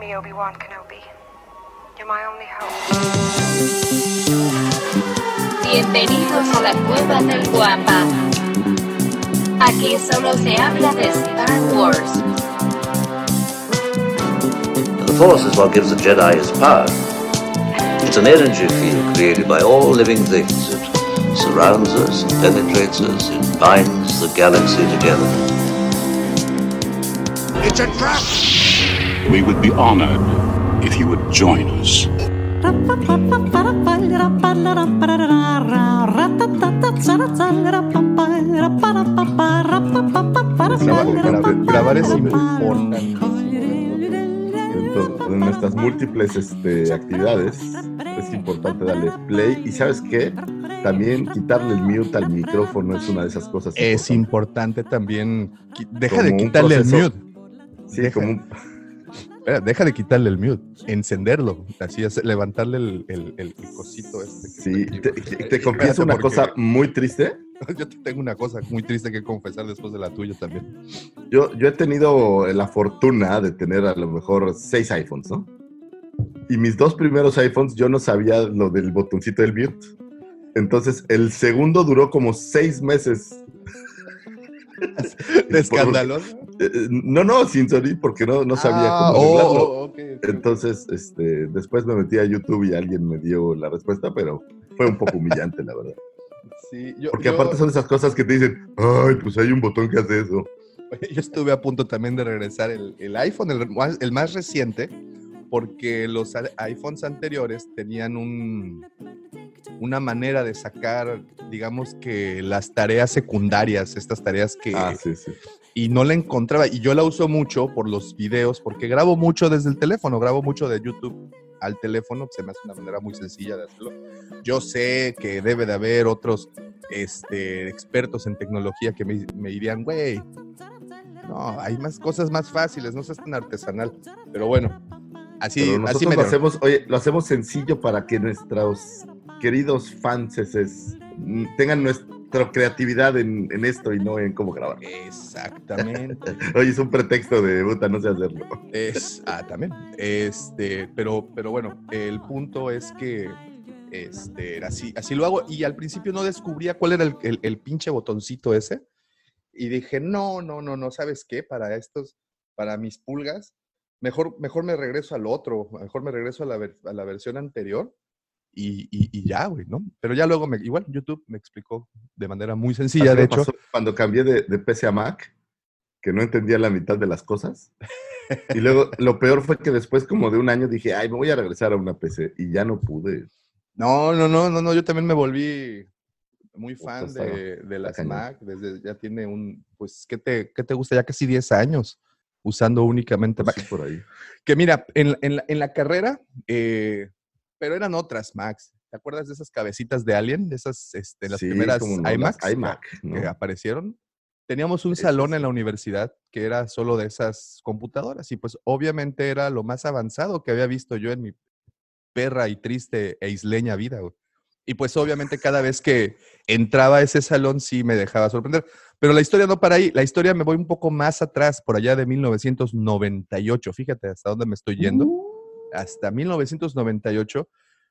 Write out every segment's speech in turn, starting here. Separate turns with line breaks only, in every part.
Help me, Obi-Wan Kenobi. You're my only hope.
Bienvenidos a la cueva del guapa. Aquí solo se habla de Star Wars.
The Force is what gives the Jedi his power. It's an energy field created by all living things. It surrounds us, it penetrates us, it binds the galaxy together.
It's a trap! We would be honored if you would join us.
Graba- grabar es de nuestras múltiples este, actividades. Es importante darle play. Y sabes qué? También quitarle el mute al micrófono es una de esas cosas.
Es
importantes.
importante también. Deja de
Como un
quitarle el mute.
Sí,
Deja-
como un-
Espera, deja de quitarle el mute. Encenderlo. Así es, levantarle el, el- el- cosito este.
Sí, te, te- confieso una
porque
cosa muy triste.
Yo te tengo una cosa muy triste que confesar después de la tuya también.
Yo, yo he tenido la fortuna de tener a lo mejor seis iPhones, ¿no? Y mis dos primeros iPhones yo no sabía lo del botoncito del mute. Entonces el segundo duró como seis meses.
De escandaloso.
Eh, No, no, sin sonido porque no, no sabía
Ah,
cómo arreglarlo.
oh.
Entonces, este, después me metí a YouTube y alguien me dio la respuesta, pero fue un poco humillante, la verdad.
Sí, yo-
Porque
yo-
aparte son esas cosas que te dicen, ay, pues hay un botón que hace eso.
Yo estuve a punto también de regresar el, el iPhone, el, más- el más reciente, porque los iPhones anteriores tenían un, una manera de sacar, digamos que las tareas secundarias, estas tareas que...
Ah, sí, sí.
Y no la encontraba. Y yo la uso mucho por los videos, porque grabo mucho desde el teléfono, grabo mucho de YouTube al teléfono, se me hace una manera muy sencilla de hacerlo. Yo sé que debe de haber otros este, expertos en tecnología que me, me dirían, güey, no, hay más cosas más fáciles, no seas tan artesanal. Pero bueno, así,
Pero
así me
lo hacemos, oye, lo hacemos sencillo para que nuestros queridos fans tengan nuestra creatividad en, en esto y no en cómo grabar.
Exactamente.
Oye, es un pretexto de puta, no sé hacerlo.
Es, ah, también. Este, pero, pero bueno, el punto es que este, así, así lo hago. Y al principio no descubría cuál era el, el- el pinche botoncito ese. Y dije, no, no, no, no, ¿sabes qué? Para estos, para mis pulgas, mejor, mejor me regreso al otro, mejor me regreso a la, a la versión anterior. Y, y- y ya, güey, ¿no? Pero ya luego, me, igual, YouTube me explicó de manera muy sencilla, de hecho.
cuando cambié de, de PC a Mac, que no entendía la mitad de las cosas. Y luego lo peor fue que después como de un año dije, ay, me voy a regresar a una PC. Y ya no pude.
No, no, no, no, no, yo también me volví muy fan de, de las. Mac, desde ya tiene un, pues, ¿qué te, qué te gusta? Ya casi 10 años usando únicamente Mac.
Pues sí, por ahí.
Que mira, en, la- en la, en la carrera, eh, pero eran otras Macs. ¿Te acuerdas de esas cabecitas de Alien? De esas, este, las
Sí,
primeras
las
iMacs
iMac,
que aparecieron. Teníamos un salón en la universidad que era solo de esas computadoras y pues obviamente era lo más avanzado que había visto yo en mi perra y triste e isleña vida. güey. Y pues obviamente cada vez que entraba a ese salón sí me dejaba sorprender. Pero la historia no para ahí, la historia me voy un poco más atrás, por allá de 1998. Fíjate hasta dónde me estoy yendo. Hasta 1998,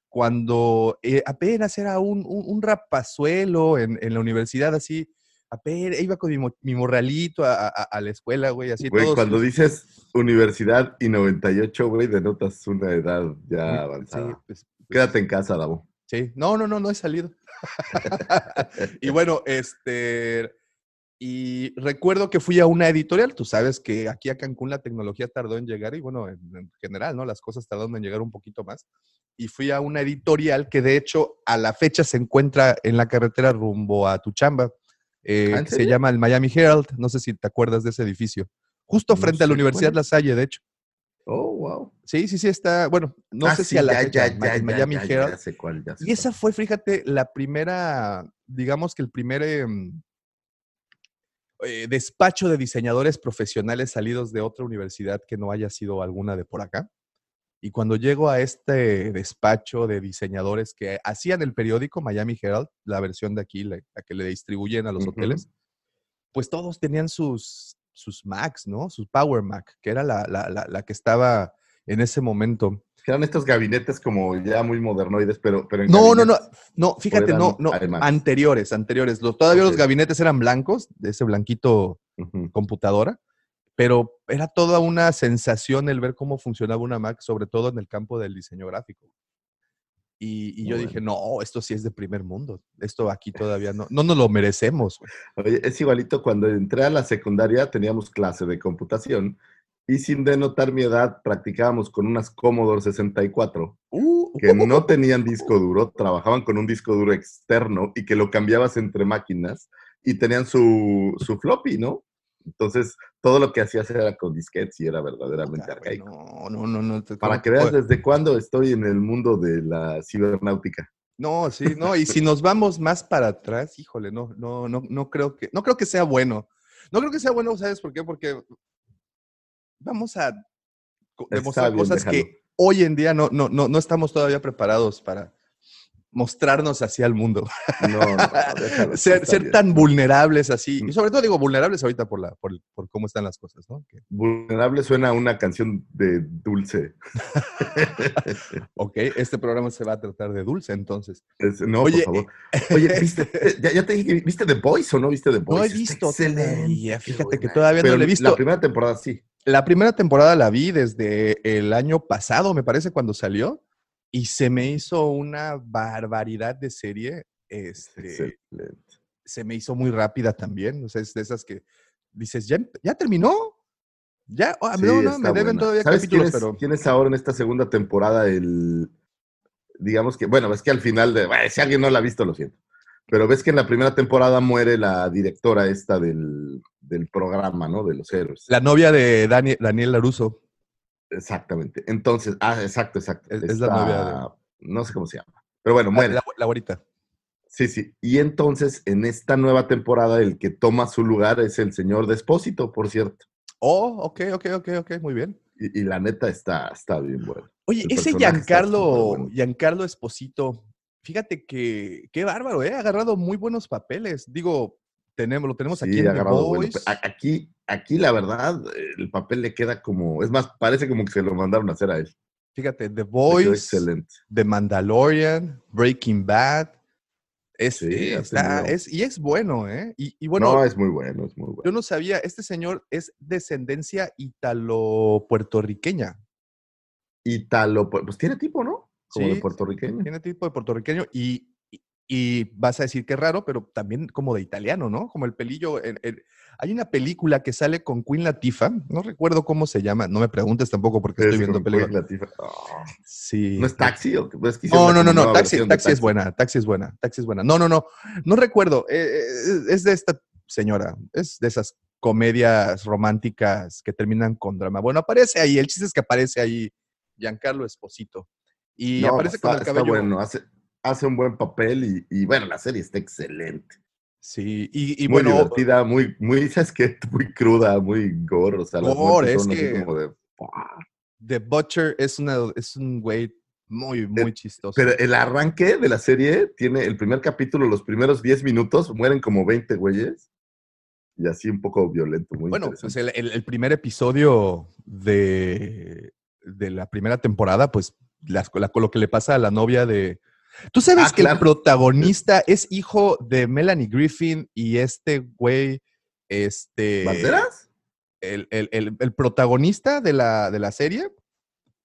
cuando eh, apenas era un, un, un rapazuelo en, en la universidad, así, apenas iba con mi, mo- mi morralito a, a- a la escuela, güey, así
Güey,
todos-
cuando dices universidad y 98, güey, denotas una edad ya
Sí,
avanzada.
pues, pues,
Quédate en casa, Davo.
Sí, no, no, no, no he salido. y bueno, este, y recuerdo que fui a una editorial, tú sabes que aquí a Cancún la tecnología tardó en llegar y bueno, en, en general, ¿no? Las cosas tardaron en llegar un poquito más. Y fui a una editorial que de hecho a la fecha se encuentra en la carretera rumbo a tu chamba, eh,
¿Ah,
que se llama el Miami Herald, no sé si te acuerdas de ese edificio. justo
No
frente a la Universidad. La Salle, de hecho.
Oh, wow.
Sí, sí, sí, está, bueno, no
Ah,
sé
sí,
si a la
ya,
fecha,
ya, ya,
Miami Herald.
Ya sé cuál, ya sé
Y esa fue, fíjate, la primera, digamos que el primer em, eh, despacho de diseñadores profesionales salidos de otra universidad que no haya sido alguna de por acá. Y cuando llego a este despacho de diseñadores que hacían el periódico Miami Herald, la versión de aquí, la, la que le distribuyen a los hoteles, pues todos tenían sus, sus Macs, ¿no? Sus Power Mac, que era la- la- la que estaba en ese momento.
Eran estos gabinetes como ya muy modernoides, pero, pero en
No, no, no, no, fíjate, no, no, anteriores, anteriores. Los, todavía los
Ok.
gabinetes eran blancos, de ese blanquito
Ujú.
computadora, pero era toda una sensación el ver cómo funcionaba una Mac, sobre todo en el campo del diseño gráfico. Y, y yo
Muy
dije, no, esto sí es de primer mundo. Esto aquí todavía no, no nos lo merecemos. güey".
Oye, es igualito cuando entré a la secundaria teníamos clase de computación y sin denotar mi edad practicábamos con unas Commodore 64
Uh,
que no tenían disco duro, trabajaban con un disco duro externo y que lo cambiabas entre máquinas y tenían su, su floppy, ¿no? Entonces, todo lo que hacías era con disquetes y era verdaderamente
güey,
arcaico.
No, no, no, no. te-
Para
¿cómo
que veas desde cuándo estoy en el mundo de la cibernáutica.
No, sí, no, y si nos vamos más para atrás, híjole, no, no, no, no creo que, no creo que sea bueno. No creo que sea bueno, ¿sabes por qué? Porque vamos a demostrar
bien,
cosas
déjalo.
que hoy en día no, no, no, no estamos todavía preparados para mostrarnos hacia el mundo.
No, no, déjalo,
ser ser tan vulnerables así.
Mm.
Y sobre todo digo vulnerables ahorita por, la, por, por cómo están las cosas, ¿no? Que,
Vulnerable suena a una canción de dulce.
ok, este programa se va a tratar de dulce entonces.
Es- no,
Oye,
por favor. Oye, ¿viste, eh, ya, ya te dije, ¿viste The Voice o no viste The Voice?
No he visto
excelente,
fíjate que todavía no
Pero
la he visto.
La primera temporada sí.
La primera temporada la vi desde el año pasado, me parece, cuando salió, y se me hizo una barbaridad de serie. Este,
Excelente.
se me hizo muy rápida también. O sea, es de esas que dices, ¿ya, em- ya terminó? Ya,
Sí,
no, no, me deben
buena.
todavía
¿Sabes
capítulos,
quién es,
pero
quién es ahora en esta segunda temporada el... Digamos que, bueno, es que al final de... bueno, si alguien no la ha visto, lo siento. Pero ves que en la primera temporada muere la directora esta del, del programa, ¿no? De los héroes.
la novia de Dani- Daniel Laruso.
Exactamente. Entonces, ah, exacto, exacto.
Es- es la novia de-
No sé cómo se llama. Pero bueno,
La,
muere.
la, la.
Sí, sí. Y entonces, en esta nueva temporada, el que toma su lugar es el señor Despósito, por cierto.
Oh, ok, ok, ok, ok, muy bien.
Y, y la neta está, está bien bueno.
Oye,
El
ese Giancarlo. Giancarlo Esposito, fíjate que qué bárbaro, ¿eh? Ha agarrado muy buenos papeles. Digo, tenemos, lo tenemos aquí
Sí,
en The
bueno.
Boys.
Aquí, aquí, la verdad, el papel le queda como. Es más, parece como que se lo mandaron a hacer a él.
Fíjate, The
excelente.
The Mandalorian, Breaking Bad. Es,
Sí,
eh, está- es- y es bueno, ¿eh? Y, y bueno,
no, es muy bueno, es muy
yo
bueno.
no sabía, este señor es descendencia italo-puertorriqueña.
Italo, pues tiene tipo, ¿no? Como
Sí,
de puertorriqueño.
Tiene tipo de puertorriqueño y, y- vas a decir que es raro, pero también como de italiano, ¿no? Como el pelillo. en- hay una película que sale con Queen Latifah, no recuerdo cómo se llama, no me preguntes tampoco porque estoy
Es
viendo películas. Sí.
¿No es taxi? ¿O? Es que
No, no, no, no, taxi, taxi es buena, taxi es buena, taxi es buena. No, no, no, no recuerdo, eh, eh, es de esta señora, es de esas comedias románticas que terminan con drama. Bueno, aparece ahí, el chiste es que aparece ahí Giancarlo Esposito y
No,
aparece
está,
con el
está
cabello.
bueno, hace, hace un buen papel y, y, bueno, la serie está excelente.
Sí, y, y
muy
bueno,
divertida, muy, muy, ¿sabes qué? Muy cruda, muy gore, o sea,
Gore, es que-
como de...
The Butcher es, una, es un güey muy, muy chistoso.
Pero el arranque de la serie tiene el primer capítulo, los primeros 10 minutos, mueren como 20 güeyes. Y así un poco violento, muy
bueno, pues el, el- el primer episodio de, de la primera temporada, pues las- la- lo que le pasa a la novia de... ¿Tú sabes
Ah,
que el
claro.
protagonista es hijo de Melanie Griffin y este güey, este...
¿Banderas?
El, el- el- el protagonista de la, de la serie,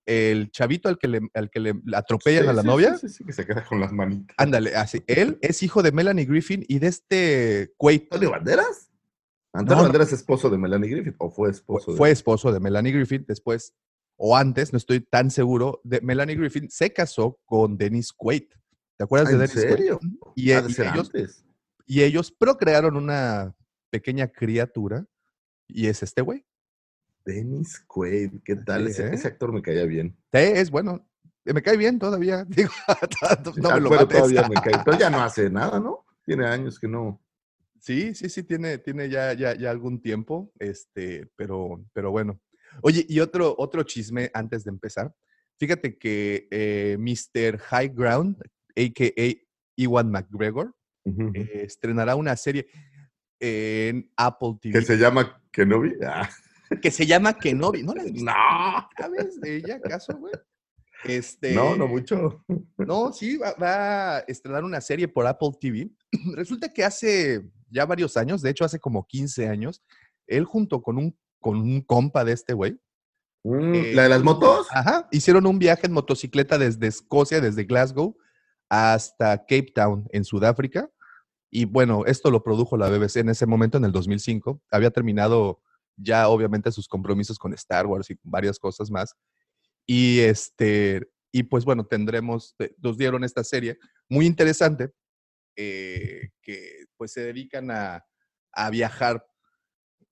el chavito al que le, al que le atropellan
Sí,
a la
sí,
novia,
Sí, sí, que se queda con las manitas.
ándale, así, él es hijo de Melanie Griffin y de este Quaid,
¿Antonio Banderas? Antonio
No.
Banderas es esposo de Melanie Griffith o fue
fue,
esposo de
fue esposo de Melanie Griffin, después, o antes, no estoy tan seguro, de Melanie Griffin se casó con Dennis Quaid. ¿Te acuerdas
¿En
de Dennis
serio?
Quaid? Y,
de
ellos, y ellos procrearon una pequeña criatura y es este güey.
Dennis Quaid, ¿qué tal?
Sí,
ese,
¿eh?
ese actor me caía bien.
Sí, es bueno. Me cae bien todavía. Digo, no
Ah,
me lo
bueno, todavía me cae. Pero ya no hace nada, ¿no? Tiene años que no.
Sí, sí, sí, tiene, tiene ya, ya, ya algún tiempo, este, pero, pero bueno. Oye, y otro, otro chisme antes de empezar. Fíjate que eh, Mr. High Ground, a.k.a. Iwan McGregor, eh, estrenará una serie en Apple TV
Que se llama Kenobi. Ah,
que se llama Kenobi. ¿No la has visto?
no.
¿Sabes de ella acaso, güey? Este,
No, no mucho.
No, sí, va, va a estrenar una serie por Apple TV. Resulta que hace ya varios años, de hecho hace como 15 años, él junto con un, con un compa de este güey,
Mm,
Eh,
¿La de las motos?
ajá, hicieron un viaje en motocicleta desde Escocia, desde Glasgow, hasta Cape Town, en Sudáfrica. Y bueno, esto lo produjo la BBC en ese momento, en el 2005. Había terminado ya obviamente sus compromisos con Star Wars y varias cosas más. Y este, y pues bueno, tendremos, nos dieron esta serie muy interesante, eh, que pues se dedican a, a viajar,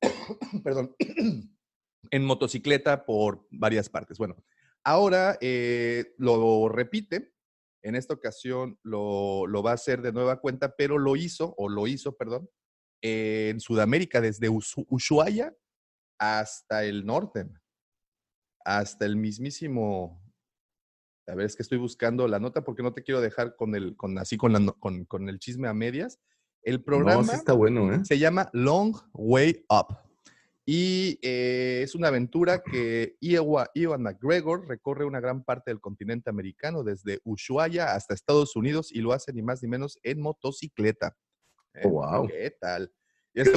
perdón, en motocicleta por varias partes. Bueno, ahora eh, lo repite, en esta ocasión lo, lo va a hacer de nueva cuenta, pero lo hizo, o lo hizo, perdón, en Sudamérica, desde Ushuaia hasta el norte, hasta el mismísimo. A ver, es que estoy buscando la nota porque no te quiero dejar con el, con así con, la con, con el chisme a medias. El programa
No, sí está bueno, ¿eh?
se llama Long Way Up. Y eh, es una aventura que Ewa- Ewan McGregor recorre una gran parte del continente americano, desde Ushuaia hasta Estados Unidos, y lo hace ni más ni menos en motocicleta.
Oh, wow.
¿Qué tal?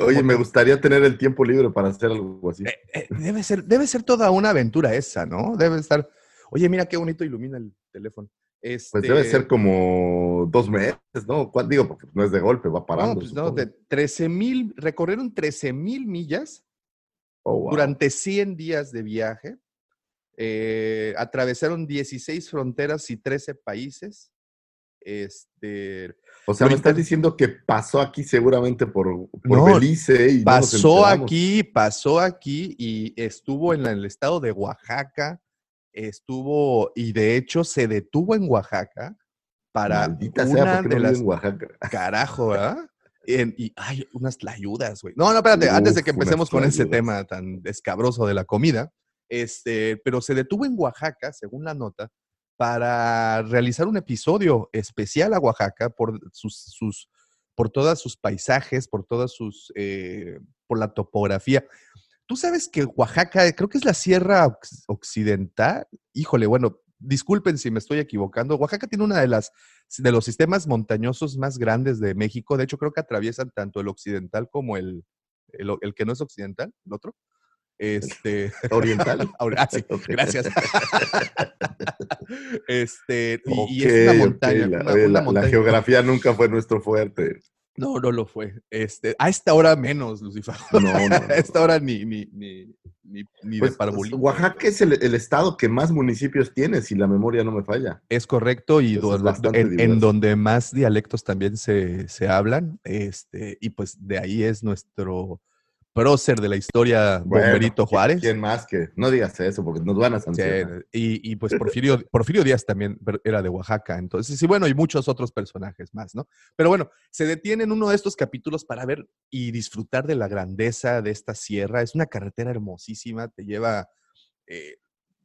Oye, me gustaría tener el tiempo libre para hacer algo así.
eh, eh, debe, ser, debe ser toda una aventura esa, ¿no? Debe estar. Oye, mira qué bonito ilumina el teléfono.
Pues debe
Este,
ser como dos meses, ¿no? ¿Cuál- Digo, porque no es de golpe, va parando.
No, pues no, de 13 mil, recorrieron 13 mil millas
Oh, wow.
durante 100 días de viaje. eh, atravesaron 16 fronteras y 13 países. Este,
O sea, me estás diciendo que pasó aquí seguramente por, por
No,
Belice y
pasó aquí, pasó aquí y estuvo en la- el estado de Oaxaca. Estuvo, y de hecho se detuvo en Oaxaca para
Maldita sea,
una
¿por qué
de
no
las
en Oaxaca?
Carajo, ¿verdad? En- y hay unas tlayudas, güey. No, no, espérate, antes de que empecemos con ese tema tan escabroso de la comida, este, pero se detuvo en Oaxaca, según la nota, para realizar un episodio especial a Oaxaca por sus, sus por todos sus paisajes, por todas sus, eh, por la topografía. Tú sabes que Oaxaca, creo que es la Sierra Occidental. Híjole, bueno, disculpen si me estoy equivocando. Oaxaca tiene una de las de los sistemas montañosos más grandes de México. De hecho, creo que atraviesan tanto el occidental como el, el, que no es occidental, el otro. Este,
¿Oriental?
ah, sí, gracias. este, y, y es una montaña.
La,
una-
oye,
una
la- la
montaña-
geografía nunca fue nuestro fuerte.
No, no lo fue. Este, a esta hora menos, Lucifer.
No, no, no.
a esta hora ni, ni, ni, ni, ni
Pues,
de parbolito.
Oaxaca es el, el estado que más municipios tiene, si la memoria no me falla.
Es correcto, y do-
es
en, en donde más dialectos también se, se hablan, este, y pues de ahí es nuestro prócer de la historia,
Bueno,
Bomberito
¿qui-
Juárez.
¿Quién más que? No digas eso porque nos van a
Sí,
sancionar.
y, y, pues Porfirio, Porfirio Díaz también era de Oaxaca, entonces, sí, bueno, y muchos otros personajes más, ¿no? Pero bueno, se detiene en uno de estos capítulos para ver y disfrutar de la grandeza de esta sierra. Es una carretera hermosísima, te lleva, eh,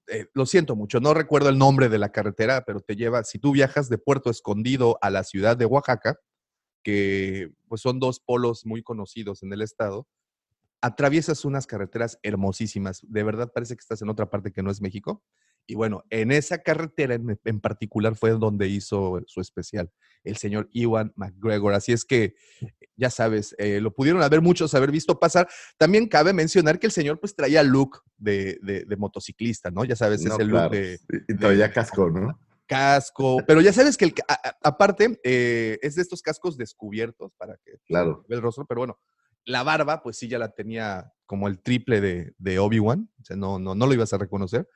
eh, lo siento mucho, no recuerdo el nombre de la carretera, pero te lleva, si tú viajas de Puerto Escondido a la ciudad de Oaxaca, que pues son dos polos muy conocidos en el estado, atraviesas unas carreteras hermosísimas. De verdad parece que estás en otra parte que no es México. Y bueno, en esa carretera en, en particular fue donde hizo su especial el señor Iwan McGregor. Así es que, ya sabes, eh, lo pudieron haber muchos haber visto pasar. También cabe mencionar que el señor pues traía look de, de- de motociclista, ¿no? Ya sabes,
No,
ese look
claro.
de,
Y- todavía casco, ¿no?
casco, pero ya sabes que el, a- a- aparte eh, es de estos cascos descubiertos para que
Claro.
el rostro, pero bueno, la barba pues sí ya la tenía como el triple de, de Obi-Wan, o sea, no, no, no lo ibas a reconocer.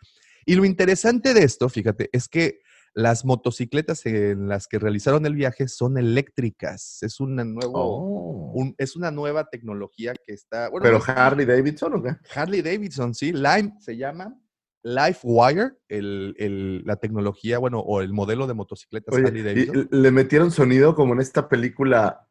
Y lo interesante de esto, fíjate, es que Las motocicletas en las que realizaron el viaje son eléctricas. Es una, nuevo,
Oh.
un- es una nueva tecnología que está... bueno,
Pero
no
Harley Davidson, ¿o qué?
Harley Davidson, sí. Lime se llama LifeWire, el, el- la tecnología, bueno, o el modelo de motocicletas
Oye,
Harley
y
Davidson.
le metieron sonido como en esta película.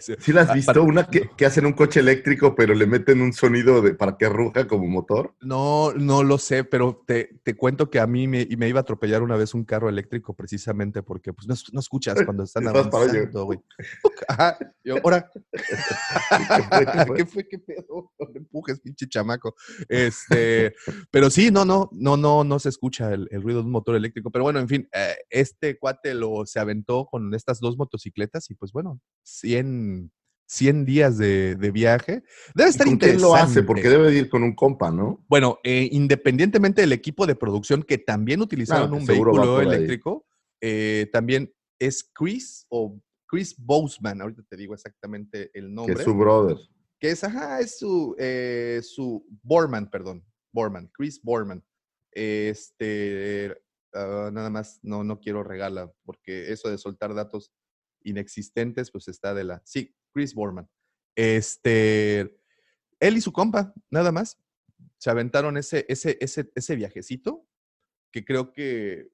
Sí.
¿Sí la has
Ah,
visto?
para-
Una que, que hacen un coche eléctrico, pero le meten un sonido de, para que ruja como motor.
No, no lo sé, pero te, te cuento que a mí me, y me iba a atropellar una vez un carro eléctrico precisamente porque pues no, es- no escuchas cuando están avanzando, güey. Ajá. Yo, ahora?
¿Qué fue?
¿qué pedo? No empujes, pinche chamaco. Este, pero sí, no, no, no, no, no se escucha el, el ruido de un motor eléctrico. Pero bueno, en fin, eh, este cuate lo se aventó con estas dos motocicletas y pues bueno, 100, 100 días de, de viaje. Debe
¿Y
estar
¿Con quién lo hace?
interesante.
Porque debe de ir con un compa, ¿no?
Bueno, eh, independientemente del equipo de producción que también utilizaron
Claro,
un
que
vehículo eléctrico, eh, también es Chris o Chris Boseman, ahorita te digo exactamente el
Que
nombre,
es su brother.
que es, ajá, es su, eh, su Borman, perdón, Borman, Chris Borman. Este, ah, nada más, no, no quiero regala, porque eso de soltar datos inexistentes, pues está de la, sí, Chris Borman. Este, él y su compa, nada más, se aventaron ese, ese, ese, ese viajecito que creo que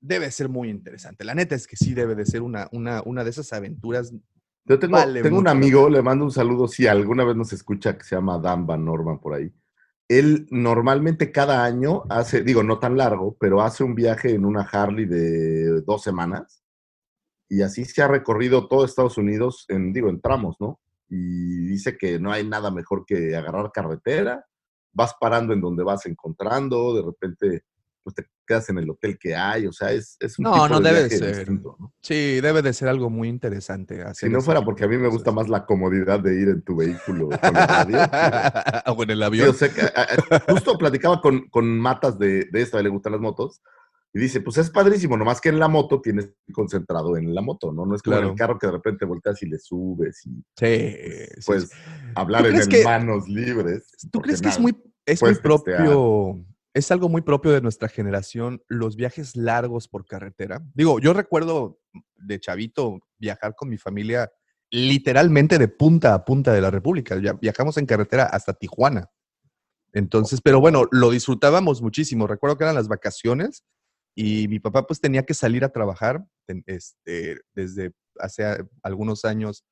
debe ser muy interesante. La neta es que sí debe de ser una, una, una de esas aventuras.
Yo tengo,
Vale
tengo un amigo, le mando un saludo, si alguna vez nos escucha, que se llama Dan Van Norman por ahí. Él normalmente cada año hace, digo, no tan largo, pero hace un viaje en una Harley de dos semanas. Y así se ha recorrido todo Estados Unidos en, digo, en tramos, ¿no? Y dice que no hay nada mejor que agarrar carretera, vas parando en donde vas encontrando, de repente pues te quedas en el hotel que hay, o sea, es, es un
No,
tipo
no
de
debe
viaje
ser.
distinto, ¿no?
Sí, debe de ser algo muy interesante.
Si
hacer
no
ese
fuera porque a mí me gusta más la comodidad de ir en tu vehículo con el radio.
o en el
Sí,
avión.
o sea, que, justo platicaba con, con Matas de, de esta, le gustan las motos, y dice, pues es padrísimo, nomás que en la moto tienes concentrado en la moto, ¿no? No es como en
Claro.
el carro que de repente volteas y le subes y
Sí,
pues
sí.
hablar en
que-
manos libres.
¿Tú crees que es muy, es muy propio, es algo muy propio de nuestra generación, los viajes largos por carretera? Digo, yo recuerdo de chavito viajar con mi familia literalmente de punta a punta de la República. Viajamos en carretera hasta Tijuana. Entonces, pero bueno, lo disfrutábamos muchísimo. Recuerdo que eran las vacaciones y mi papá pues tenía que salir a trabajar este, desde hace a- algunos años,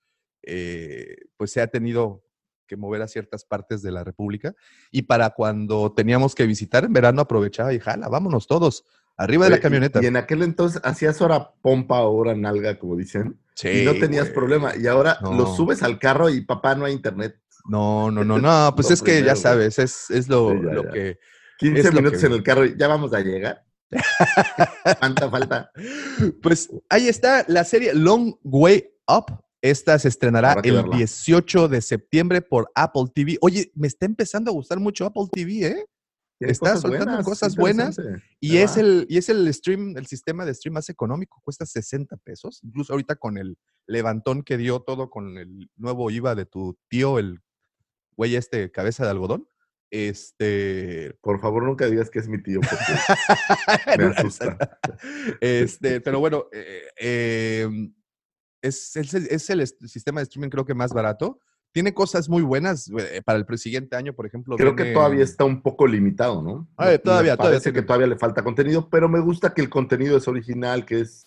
eh, pues se ha tenido que mover a ciertas partes de la República y para cuando teníamos que visitar en verano aprovechaba y jala, vámonos todos, arriba de la camioneta.
Y, en aquel entonces hacías hora pompa, hora nalga, como dicen, y no tenías
güey.
problema. Y ahora
No.
lo subes al carro y papá, no hay internet.
No, no, no, no, pues es que ya sabes, es, es lo,
Sí, ya,
lo
ya.
que...
15
Es lo
minutos
que-
en el carro ya vamos a llegar. ¿Cuánta falta?
Pues ahí está la serie Long Way Up. Esta se estrenará el
verla.
18 de septiembre por Apple TV. Oye, me está empezando a gustar mucho Apple TV, ¿eh? Está soltando cosas buenas. Y es el, y es el stream, el sistema de stream más económico, cuesta 60 pesos. Incluso ahorita con el levantón que dio todo con el nuevo IVA de tu tío, el güey este cabeza de algodón. Este.
Por favor, nunca digas que es mi tío, porque me asusta.
este, pero bueno, eh, eh, es, es el- es el sistema de streaming creo que más barato. Tiene cosas muy buenas eh, para el siguiente año, por ejemplo.
Creo que todavía está un poco limitado, ¿no? Me-
todavía, todavía tiene-
que todavía le falta contenido, pero me gusta que el contenido es original, que es.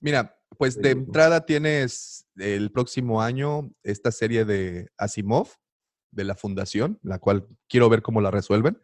Mira, pues de entrada tienes el próximo año esta serie de Asimov, de la Fundación, la cual quiero ver cómo la resuelven.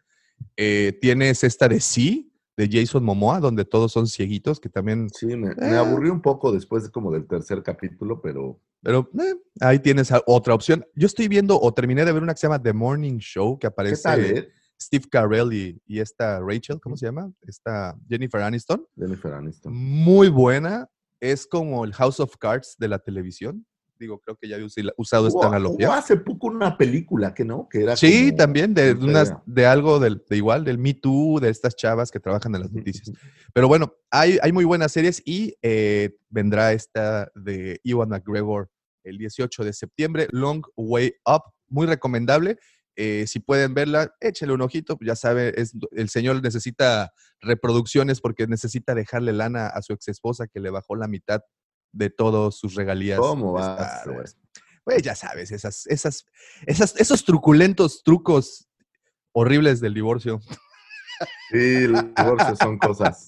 Eh, tienes esta de Sí, de Jason Momoa, donde todos son cieguitos, que también...
Sí, me, me
Eh.
aburrí un poco después de como del tercer capítulo, pero
Pero eh, ahí tienes otra opción. Yo estoy viendo, o terminé de ver una que se llama The Morning Show, que
¿qué
aparece
tal, eh?
Steve Carell y, y esta Rachel, ¿cómo se llama? Esta Jennifer Aniston.
Jennifer Aniston.
muy buena. Es como el House of Cards de la televisión. Digo, creo que ya usi- usado esta analogía.
hace poco una película que no, que era.
Sí,
como-
también de,
no
unas, de algo del, de igual, del Me Too, de estas chavas que trabajan en las noticias. Pero bueno, hay, hay muy buenas series y eh, vendrá esta de Ewan McGregor el 18 de septiembre, Long Way Up, muy recomendable. Eh, si pueden verla, échenle un ojito. Ya sabe, es, el señor necesita reproducciones porque necesita dejarle lana a su ex esposa que le bajó la mitad de todos sus regalías.
¿Cómo va
Star? Wars. Pues ya sabes, esas, esas, esas, esos truculentos trucos horribles del divorcio.
Sí, los divorcios son cosas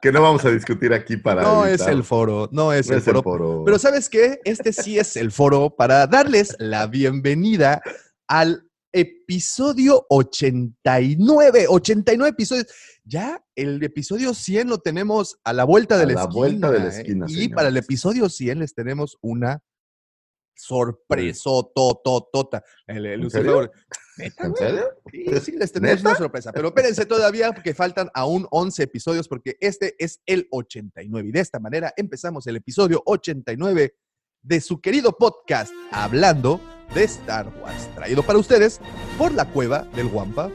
que no vamos a discutir aquí para.
No es el foro, no es
No
el
es el
foro.
foro.
Pero ¿sabes qué? Este sí es el foro para darles la bienvenida al episodio 89. 89 episodios. Ya el episodio 100 lo tenemos a la vuelta de la
la
esquina.
vuelta de la
¿eh? Y para el episodio 100 les tenemos una sorpresa. Tota. El, el
¿En serio?
¿Neta,
¿En serio?
Sí, sí, les tenemos
¿Neta?
una sorpresa. Pero espérense todavía porque faltan aún 11 episodios porque este es el 89. Y de esta manera empezamos el episodio 89 de su querido podcast Hablando de Star Wars. Traído para ustedes por la cueva del Guampa.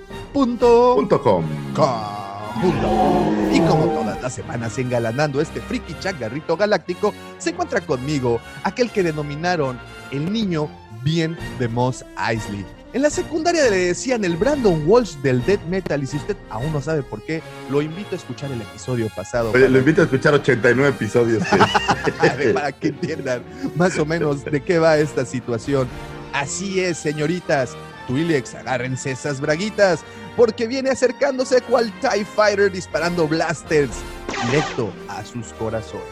Punto. Y como todas las semanas engalanando este friki chagarrito galáctico, se encuentra conmigo aquel que denominaron el niño bien de Moss Eisley. En la secundaria le decían el Brandon Walsh del death metal y si usted aún no sabe por qué, lo invito a escuchar el episodio pasado
Oye,
para-
lo invito a escuchar 89 episodios. que-
para que entiendan más o menos de qué va esta situación. Así es, señoritas. Twilex, agárrense esas braguitas, porque viene acercándose cual TIE Fighter disparando blasters directo a sus corazones.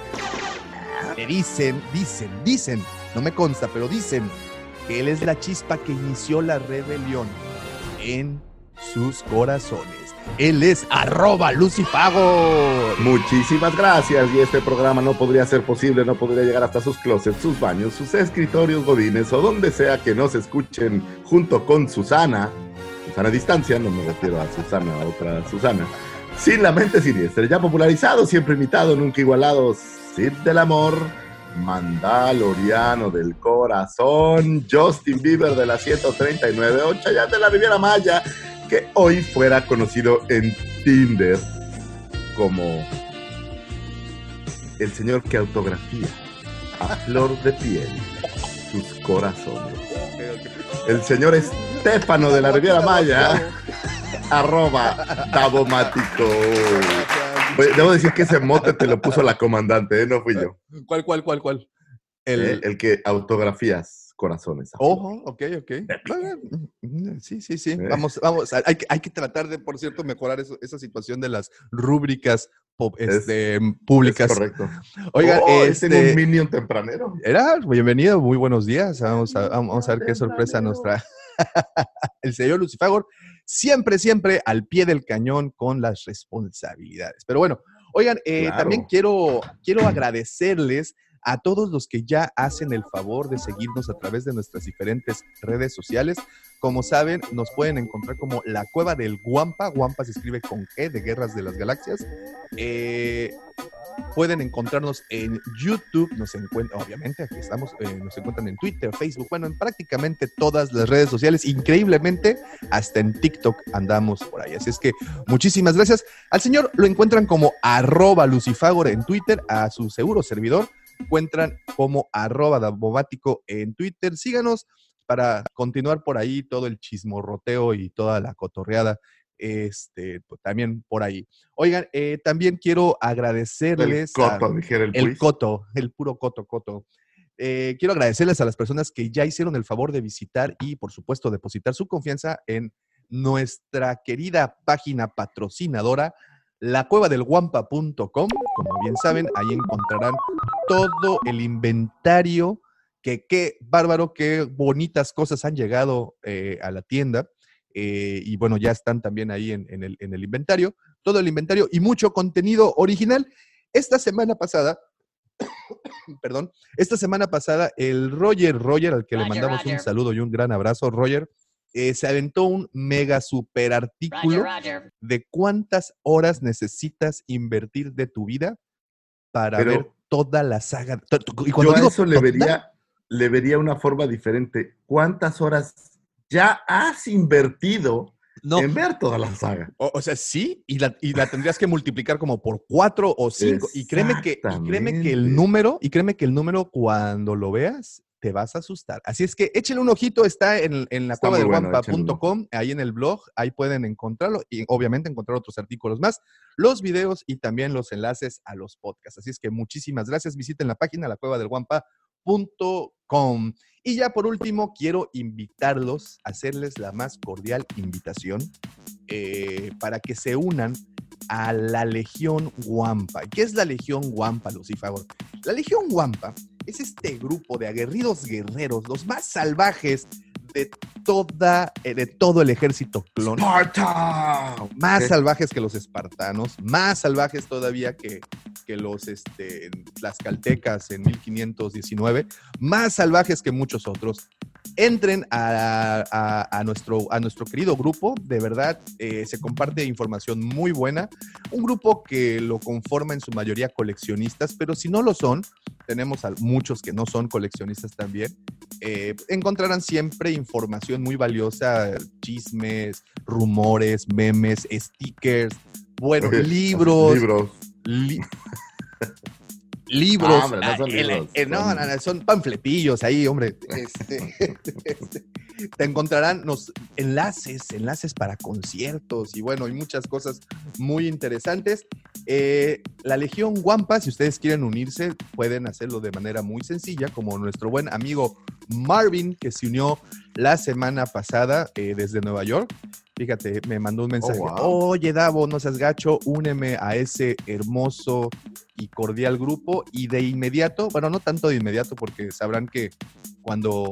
Me dicen, dicen, dicen, no me consta, pero dicen que él es la chispa que inició la rebelión en sus corazones. Él es arroba Lucifago.
Muchísimas gracias. Y este programa no podría ser posible, no podría llegar hasta sus closets, sus baños, sus escritorios godines o donde sea que nos escuchen junto con Susana. A distancia, no me refiero a Susana, a otra Susana. Sin la mente siniestra, ya popularizado, siempre imitado, nunca igualado. Sid del amor, Mandaloriano del corazón, Justin Bieber de la 139, o de la Riviera Maya, que hoy fuera conocido en Tinder como el señor que autografía a flor de piel sus corazones. El señor Estefano de la Riviera Maya, arroba Davomático. Oye, Debo decir que ese mote te lo puso la comandante, ¿eh? no fui yo.
¿Cuál, cuál, cuál, cuál?
El,
El,
el que autografías corazones.
Ojo, ok, ok. Sí, sí, sí.
Eh.
Vamos, vamos. Hay, que- hay que tratar de, por cierto, mejorar eso- esa situación de las rúbricas
Es-
este,
Es
públicas.
correcto.
Oiga,
Oh,
este,
tengo un minion tempranero.
era bienvenido, muy buenos días. Vamos a, vamos a ver qué sorpresa nos trae. El señor Lucifagor, siempre, siempre al pie del cañón con las responsabilidades. Pero bueno, oigan, eh,
Claro.
también quiero, quiero agradecerles a todos los que ya hacen el favor de seguirnos a través de nuestras diferentes redes sociales. Como saben, nos pueden encontrar como la cueva del Guampa. Guampa se escribe con G de Guerras de las Galaxias. Eh, pueden encontrarnos en YouTube, nos encuentran, obviamente, aquí estamos, eh, nos encuentran en Twitter, Facebook, bueno, en prácticamente todas las redes sociales, increíblemente, hasta en TikTok andamos por ahí. Así es que muchísimas gracias. Al señor lo encuentran como arroba lucifagor en Twitter, a su seguro servidor, encuentran como arroba dabomático en Twitter. Síganos para continuar por ahí todo el chismorroteo y toda la cotorreada. Este, pues, también por ahí. Oigan, eh, también quiero
El
agradecerles a-
coto, dijera el,
el coto, el puro coto, coto. Eh, quiero agradecerles a las personas que ya hicieron el favor de visitar y, por supuesto, depositar su confianza en nuestra querida página patrocinadora, lacuevadelguampa.com. Como bien saben, ahí encontrarán todo el inventario, que qué bárbaro, qué bonitas cosas han llegado eh, a la tienda. eh, y bueno, ya están también ahí en, en el, en el inventario, todo el inventario y mucho contenido original. Esta semana pasada, perdón, esta semana pasada el Roger Roger, al que le
Roger,
mandamos un saludo y un gran abrazo, Roger, eh, se aventó un mega super artículo
Roger, Roger.
de cuántas horas necesitas invertir de tu vida para
Pero-
ver toda la saga. Y cuando
Yo a
digo
eso le vería, le vería una forma diferente. ¿Cuántas horas ya has invertido
no,
en ver toda la saga?
o, o sea, sí, y la, y la tendrías que multiplicar como por cuatro o cinco. Y créeme que, y créeme que el número, y créeme que el número cuando lo veas, te vas a asustar. Así es que échenle un ojito, está en, en la cueva del guampa.com, ahí en el blog, ahí pueden encontrarlo y obviamente encontrar otros artículos más, los videos y también los enlaces a los podcasts. Así es que muchísimas gracias. Visiten la página la cueva del guampa.com. Y ya por último, quiero invitarlos, hacerles la más cordial invitación eh, para que se unan a la Legión Guampa. ¿Qué es la Legión Guampa, Lucifagor? La Legión Guampa es este grupo de aguerridos guerreros, los más salvajes de, toda, eh, de todo el ejército clon.
¡Sparta!
Más salvajes que los espartanos, más salvajes todavía que, que los este, tlaxcaltecas en 1519, más salvajes que muchos otros. Entren a, a- a nuestro, a nuestro querido grupo, de verdad eh, se comparte información muy buena. Un grupo que lo conforma en su mayoría coleccionistas, pero si no lo son, tenemos a muchos que no son coleccionistas también. eh, encontrarán siempre información muy valiosa, chismes, rumores, memes, stickers, bueno, libros,
Libros.
li- libros.
Ah, hombre, no son
ah, el-
libros,
el- no, no, son panfletillos ahí, hombre. Este, este, te encontrarán los enlaces, enlaces para conciertos y bueno, hay muchas cosas muy interesantes. Eh, la Legión Guampa, si ustedes quieren unirse, pueden hacerlo de manera muy sencilla, como nuestro buen amigo Marvin, que se unió la semana pasada eh, desde Nueva York. Fíjate, me mandó un mensaje.
wow.
Oye, Davo, no seas gacho, úneme a ese hermoso y cordial grupo. Y de inmediato, bueno, no tanto de inmediato, porque sabrán que cuando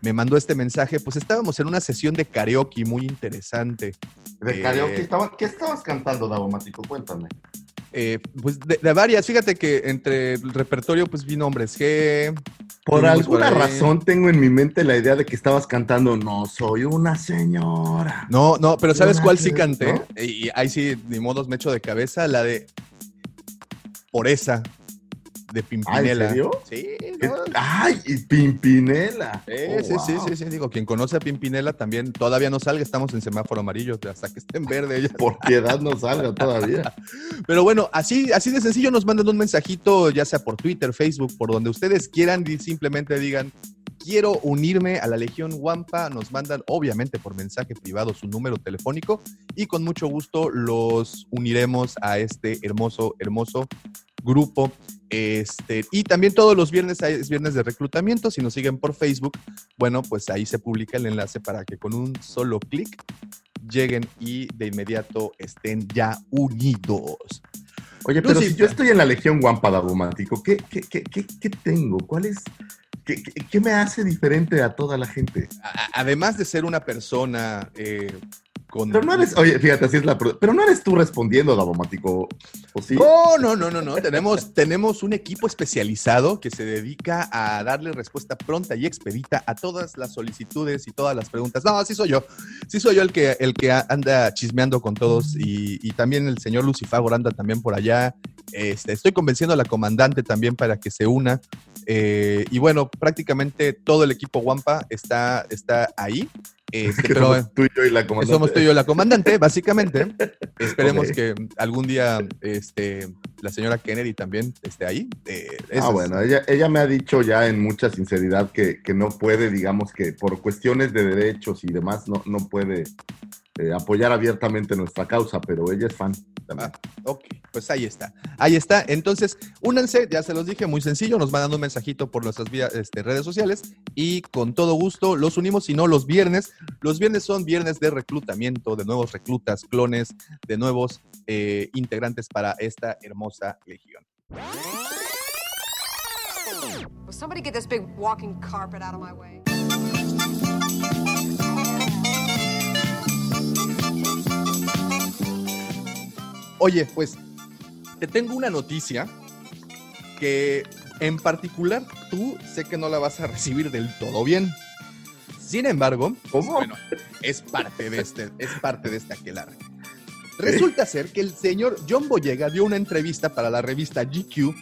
me mandó este mensaje, pues estábamos en una sesión de karaoke muy interesante.
De
Eh,
karaoke. estaba- ¿Qué estabas cantando, Davomático? Cuéntame.
Eh, pues de, de varias, fíjate que entre el repertorio, pues vino Hombres G.
Por alguna
por
razón tengo en mi mente la idea de que estabas cantando No soy una señora.
No, no, pero ¿sabes cuál sí canté?
¿no?
Y, y ahí sí, ni modos me echo de cabeza, la de Por esa, de Pimpinela.
serio?
Sí,
¿Qué-
no,
¡Ay! Y Pimpinela.
Sí,
Oh,
sí, sí, sí, digo, quien conoce a Pimpinela también todavía no salga, estamos en semáforo amarillo, hasta que esté en verde ella.
Por piedad no salga todavía.
Pero bueno, así, así de sencillo nos mandan un mensajito, ya sea por Twitter, Facebook, por donde ustedes quieran, y simplemente digan, quiero unirme a la Legión Wampa, nos mandan obviamente por mensaje privado su número telefónico y con mucho gusto los uniremos a este hermoso, hermoso grupo. Este, y también todos los viernes es viernes de reclutamiento. Si nos siguen por Facebook, bueno, pues ahí se publica el enlace para que con un solo clic lleguen y de inmediato estén ya unidos.
Oye, pero
Lucy.
si yo estoy en la Legión Guampa Davomático, ¿qué, qué, qué, qué, tengo? ¿Cuál es? ¿Qué, qué, me hace diferente a toda la gente?
Además de ser una persona eh, con...
Pero no eres, oye, fíjate, así es la. Pero no eres tú respondiendo, Davomático. ¿O sí?
No, no, no, no, no. tenemos, tenemos un equipo especializado que se dedica a darle respuesta pronta y expedita a todas las solicitudes y todas las preguntas. No, sí soy yo. Sí soy yo el que, el que anda chismeando con todos y, y también el señor Lucifagor anda también por allá. Este, estoy convenciendo a la comandante también para que se una. Eh, y bueno, prácticamente todo el equipo Wampa está, está ahí. Este,
Que
pero
somos tú y yo y la comandante.
somos tú y yo la comandante, básicamente. Esperemos que algún día este, la señora Kennedy también esté ahí. Eh,
Ah, bueno, ella, ella me ha dicho ya en mucha sinceridad que, que no puede, digamos que por cuestiones de derechos y demás, no, no puede eh, apoyar abiertamente nuestra causa, pero ella es fan también.
Ah, ok, pues ahí está. Ahí está. Entonces, únanse, ya se los dije, muy sencillo. Nos mandan un mensajito por nuestras vía- este, redes sociales y con todo gusto los unimos, si no los viernes. Los viernes son viernes de reclutamiento, de nuevos reclutas, clones, de nuevos eh, integrantes para esta hermosa legión.
Will somebody get this big walking carpet out of my way?
Oye, pues te tengo una noticia que en particular tú sé que no la vas a recibir del todo bien. Sin embargo,
¿Cómo?
bueno, es parte de este, es parte de este aquelarre. Resulta ser que el señor John Boyega dio una entrevista para la revista GQ.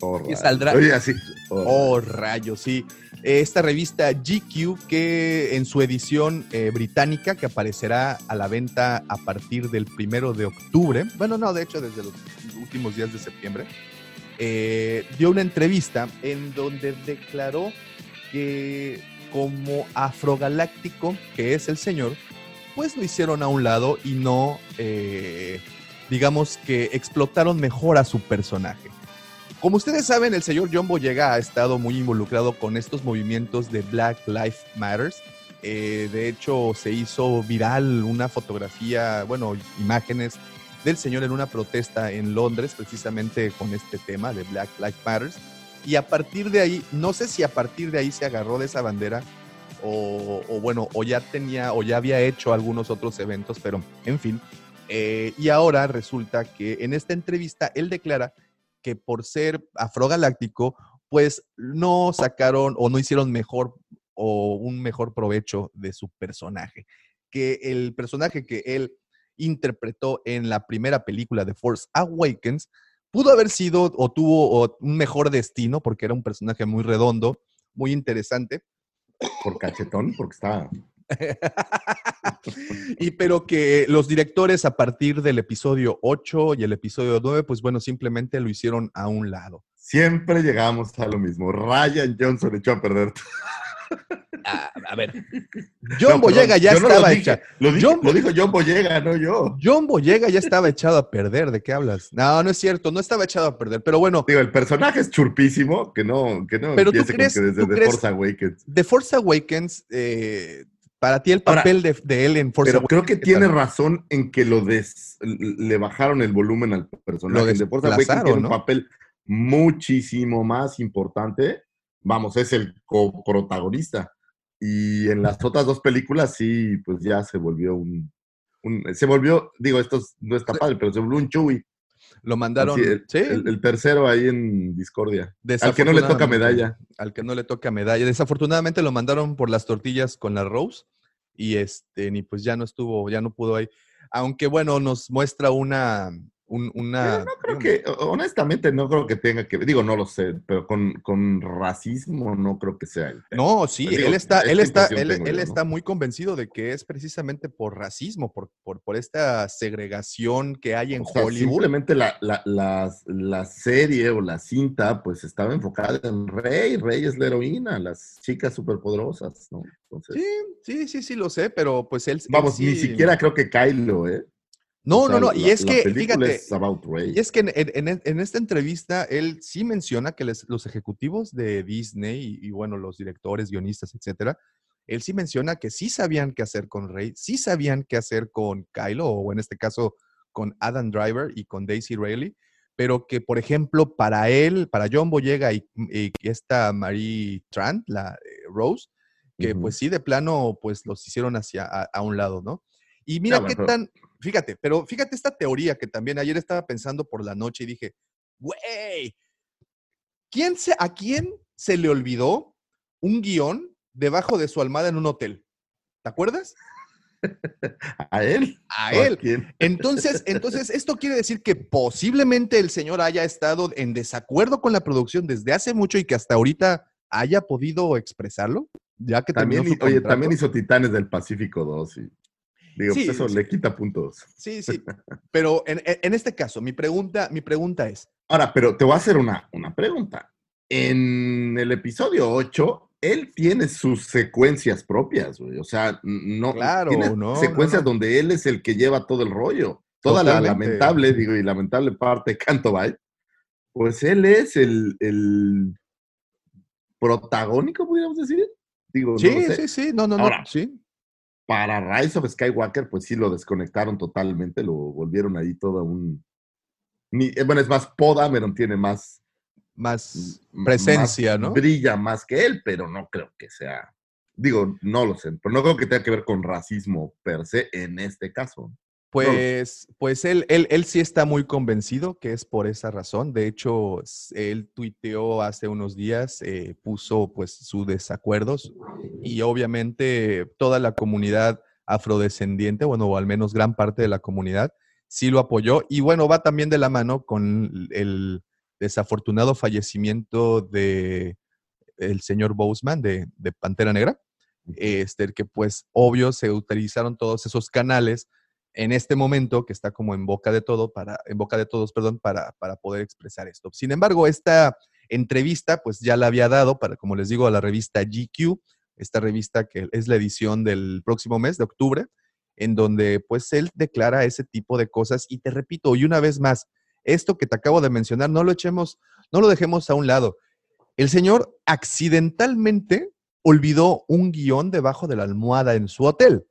Oh,
que saldrá-
Oye, así. oh,
Oh, rayos, sí. Esta revista GQ que en su edición eh, británica, que aparecerá a la venta a partir del primero de octubre, bueno, no, de hecho desde los últimos días de septiembre, eh, dio una entrevista en donde declaró que como afrogaláctico, que es el señor, pues lo hicieron a un lado y no, eh, digamos que explotaron mejor a su personaje. Como ustedes saben, el señor John Boyega ha estado muy involucrado con estos movimientos de Black Lives Matters. Eh, de hecho, se hizo viral una fotografía, bueno, imágenes del señor en una protesta en Londres, precisamente con este tema de Black Lives Matters. Y a partir de ahí, no sé si a partir de ahí se agarró de esa bandera o, bueno, o ya tenía, o ya había hecho algunos otros eventos, pero en fin. Eh, y ahora resulta que en esta entrevista él declara que por ser afrogaláctico, pues no sacaron o no hicieron mejor o un mejor provecho de su personaje. Que el personaje que él interpretó en la primera película de Force Awakens pudo haber sido o tuvo un mejor destino porque era un personaje muy redondo, muy interesante.
Por cachetón, porque estaba
y pero que los directores a partir del episodio 8 y el episodio 9, pues bueno, simplemente lo hicieron a un lado.
Siempre llegamos a lo mismo. Ryan Johnson echó a perder.
A, a ver, John Boyega ya
no
estaba hecha.
Lo, dijo,
John-
lo dijo John Boyega, no yo.
John Boyega ya estaba echado a perder. ¿De qué hablas? No, no es cierto, no estaba echado a perder. Pero bueno,
Digo, el personaje es churpísimo, que no, que no
Pero tú
empiece
crees-
con que desde
tú
The
crees-
Force Awakens.
The Force Awakens, eh, para ti el
Ahora,
papel de, de él en Force
Pero creo que
¿qué
tiene
tal?
razón en que lo des, le bajaron el volumen al personaje.
Lo
The Force Awakens tiene un
¿no?
papel muchísimo más importante. Vamos, es el coprotagonista. Y en las otras dos películas sí, pues ya se volvió un... un- se volvió, digo, esto es- no está padre, pero se volvió un Chewie.
Lo mandaron.
Así, el,
sí,
el- el tercero ahí en Discordia. Al que no le toca medalla.
Al que no le toca medalla. Desafortunadamente lo mandaron por las tortillas con la Rose y este, ni pues ya no estuvo, ya no pudo ahí. Aunque bueno, nos muestra una, un- una.
Yo no creo que, honestamente, no creo que tenga que, digo, no lo sé, pero con, con racismo no creo que sea tema.
No, sí,
Digo,
él está, él está, él, él
yo, ¿no?
está muy convencido de que es precisamente por racismo, por, por, por esta segregación que hay en
O sea,
Hollywood.
simplemente la, la, la, la serie o la cinta, pues estaba enfocada en Rey. Rey es la heroína, las chicas superpoderosas, ¿no? Entonces,
Sí, sí, sí, sí, lo sé, pero pues él. él
vamos, ni
sí-
siquiera creo que Kylo, ¿eh?
No,
O sea,
no, no, y es
la
que, fíjate,
es.
Y es que en, en- en- en esta entrevista él sí menciona que les- los ejecutivos de Disney y, y, bueno, los directores, guionistas, etcétera, él sí menciona que sí sabían qué hacer con Rey, sí sabían qué hacer con Kylo, o en este caso con Adam Driver y con Daisy Ridley, pero que, por ejemplo, para él, para John Boyega y, y esta Marie Trant, la eh, Rose, que pues sí, de plano, pues los hicieron hacia a, a un lado, ¿no? Y mira qué
pero-
tan, fíjate, pero fíjate esta teoría que también ayer estaba pensando por la noche y dije, güey, ¿quién se, ¿a quién se le olvidó un guion debajo de su almohada en un hotel? ¿Te acuerdas?
¿A él?
A
¿O
él.
quién?
Entonces, entonces, esto quiere decir que posiblemente el señor haya estado en desacuerdo con la producción desde hace mucho y que hasta ahorita haya podido expresarlo, ya que
También, oye, también hizo Titanes del Pacífico 2 y digo,
Sí,
pues eso
sí.
le quita puntos.
Sí, sí. Pero en, en- este caso, mi pregunta, mi pregunta es,
Ahora, pero te voy a hacer una, una pregunta. En el episodio 8, él tiene sus secuencias propias, güey. O sea, no
Claro,
tiene
no,
secuencias
no.
donde él es el que lleva todo el rollo. Toda la lamentable, digo, y lamentable parte de Canto Bight, pues él es el, el protagónico, podríamos decir. Digo,
sí,
sé.
sí, sí, no, no, no, sí.
Para Rise of Skywalker, pues sí lo desconectaron totalmente, lo volvieron ahí todo un. ni- eh, bueno, es más, Poe Dameron tiene más
Más presencia,
más-
¿no?
Brilla más que él, pero no creo que sea. Digo, no lo sé, pero no creo que tenga que ver con racismo per se en este caso.
Pues, pues él, él, él sí está muy convencido que es por esa razón. De hecho, él tuiteó hace unos días, eh, puso pues sus desacuerdos y obviamente toda la comunidad afrodescendiente, bueno, o al menos gran parte de la comunidad, sí lo apoyó. Y bueno, va también de la mano con el desafortunado fallecimiento de el señor Boseman de, de Pantera Negra, este, que pues obvio se utilizaron todos esos canales en este momento que está como en boca de todo para en boca de todos, perdón, para, para poder expresar esto. Sin embargo, esta entrevista, pues ya la había dado para, como les digo, a la revista GQ, esta revista que es la edición del próximo mes de octubre, en donde pues él declara ese tipo de cosas y te repito, y una vez más, esto que te acabo de mencionar, no lo echemos, no lo dejemos a un lado. El señor accidentalmente olvidó un guion debajo de la almohada en su hotel.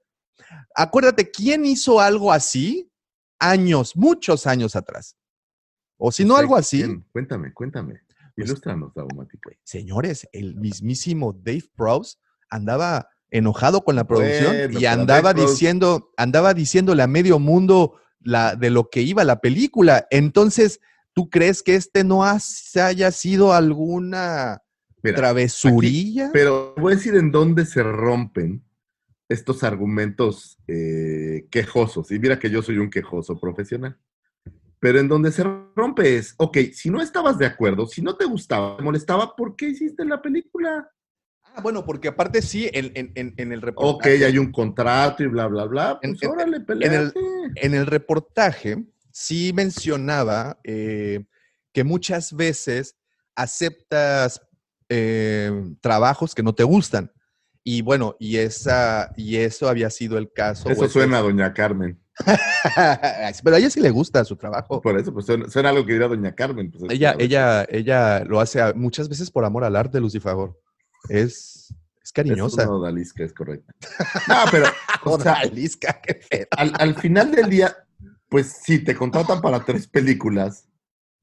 Acuérdate, ¿quién hizo algo así? Años, muchos años atrás. O si no, algo así.
Cuéntame, cuéntame.
Pues,
Ilústranos, Daumático.
Señores, el mismísimo Dave Prowse andaba enojado con la producción
Bueno,
y
pero
andaba diciendo, andaba diciéndole a medio mundo la, de lo que iba la película. Entonces, ¿tú crees que este no has- haya sido alguna
Mira,
travesurilla?
Pero voy a decir en dónde se rompen estos argumentos eh, quejosos. Y mira que yo soy un quejoso profesional. Pero en donde se rompe es, ok, si no estabas de acuerdo, si no te gustaba, te molestaba, ¿por qué hiciste la película?
Ah, bueno, porque aparte sí, en, en- en- en el
Ok,
reportaje.
hay un contrato y bla, bla, bla. Pues órale,
el, en el reportaje sí mencionaba eh, que muchas veces aceptas eh, trabajos que no te gustan. Y bueno, y, esa, y eso había sido el caso.
Eso
ese-
suena a Doña Carmen.
Pero a ella sí le gusta su trabajo.
Por eso, pues suena, suena algo que diría Doña Carmen. pues,
Ella, ella, ella lo hace a- muchas veces por amor al arte, Lucifagor. Es, es
Es
cariñosa.
una odalisca, es correcto. No, pero, o sea,
Odalisca, qué feo.
al, al final del día, pues sí, te contratan para tres películas,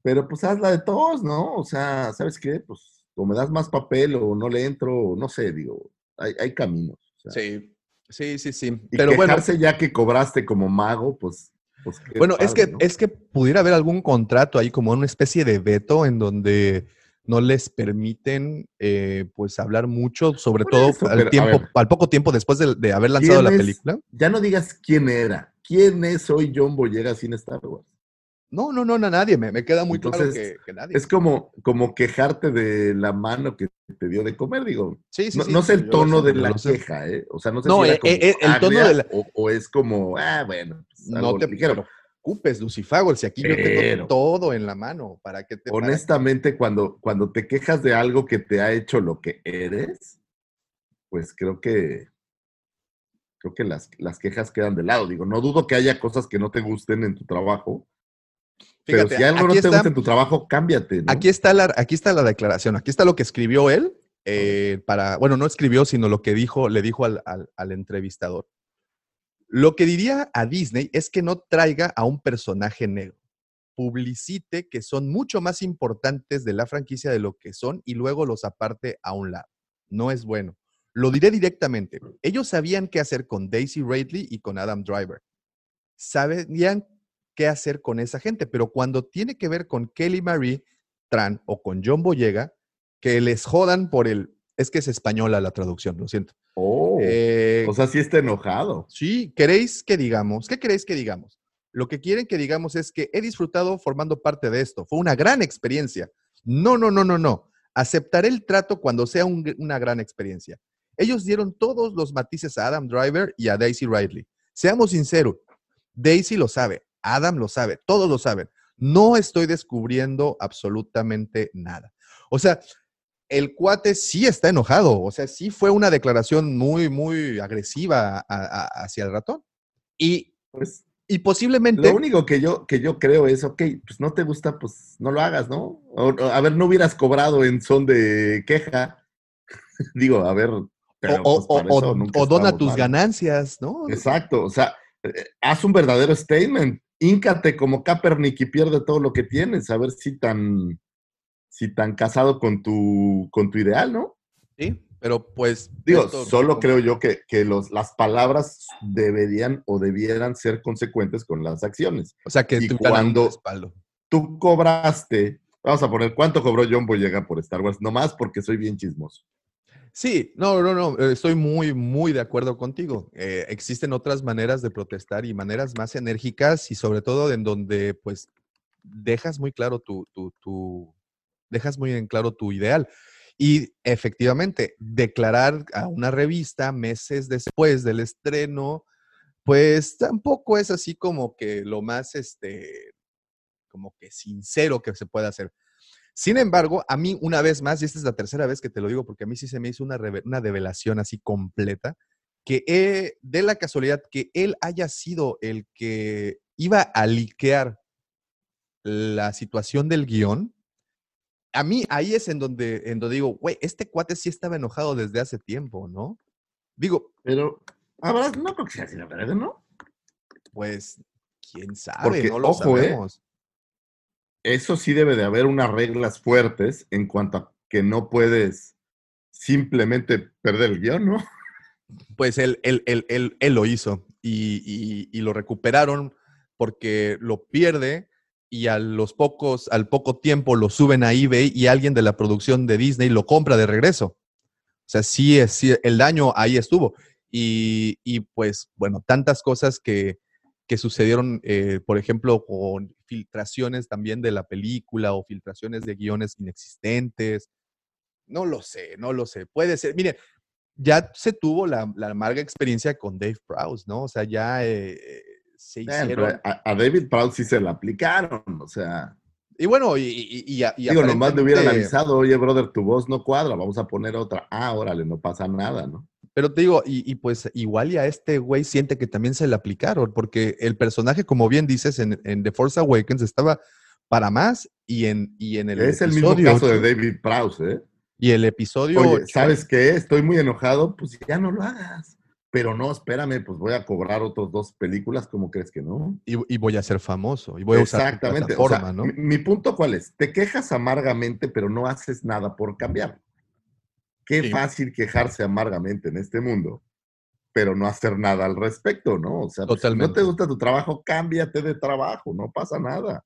pero pues hazla de todos, ¿no? O sea, ¿sabes qué? Pues o me das más papel o no le entro, o no sé, digo, hay, hay caminos. o sea,
Sí, sí, sí, sí.
Y
Pero bueno,
quejarse ya que cobraste como mago, pues... pues
Bueno, es que,
¿no?
es que pudiera haber algún contrato ahí, como una especie de veto en donde no les permiten eh, pues hablar mucho, sobre
Por
todo
eso,
al,
pero,
tiempo,
ver.
al poco tiempo después de, de haber lanzado
¿Quién
la
es?
película.
Ya no digas quién era. ¿Quién es hoy John Boyega sin Star Wars?
No, no, no, no, nadie. Me, me queda muy claro
Entonces,
que, que nadie.
Es como, como quejarte de la mano que te dio de comer, digo.
sí, sí,
no,
sí,
no sé el tono de la queja, ¿eh? O sea, no sé
No,
si era
eh,
como
eh, el tono de la-
o, o es como, ah, bueno, pues,
No te
ligero.
preocupes, Lucifagor, si aquí yo tengo todo en la mano. ¿Para que te para-
Honestamente, cuando, cuando te quejas de algo que te ha hecho lo que eres, pues creo que creo que las, las quejas quedan de lado. Digo, no dudo que haya cosas que no te gusten en tu trabajo, pero
Fíjate,
si algo no te
está-
gusta en tu trabajo, cámbiate, ¿no?
Aquí está la, aquí está la declaración, aquí está lo que escribió él eh, para, bueno, no escribió, sino lo que dijo, le dijo al, al- al entrevistador. Lo que diría a Disney es que no traiga a un personaje negro. Publicite que son mucho más importantes de la franquicia de lo que son y luego los aparte a un lado. No es bueno. Lo diré directamente. Ellos sabían qué hacer con Daisy Ridley y con Adam Driver. Sabían qué hacer con esa gente, pero cuando tiene que ver con Kelly Marie Tran o con John Boyega, que les jodan por el... Es que es española la traducción, lo siento.
Oh,
Eh,
o sea, sí está enojado.
Sí, ¿queréis que digamos? ¿Qué queréis que digamos? Lo que quieren que digamos es que he disfrutado formando parte de esto. Fue una gran experiencia. No, no, no, no, no. Aceptaré el trato cuando sea un una gran experiencia. Ellos dieron todos los matices a Adam Driver y a Daisy Ridley. Seamos sinceros, Daisy lo sabe, Adam lo sabe, todos lo saben. No estoy descubriendo absolutamente nada. O sea, el cuate sí está enojado, o sea, sí fue una declaración muy, muy agresiva a- a- hacia el ratón. Y,
Pues
y posiblemente...
lo único que yo, que yo creo es, ok, pues no te gusta, pues no lo hagas, ¿no? O- a ver, no hubieras cobrado en son de queja. Digo, a ver. pero,
o,
pues,
o- o- dona tus
mal.
ganancias, ¿no?
Exacto, o sea, eh, haz un verdadero statement. Híncate como Kaepernick y pierde todo lo que tienes, a ver si tan, si tan casado con tu, con tu ideal, ¿no?
Sí, pero pues...
Digo,
esto-
solo creo yo que, que los, las palabras deberían o debieran ser consecuentes con las acciones.
O sea, que
y
algún
cuando-. Tú cobraste, vamos a poner, ¿cuánto cobró John Boyega por Star Wars? Nomás porque soy bien chismoso.
Sí, no, no, no, eh, estoy muy, muy de acuerdo contigo. Eh, existen otras maneras de protestar y maneras más enérgicas y sobre todo en donde pues dejas muy claro tu, tu, tu- dejas muy en claro tu ideal. Y efectivamente, declarar a una revista meses después del estreno, pues tampoco es así como que lo más, este, como que sincero que se puede hacer. Sin embargo, a mí una vez más, y esta es la tercera vez que te lo digo, porque a mí sí se me hizo una, reve- una revelación así completa, que he- de la casualidad que él haya sido el que iba a liquear la situación del guion, a mí ahí es en donde, en donde digo, güey, este cuate sí estaba enojado desde hace tiempo, ¿no? Digo,
Pero, ahora no creo que sea así, la verdad, ¿no?
pues, quién sabe,
Porque,
no lo
ojo, ¿eh? Eso sí debe de haber unas reglas fuertes en cuanto a que no puedes simplemente perder el guion, ¿no?
Pues él, él, él, él, él lo hizo y, y- y lo recuperaron porque lo pierde y a los pocos, al poco tiempo lo suben a eBay y alguien de la producción de Disney lo compra de regreso. O sea, sí, es, sí, el daño ahí estuvo. Y, y, pues, bueno, tantas cosas que, que sucedieron, eh, por ejemplo, con filtraciones también de la película o filtraciones de guiones inexistentes. No lo sé, no lo sé. Puede ser. Mire, ya se tuvo la, la amarga experiencia con Dave Prowse, ¿no? O sea, ya eh, eh, se
Bueno,
hicieron.
pero a, a David Proud sí se la aplicaron, o sea,
Y bueno, y, y, y, y
digo, nomás le hubieran avisado, oye, brother, tu voz no cuadra, vamos a poner otra. Ah, órale, no pasa nada, ¿no?
Pero te digo, y, y pues igual y a este güey siente que también se le aplicaron, porque el personaje, como bien dices, en, en The Force Awakens estaba para más y en, y en el
es el mismo
episodio
caso de David Prowse, ¿eh?
Y el episodio
Oye, ¿sabes qué? Estoy muy enojado, pues ya no lo hagas. Pero no, espérame, pues voy a cobrar otros dos películas, ¿cómo crees que no?
y, y voy a ser famoso, y voy a usar tu
Exactamente. O sea,
¿no?
mi, mi punto cuál es, te quejas amargamente, pero no haces nada por cambiar. Qué
Sí.
fácil quejarse amargamente en este mundo, pero no hacer nada al respecto, ¿no? O sea, pues, si no
Totalmente.
te gusta tu trabajo, cámbiate de trabajo, no pasa nada.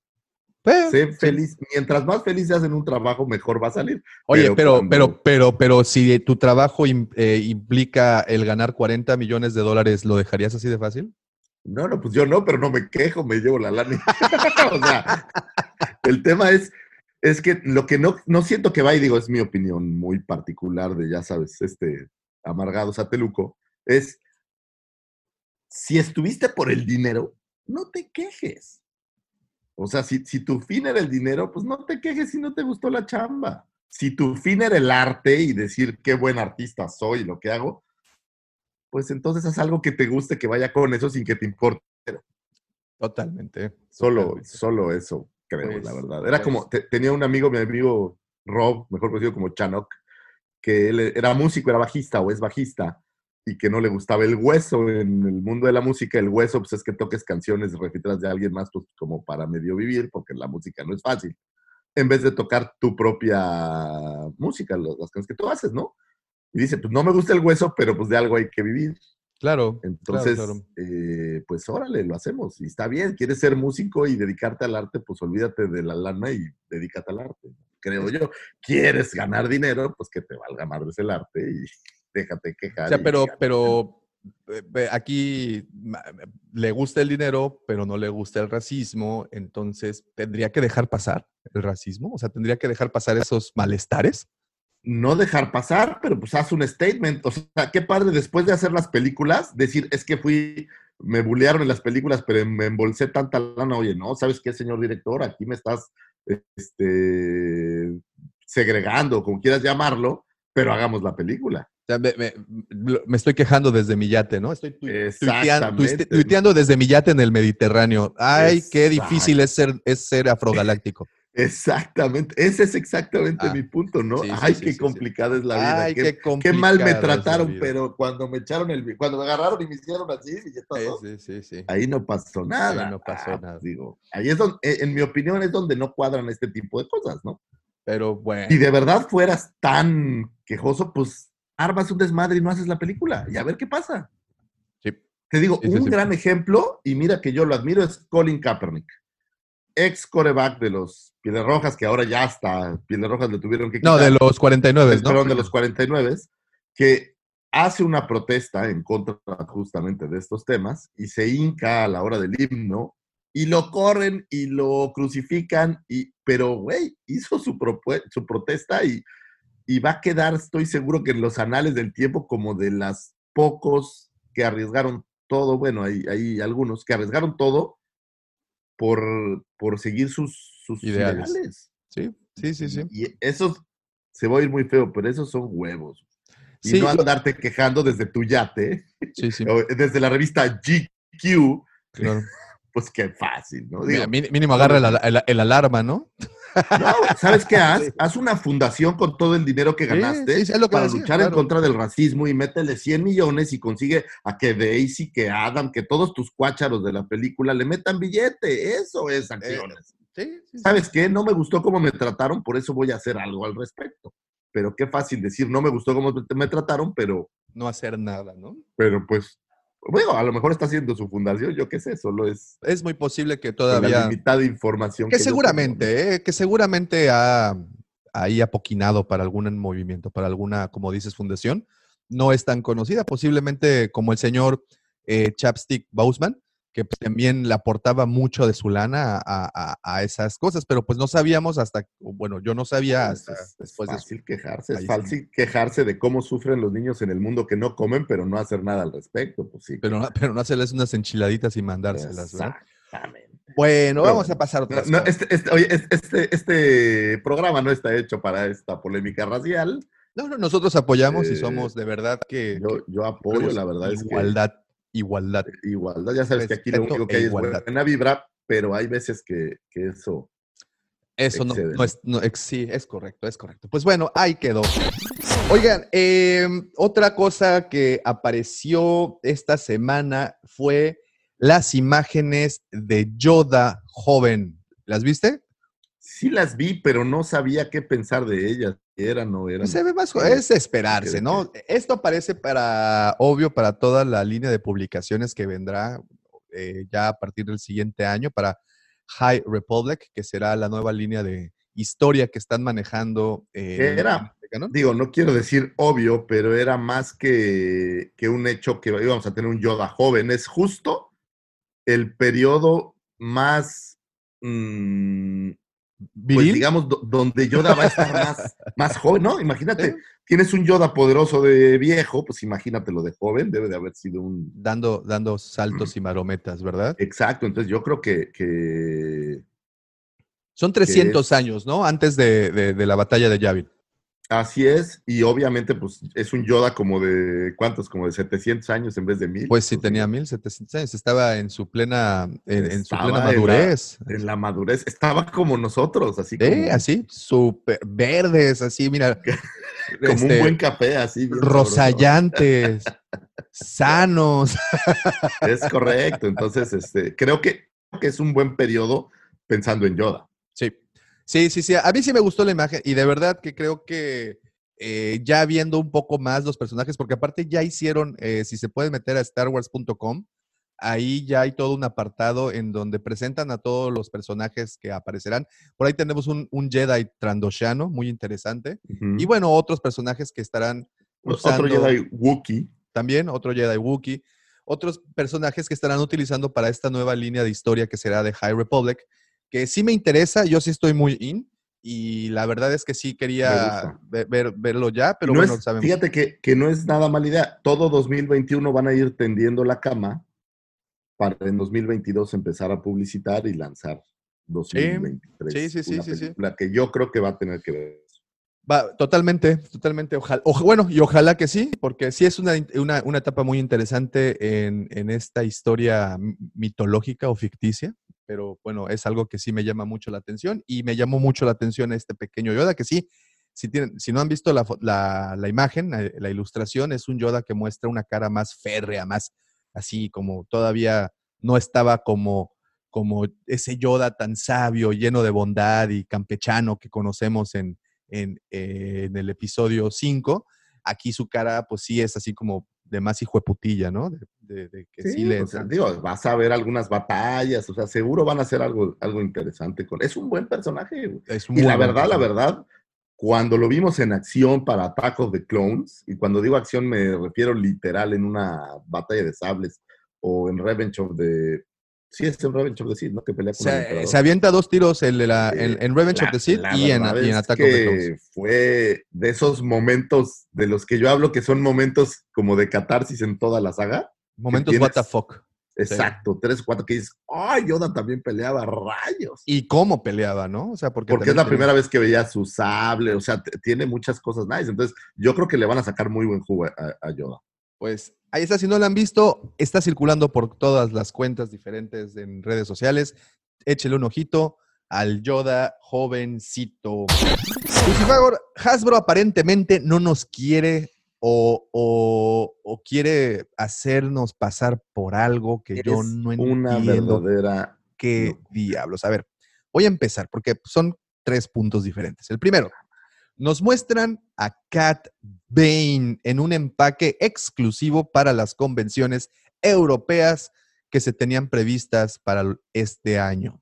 Pues,
Sé
sí.
feliz. Mientras más feliz seas en un trabajo, mejor va a salir.
Oye,
Pero
pero,
cuando-
pero, pero, pero si tu trabajo eh, implica el ganar 40 millones de dólares, ¿lo dejarías así de fácil?
No, no, pues yo no, pero no me quejo, me llevo la lana. o sea, el tema es, es que lo que no, no siento que va, y digo, es mi opinión muy particular de, ya sabes, este amargado sateluco, es, si estuviste por el dinero, no te quejes. O sea, si, si tu fin era el dinero, pues no te quejes si no te gustó la chamba. Si tu fin era el arte y decir qué buen artista soy, lo que hago, pues entonces haz algo que te guste, que vaya con eso sin que te importe.
Totalmente.
Solo,
totalmente.
solo eso, creo,
Pues,
la verdad. Era
pues.
como, te- tenía un amigo, mi amigo Rob, mejor conocido como Chanok, que él era músico, era bajista o es bajista, y que no le gustaba el hueso en el mundo de la música. El hueso, pues es que toques canciones refritadas de alguien más, pues como para medio vivir, porque la música no es fácil, en vez de tocar tu propia música, las canciones que tú haces, ¿no? Y dice, pues no me gusta el hueso, pero pues de algo hay que vivir.
Claro.
Entonces,
claro, claro.
eh, pues órale, lo hacemos. Y está bien, quieres ser músico y dedicarte al arte, pues olvídate de la lana y dedícate al arte. Creo yo. ¿Quieres ganar dinero? Pues que te valga madres el arte y déjate quejar.
O sea, pero, pero eh, aquí ma- le gusta el dinero, pero no le gusta el racismo, entonces tendría que dejar pasar el racismo, o sea, tendría que dejar pasar esos malestares.
No dejar pasar, pero pues haz un statement. O sea, qué padre después de hacer las películas, decir, es que fui, me bullearon en las películas, pero me embolsé tanta lana. Oye, no, ¿sabes qué, señor director? Aquí me estás este, segregando, como quieras llamarlo, pero hagamos la película.
O sea, me, me- me estoy quejando desde mi yate, ¿no? Estoy tu- tuiteando, tuiteando desde mi yate en el Mediterráneo. Ay, qué difícil es ser, es ser afrogaláctico.
Exactamente, ese es exactamente
Ah,
mi punto, ¿no?
sí,
Ay,
sí,
qué
sí,
complicada es la vida.
Ay,
qué,
qué,
qué mal me trataron, pero cuando me echaron el, cuando me agarraron y me hicieron así, y ya
Sí,
todo,
sí, sí, sí.
ahí no pasó nada.
no pasó
Ah,
nada.
Digo, ahí es donde, eh, en mi opinión, es donde no cuadran este tipo de cosas, ¿no?
Pero bueno.
Si de verdad fueras tan quejoso, pues armas un desmadre y no haces la película y a ver qué pasa.
Sí.
Te digo, un gran ejemplo, y mira que yo lo admiro, es Colin Kaepernick, ex coreback de los Pieles Rojas, que ahora ya hasta Pieles Rojas le tuvieron que quitar.
No, de los 49,
Del-
¿no?
perdón, de los 49, que hace una protesta en contra justamente de estos temas y se hinca a la hora del himno y lo corren y lo crucifican, y, pero, güey, hizo su, su protesta y, y va a quedar, estoy seguro que en los anales del tiempo, como de las pocos que arriesgaron todo, bueno, hay, hay algunos que arriesgaron todo por, por seguir sus, sus
Ideales.
ideales.
Sí, sí, Sí, sí.
Y esos, se va a ir muy feo, pero esos son huevos. Y
Sí,
no
lo-
andarte quejando desde tu yate,
Sí, sí.
o desde la revista GQ,
claro.
pues qué fácil, ¿no? Digo,
mí- mínimo agarra el, el- el alarma, ¿no?
No, ¿sabes qué haz? Haz una fundación con todo el dinero que ganaste
sí, sí, es lo que
para
decía,
luchar en contra del racismo y métele 100 millones y consigue a que Daisy, que Adam, que todos tus cuácharos de la película le metan billete. Eso es acciones.
Sí, sí, sí.
¿Sabes qué? No me gustó cómo me trataron, por eso voy a hacer algo al respecto. Pero qué fácil decir, no me gustó cómo me trataron, pero,
No hacer nada, ¿no?
pero pues, bueno, a lo mejor está haciendo su fundación, yo qué sé, solo es
Es muy posible que
con la
todavía...
limitada información.
Que
yo
seguramente, eh, que seguramente ha ahí apoquinado para algún movimiento, para alguna, como dices, fundación. No es tan conocida, posiblemente como el señor eh, Chapstick Boseman, que pues, también le aportaba mucho de su lana a, a- a esas cosas, pero pues no sabíamos hasta, bueno, yo no sabía hasta
Es, es
después de su-
fácil quejarse,
Ahí
es fácil quejarse de cómo sufren los niños en el mundo que no comen, pero no hacer nada al respecto. Pues sí.
Pero, no- pero no hacerles unas enchiladitas y mandárselas, ¿verdad?
Exactamente.
Bueno,
Pero
vamos a pasar a
No, no, este, este- oye, este, este, programa no está hecho para esta polémica racial.
No, no, nosotros apoyamos y
Eh,
somos de verdad que,
Yo, yo apoyo, la verdad es que
igualdad, igualdad.
igualdad. Ya sabes que aquí lo único que
e
hay es buena vibra, pero hay veces que, que eso.
Eso no,
Excede,
no
¿no?
es, no, ex- sí, es correcto, es correcto. Pues bueno, ahí quedó. Oigan, eh, otra cosa que apareció esta semana fue las imágenes de Yoda joven. ¿Las viste?
Sí las vi, pero no sabía qué pensar de ellas. O no eran.
Se ve más, es esperarse,
¿De
¿no? Esto aparece para, obvio, para toda la línea de publicaciones que vendrá eh, ya a partir del siguiente año para High Republic, que será la nueva línea de historia que están manejando. eh,
¿Qué
en-
era?
canon.
Digo, no quiero decir obvio, pero era más que, que un hecho que íbamos a tener un Yoda joven. Es justo el periodo más, mm, pues digamos, do- donde Yoda va a estar más, más joven, ¿no? Imagínate,
¿Eh?
tienes un Yoda poderoso de viejo, pues imagínatelo de joven, debe de haber sido un...
dando, dando saltos y marometas, ¿verdad?
Exacto, entonces yo creo que, que
Son 300
es-
años, ¿no? Antes de, de- de la batalla de Yavin.
Así es, y obviamente pues es un Yoda como de, ¿cuántos? Como de 700 años en vez de 1000.
Pues sí, tenía 1700 años, estaba en su plena, en, en su plena
en la-
madurez.
En la madurez, estaba como nosotros, así
Eh,
como,
así, súper verdes, así, mira.
como
este,
un buen café, así.
rosallantes, sanos.
Es correcto, entonces este, creo que, que es un buen periodo pensando en Yoda.
Sí, sí, sí, sí. A mí sí me gustó la imagen y de verdad que creo que eh, ya viendo un poco más los personajes, porque aparte ya hicieron, eh, si se puede meter a starwars.com, ahí ya hay todo un apartado en donde presentan a todos los personajes que aparecerán. Por ahí tenemos un, un Jedi Trandoshiano, muy interesante. Y bueno, otros personajes que estarán usando
Otro Jedi Wookiee.
también, otro Jedi Wookiee, otros personajes que estarán utilizando para esta nueva línea de historia que será de High Republic, que sí me interesa, yo sí estoy muy in, y la verdad es que sí quería ver, ver- verlo ya, pero
No
bueno,
es-
sabemos.
Fíjate que, que no es nada mala idea. Todo 2021 van a ir tendiendo la cama para en 2022 empezar a publicitar y lanzar 2023.
Sí, sí, sí,
una
sí, sí.
que yo creo que va a tener que ver.
Va, totalmente, totalmente. Ojalá, oja- bueno, y ojalá que sí, porque sí es una, una- una etapa muy interesante en, en esta historia mitológica o ficticia, pero bueno, es algo que sí me llama mucho la atención y me llamó mucho la atención este pequeño Yoda, que sí, si, tienen, si no han visto la, la- la imagen, eh, la ilustración, es un Yoda que muestra una cara más férrea, más así como todavía no estaba como como ese Yoda tan sabio, lleno de bondad y campechano que conocemos en, en, eh, en el episodio 5, aquí su cara, pues sí es así como de más hijo de putilla, ¿no? De- de que sí,
Sí,
le.
o sea, digo, vas a ver algunas batallas, o sea, seguro van a hacer algo, algo interesante con. Es un buen personaje. güey.
es
Y
muy
la verdad, la
personaje.
verdad, cuando lo vimos en acción para Attack of the Clones, y cuando digo acción me refiero literal en una batalla de sables o en Revenge of the... Sí, es en Revenge of the Sith, ¿no? Que pelea con el
Se,
emperador.
se avienta dos tiros el de la-
Eh,
en, en Revenge of
La-
the Sith
la
y en, y en
es
Attack of the.
Fue de esos momentos de los que yo hablo que son momentos como de catarsis en toda la saga.
Momentos
tienes-
what the fuck.
exacto, tres o cuatro que dices, ¡ay, Yoda también peleaba rayos!
Y cómo peleaba, ¿no? O sea, porque,
Porque es la primera vez que veía su sable, o sea, tiene muchas cosas nice. Entonces, yo creo que le van a sacar muy buen jugo a, a Yoda.
Pues ahí está, si no lo han visto, está circulando por todas las cuentas diferentes en redes sociales. Échele un ojito al Yoda jovencito. Lucifagor, Hasbro aparentemente no nos quiere o, o- o quiere hacernos pasar por algo que yo no
una
entiendo
verdadera.
qué
no.
diablos. A ver, voy a empezar porque son tres puntos diferentes. El primero, nos muestran a Cat Bane en un empaque exclusivo para las convenciones europeas que se tenían previstas para este año.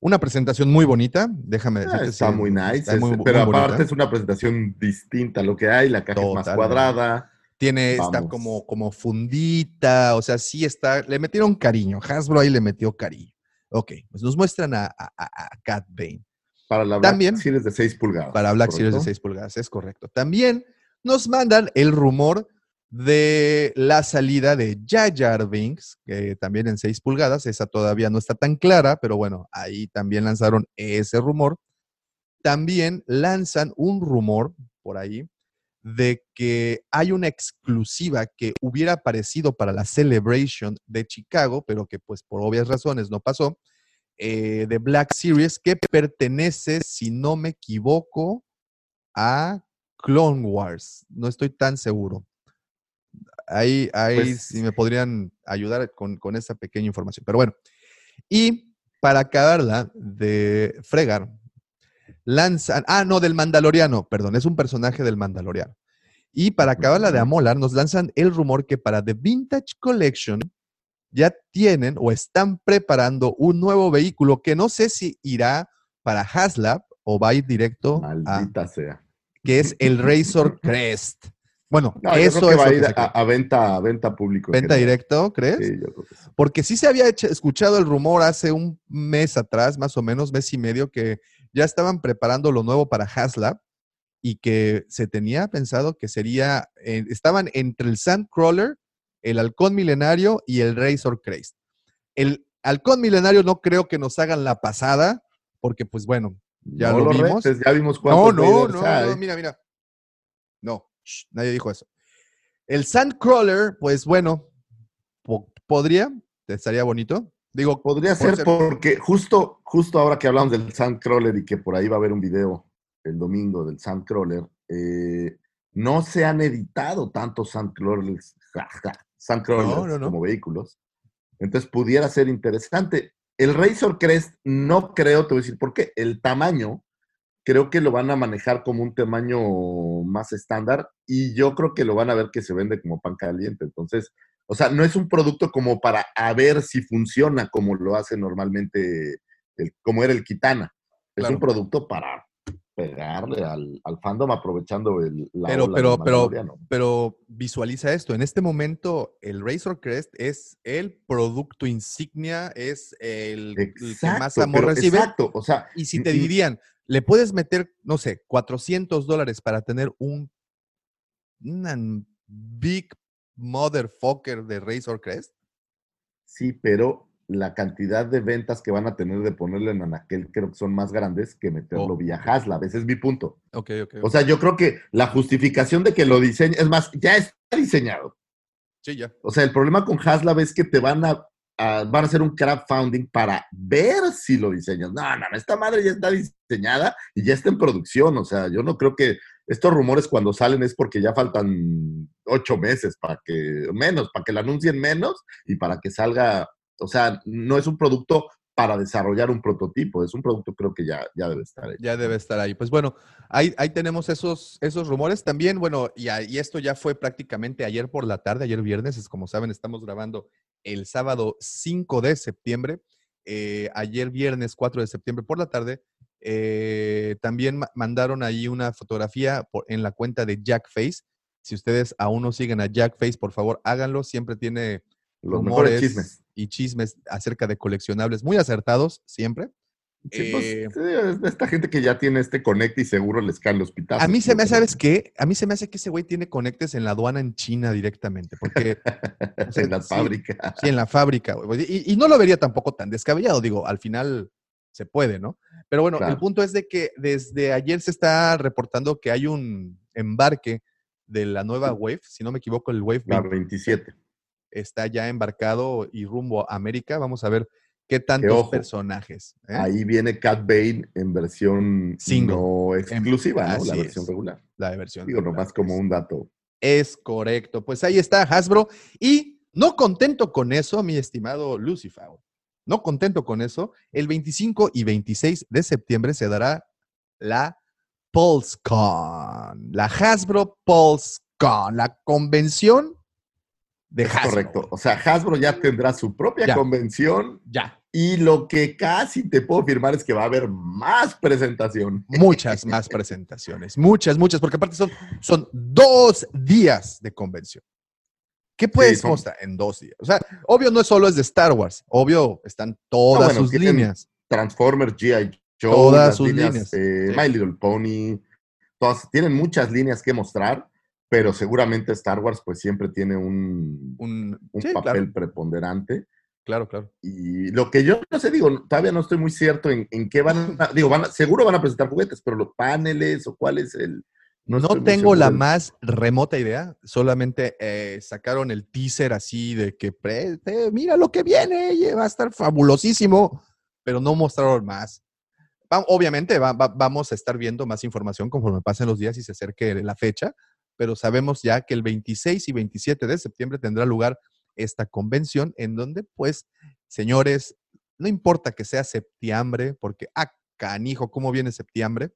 Una presentación muy bonita, déjame
Ah,
decirte.
está
sí,
muy nice,
está muy-
pero
muy
aparte
bonita.
es una presentación distinta a lo que hay, la caja es más cuadrada.
Tiene, está como, como fundita, o sea, sí está, le metieron cariño. Hasbro ahí le metió cariño. Ok, pues nos muestran a, a, a- Cat Bane.
Para la Black
También-
Series de 6 pulgadas.
Para Black Series de
¿correcto?
6 pulgadas, es correcto. También nos mandan el rumor de la salida de Jar Jar Binks, que también en 6 pulgadas, esa todavía no está tan clara, pero bueno, ahí también lanzaron ese rumor. También lanzan un rumor por ahí de que hay una exclusiva que hubiera aparecido para la Celebration de Chicago, pero que pues por obvias razones no pasó, eh, de Black Series, que pertenece, si no me equivoco, a Clone Wars. No estoy tan seguro. Ahí, ahí
Pues-
si me podrían ayudar con, con esa pequeña información. Pero bueno, y para acabarla de fregar, lanzan, ah, no, del Mandaloriano, perdón, es un personaje del Mandaloriano. Y para acabarla de amolar, nos lanzan el rumor que para The Vintage Collection ya tienen o están preparando un nuevo vehículo que no sé si irá para Haslab o va a ir directo a,
Maldita sea.
que es el Razor Crest. Bueno,
No, yo
eso
creo que
es
va a ir a, venta, a venta público. en
¿Venta directo, crees?
Sí, yo creo que sí.
Porque sí se había hecho- escuchado el rumor hace un mes atrás, más o menos, mes y medio, que ya estaban preparando lo nuevo para Haslab y que se tenía pensado que sería, eh, estaban entre el Sandcrawler, el Halcón Milenario y el Razor Crest. El Halcón Milenario no creo que nos hagan la pasada, porque pues bueno, Ya
no
lo vimos.
retes, ya vimos
no,
cuántos
no, no,
hay.
no, mira, mira. Shh, nadie dijo eso. El Sandcrawler, pues bueno, po- podría, estaría bonito. Digo,
Podría ser porque justo, justo ahora que hablamos del Sandcrawler y que por ahí va a haber un video el domingo del Sandcrawler, eh, no se han editado tantos Sandcrawlers, ja, ja, Sandcrawlers
No, no, no.
como vehículos. Entonces pudiera ser interesante. El Razor Crest no creo, te voy a decir por qué. El tamaño, creo que lo van a manejar como un tamaño más estándar y yo creo que lo van a ver que se vende como pan caliente. Entonces, o sea, no es un producto como para a ver si funciona como lo hace normalmente, el, como era el Kitana. Es
Claro.
un producto para pegarle al, al fandom aprovechando el, la
Pero,
ola
pero, pero, pero visualiza esto. En este momento, el Razor Crest es el producto insignia, es el, el que más
Exacto,
amor recibe.
exacto, o sea,
Y si te dirían, le puedes meter, no sé, 400 dólares para tener un una big motherfucker de Razor Crest.
Sí, pero la cantidad de ventas que van a tener de ponerlo en Anaquel creo que son más grandes que meterlo
Oh,
vía. Haslab. Ese es mi punto.
Ok, ok.
O sea, yo creo que la justificación de que lo diseñe, es más, ya está diseñado.
sí, ya.
O sea, el problema con Haslab es que te van a, a- van a hacer un crowdfunding para ver si lo diseñas. No, no, no, esta madre ya está diseñada y ya está en producción. O sea, yo no creo que estos rumores cuando salen es porque ya faltan ocho meses para que, menos, para que lo anuncien menos y para que salga. O sea, no es un producto para desarrollar un prototipo, es un producto creo que ya, ya debe estar hecho.
Ya debe estar ahí. Pues bueno, ahí, ahí tenemos esos, esos rumores también. Bueno, y, a- y esto ya fue prácticamente ayer por la tarde, ayer viernes, es como saben, estamos grabando el sábado 5 de septiembre. Eh, ayer viernes 4 de septiembre por la tarde, eh, también ma- mandaron ahí una fotografía por- en la cuenta de Jackface. Si ustedes aún no siguen a Jackface, por favor, háganlo. Siempre tiene
Los mejores chismes.
y chismes acerca de coleccionables muy acertados, siempre.
Sí, pues,
Eh,
esta gente que ya tiene este conecte y seguro les caen los pitazos.
a mí se me hace. ¿sabes qué? A mí se me hace que ese güey tiene conectes en la aduana en China directamente, porque o sea,
en la
sí,
fábrica.
Sí, en la fábrica. Y, y no lo vería tampoco tan descabellado, digo, al final se puede, ¿no? Pero bueno, el punto es de que desde ayer se está reportando que hay un embarque de la nueva Wave, si no me equivoco, el Wave
La
20
27.
Está ya embarcado y rumbo a América. Vamos a ver qué tantos personajes. ¿eh?
Ahí viene Cat Bane en versión
Single.
no exclusiva, ¿no? La
es.
versión regular.
La versión.
Digo,
regular,
nomás como un dato.
Es correcto. Pues ahí está Hasbro. Y no contento con eso, mi estimado Lucifer. No contento con eso, el 25 y 26 de septiembre se dará la PulseCon, la Hasbro PulseCon, la convención de
Es
Hasbro.
correcto. O sea, Hasbro ya tendrá su propia
Ya.
convención
Ya,
y lo que casi te puedo afirmar es que va a haber más presentación.
muchas más presentaciones, muchas, muchas, porque aparte son, son dos días de convención. ¿Qué puedes
son-
mostrar en dos días? O sea, obvio no solo es de Star Wars, obvio están todas
bueno,
sus líneas.
Transformers, G.I. Joe,
Todas sus
líneas,
líneas,
eh,
sí.
My Little Pony, todas, tienen muchas líneas que mostrar, pero seguramente Star Wars pues siempre tiene un,
Un,
un
sí,
papel
claro,
preponderante.
claro, claro.
Y lo que yo no sé, digo, todavía no estoy muy cierto en, en qué van a, digo, van a- seguro van a presentar juguetes, pero los paneles o cuál es el...
No,
muy
tengo la más remota idea, solamente eh, sacaron el teaser así de que pre- eh, mira lo que viene, va a estar fabulosísimo, pero no mostraron más. Va- obviamente va- va- vamos a estar viendo más información conforme pasen los días y se acerque la fecha, pero sabemos ya que el 26 y 27 de septiembre tendrá lugar esta convención en donde, pues, señores, no importa que sea septiembre, porque, ah, canijo, ¿cómo viene septiembre?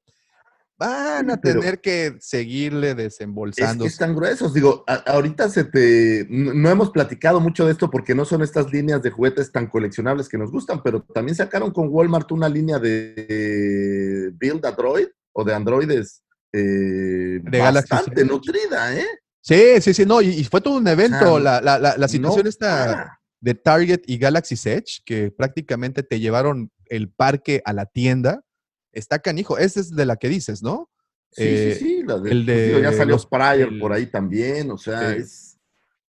Van a
pero-
tener que seguirle
Es
desembolsando.
que están gruesos. Digo, a- ahorita se te. No, no hemos platicado mucho de esto porque no son estas líneas de juguetes tan coleccionables que nos gustan, pero también sacaron con Walmart una línea de Build a Droid o de androides eh,
De Galaxy
bastante nutrida, ¿eh?
Sí, sí, sí, no, y, y fue todo un evento. la, la- la- la situación
No
está de Target y Galaxy Edge, que prácticamente te llevaron el parque a la tienda. Está canijo. Esa es de la que dices, ¿no?
Sí,
Eh,
sí, sí. la de-
el
pues, digo, ya
de
salió
los-
Pryor
el-
por ahí también. O sea,
Sí.
es,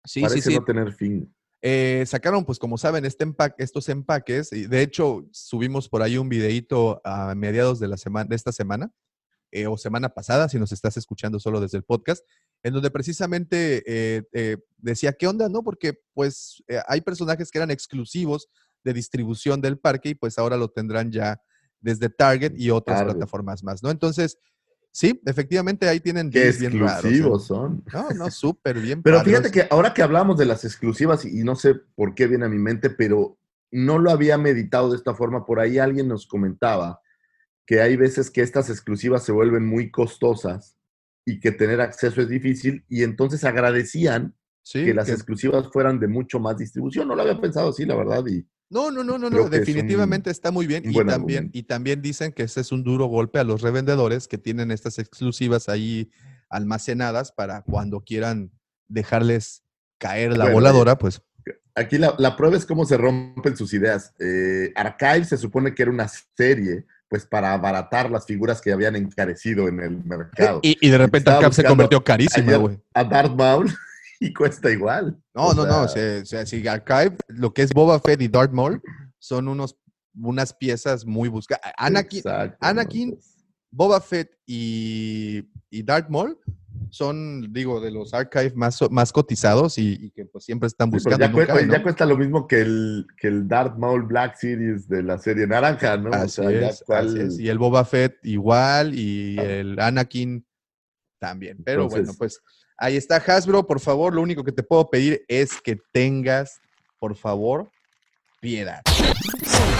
Sí,
parece
sí, sí.
no tener fin.
Eh, sacaron, pues como saben, este empa- estos empaques. Y de hecho, subimos por ahí un videito a mediados de, la semana, de esta semana, eh, o semana pasada, si nos estás escuchando solo desde el podcast, en donde precisamente eh, eh, decía, ¿qué onda? ¿No? Porque pues hay personajes que eran exclusivos de distribución del parque y pues ahora lo tendrán ya desde Target y otras
Target.
plataformas más, ¿no? Entonces, sí, efectivamente ahí tienen
Qué
bien raros.
exclusivos son.
No, no, súper bien.
Pero fíjate que ahora que hablamos de las exclusivas, y no sé por qué viene a mi mente, pero no lo había meditado de esta forma, por ahí alguien nos comentaba que hay veces que estas exclusivas se vuelven muy costosas y que tener acceso es difícil, y entonces agradecían
Sí,
que las
que-
exclusivas fueran de mucho más distribución. No lo había pensado así, la verdad, y
No, no, no, no, no,
que es un-
definitivamente está muy bien. Y también,
argumento.
y también dicen que ese es un duro golpe a los revendedores que tienen estas exclusivas ahí almacenadas para cuando quieran dejarles caer la
Bueno,
voladora, pues
aquí la, la prueba es cómo se rompen sus ideas. Eh, Archive se supone que era una serie, pues para abaratar las figuras que habían encarecido en el mercado.
y, y de repente
estaba
Arcap se convirtió carísima,
ayer
güey.
a Darth Maul y cuesta igual.
No,
O
no, no,
sea,
o sea, si Archive, lo que es Boba Fett y Darth Maul, son unos, unas piezas muy buscadas. Anakin, Anakin Boba Fett y, y Darth Maul son, digo, de los archive más, más cotizados y, y que pues siempre están
sí,
buscando.
ya, cuesta lo mismo que el, que el Darth Maul Black Series de la serie naranja, ¿no? O sea, ya
es,
cuál-
así es. Y el Boba Fett igual y
Ah.
el Anakin también. Pero bueno, pues ahí está Hasbro. Por favor, lo único que te puedo pedir es que tengas, por favor, piedad.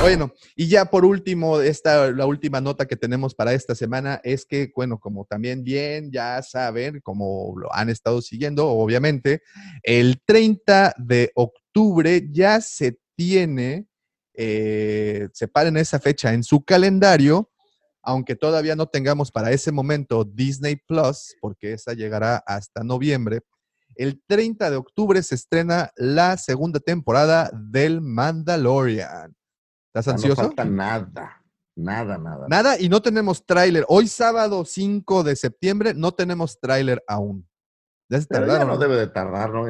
Bueno, y ya por último, esta, la última nota que tenemos para esta semana es que, bueno, como también bien ya saben, como lo han estado siguiendo, obviamente, el 30 de octubre ya se tiene, eh, separen esa fecha en su calendario, aunque todavía no tengamos para ese momento Disney Plus, porque esa llegará hasta noviembre. El 30 de octubre se estrena la segunda temporada del Mandalorian. ¿Estás
Ah, no
ansioso?
falta nada. Nada, nada.
Nada y no tenemos tráiler. Hoy sábado 5 de septiembre no tenemos tráiler aún. Ya se tardaron,
ya no
¿no?
debe de tardar, ¿no?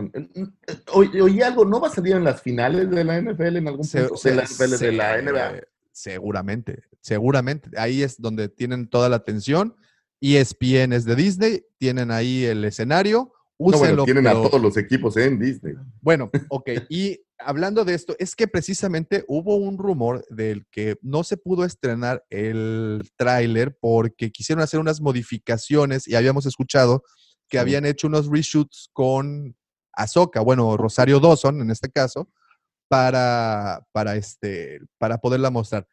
Oí algo, ¿no va a salir en las finales de la NFL en algún
Se-
punto?
se-
de la NFL, de la
se-
NBA.
Seguramente, seguramente. Ahí es donde tienen toda la atención. ESPN es de Disney, tienen ahí el escenario.
No, bueno, tienen
pero-
a todos los equipos en Disney.
Bueno, ok. Y hablando de esto, es que precisamente hubo un rumor del que no se pudo estrenar el tráiler porque quisieron hacer unas modificaciones y habíamos escuchado que habían hecho unos reshoots con Ahsoka, bueno, Rosario Dawson en este caso, para, para, este, para poderla mostrar.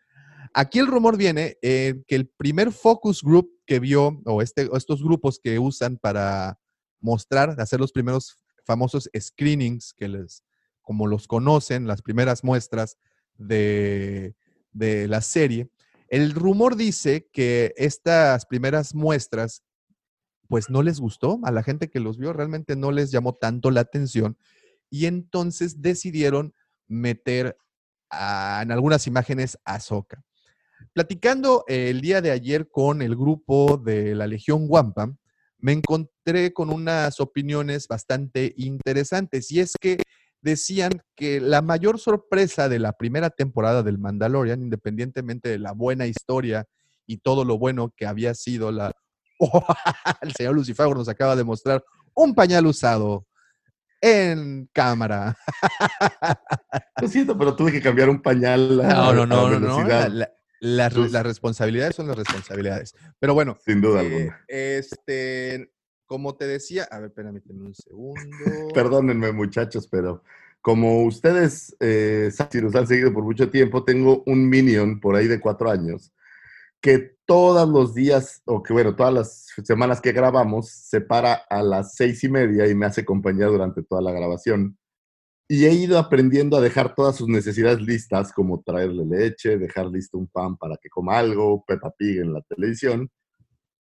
Aquí el rumor viene eh, que el primer focus group que vio, o, este, o estos grupos que usan para mostrar, hacer los primeros famosos screenings que les, como los conocen, las primeras muestras de, de la serie. El rumor dice que estas primeras muestras, pues no les gustó a la gente que los vio, realmente no les llamó tanto la atención y entonces decidieron meter en algunas imágenes a Ahsoka. Platicando el día de ayer con el grupo de la Legión Wampa, me encontré con unas opiniones bastante interesantes y es que decían que la mayor sorpresa de la primera temporada del Mandalorian, independientemente de la buena historia y todo lo bueno que había sido la... el señor Lucifer nos acaba de mostrar un pañal usado en cámara.
Lo siento, pero tuve que cambiar un pañal
No, no, no, no, no.
velocidad,
la- la- las, las responsabilidades son las responsabilidades. Pero bueno,
sin duda
eh,
alguna.
este, como te decía, a ver, permíteme un segundo.
Perdónenme, muchachos, pero como ustedes, eh, si nos han seguido por mucho tiempo, tengo un minion por ahí de cuatro años que todos los días, o que bueno, todas las semanas que grabamos, se para a las seis y media y me hace compañía durante toda la grabación. Y he ido aprendiendo a dejar todas sus necesidades listas, como traerle leche, dejar listo un pan para que coma algo, Peppa Pig en la televisión.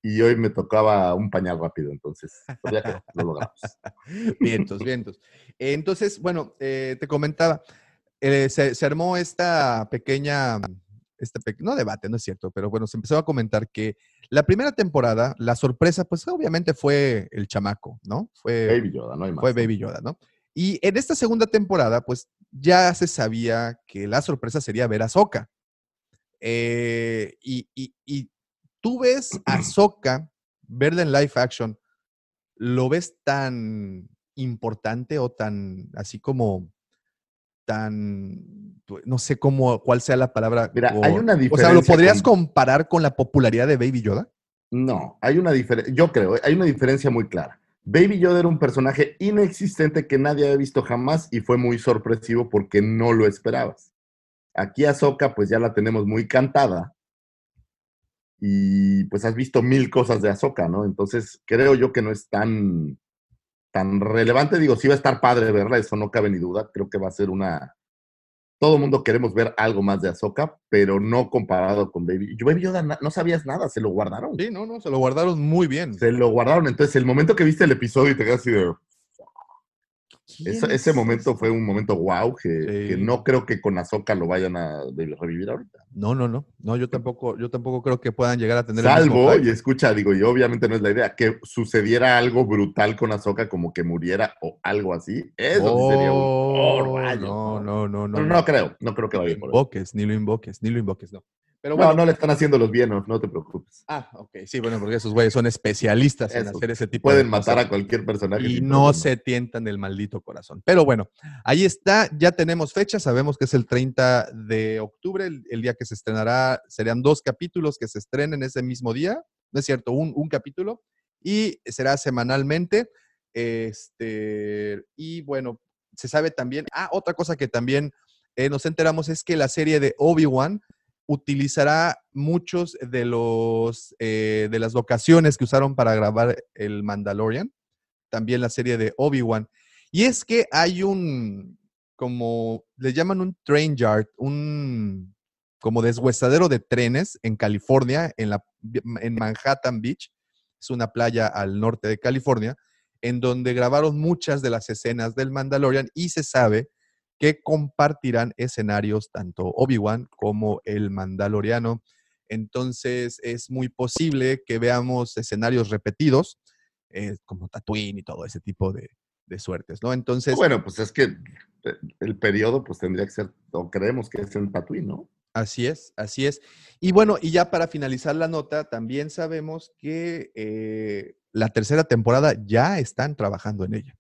Y hoy me tocaba un pañal rápido, entonces, pues ya quedó, lo logramos.
Vientos, vientos. Entonces, bueno, eh, te comentaba, eh, se, se armó esta pequeña, este pe- no debate, no es cierto, pero bueno, se empezó a comentar que la primera temporada, la sorpresa, pues obviamente fue el chamaco, ¿no? Fue
Baby Yoda, no hay más.
fue Baby Yoda, ¿no? Y en esta segunda temporada, pues ya se sabía que la sorpresa sería ver a Soka. y, y- y tú ves a Soka, verla en live action, ¿lo ves tan importante o tan así como tan, pues, no sé cómo, cuál sea la palabra?
Mira,
o-
hay una
O sea, ¿lo
diferencia
podrías
con-
comparar con la popularidad de Baby Yoda?
No, hay una diferencia, yo creo, hay una diferencia muy clara. Baby Yoda era un personaje inexistente que nadie había visto jamás y fue muy sorpresivo porque no lo esperabas. Aquí a pues ya la tenemos muy cantada y pues has visto mil cosas de Ahsoka, ¿no? Entonces creo yo que no es tan, tan relevante. Digo, sí va a estar padre verla, eso no cabe ni duda. Creo que va a ser una... Todo el mundo queremos ver algo más de Ahsoka, pero no comparado con Baby. Yo Baby Yoda no sabías nada, se lo guardaron.
Sí, no, no, se lo guardaron muy bien.
Se lo guardaron. Entonces, el momento que viste el episodio y te quedas así de. Eso-
¿Quién
ese
es
momento fue un momento wow que, no creo que con Azoka lo vayan a revivir ahorita.
No, no, no. No, yo tampoco, yo tampoco creo que puedan llegar a tener el mismo
Salvo, y escucha, digo, y obviamente no es la idea, que sucediera algo brutal con Azoka, como que muriera o algo así. Eso sí sería un.
Oh,
oh, rayos,
no, no, no, no.
Pero no creo, no creo que
Ni lo
vaya por ahí.
invoques, ni lo invoques, ni lo invoques, no. Pero
No,
bueno.
no le están haciendo los bienos, no te preocupes.
Ah, ok, sí, bueno, porque esos güeyes son especialistas en
Eso,
hacer ese tipo
Pueden
de
matar
cosas.
a cualquier personaje.
y no
problema.
se tientan el maldito corazón. Pero bueno, ahí está, ya tenemos fecha, sabemos que es el 30 de octubre, el, el día que se estrenará, serían dos capítulos que se estrenen ese mismo día, no es cierto, un, un capítulo, y será semanalmente. Este, y bueno, se sabe también, ah, otra cosa que también eh, nos enteramos es que la serie de Obi-Wan utilizará muchos de los eh, de las locaciones que usaron para grabar el Mandalorian, también la serie de Obi-Wan. Y es que hay un, como le llaman un train yard, un como deshuesadero de trenes en California, en, la, en Manhattan Beach, es una playa al norte de California, en donde grabaron muchas de las escenas del Mandalorian y se sabe que compartirán escenarios tanto Obi-Wan como el Mandaloriano. Entonces es muy posible que veamos escenarios repetidos, eh, como Tatooine y todo ese tipo de, de suertes, ¿no? Entonces,
Bueno, pues es que eh, el periodo pues tendría que ser, o creemos que es en Tatooine, ¿no?
Así es, así es. Y bueno, y ya para finalizar la nota, también sabemos que eh, la tercera temporada ya están trabajando en ella.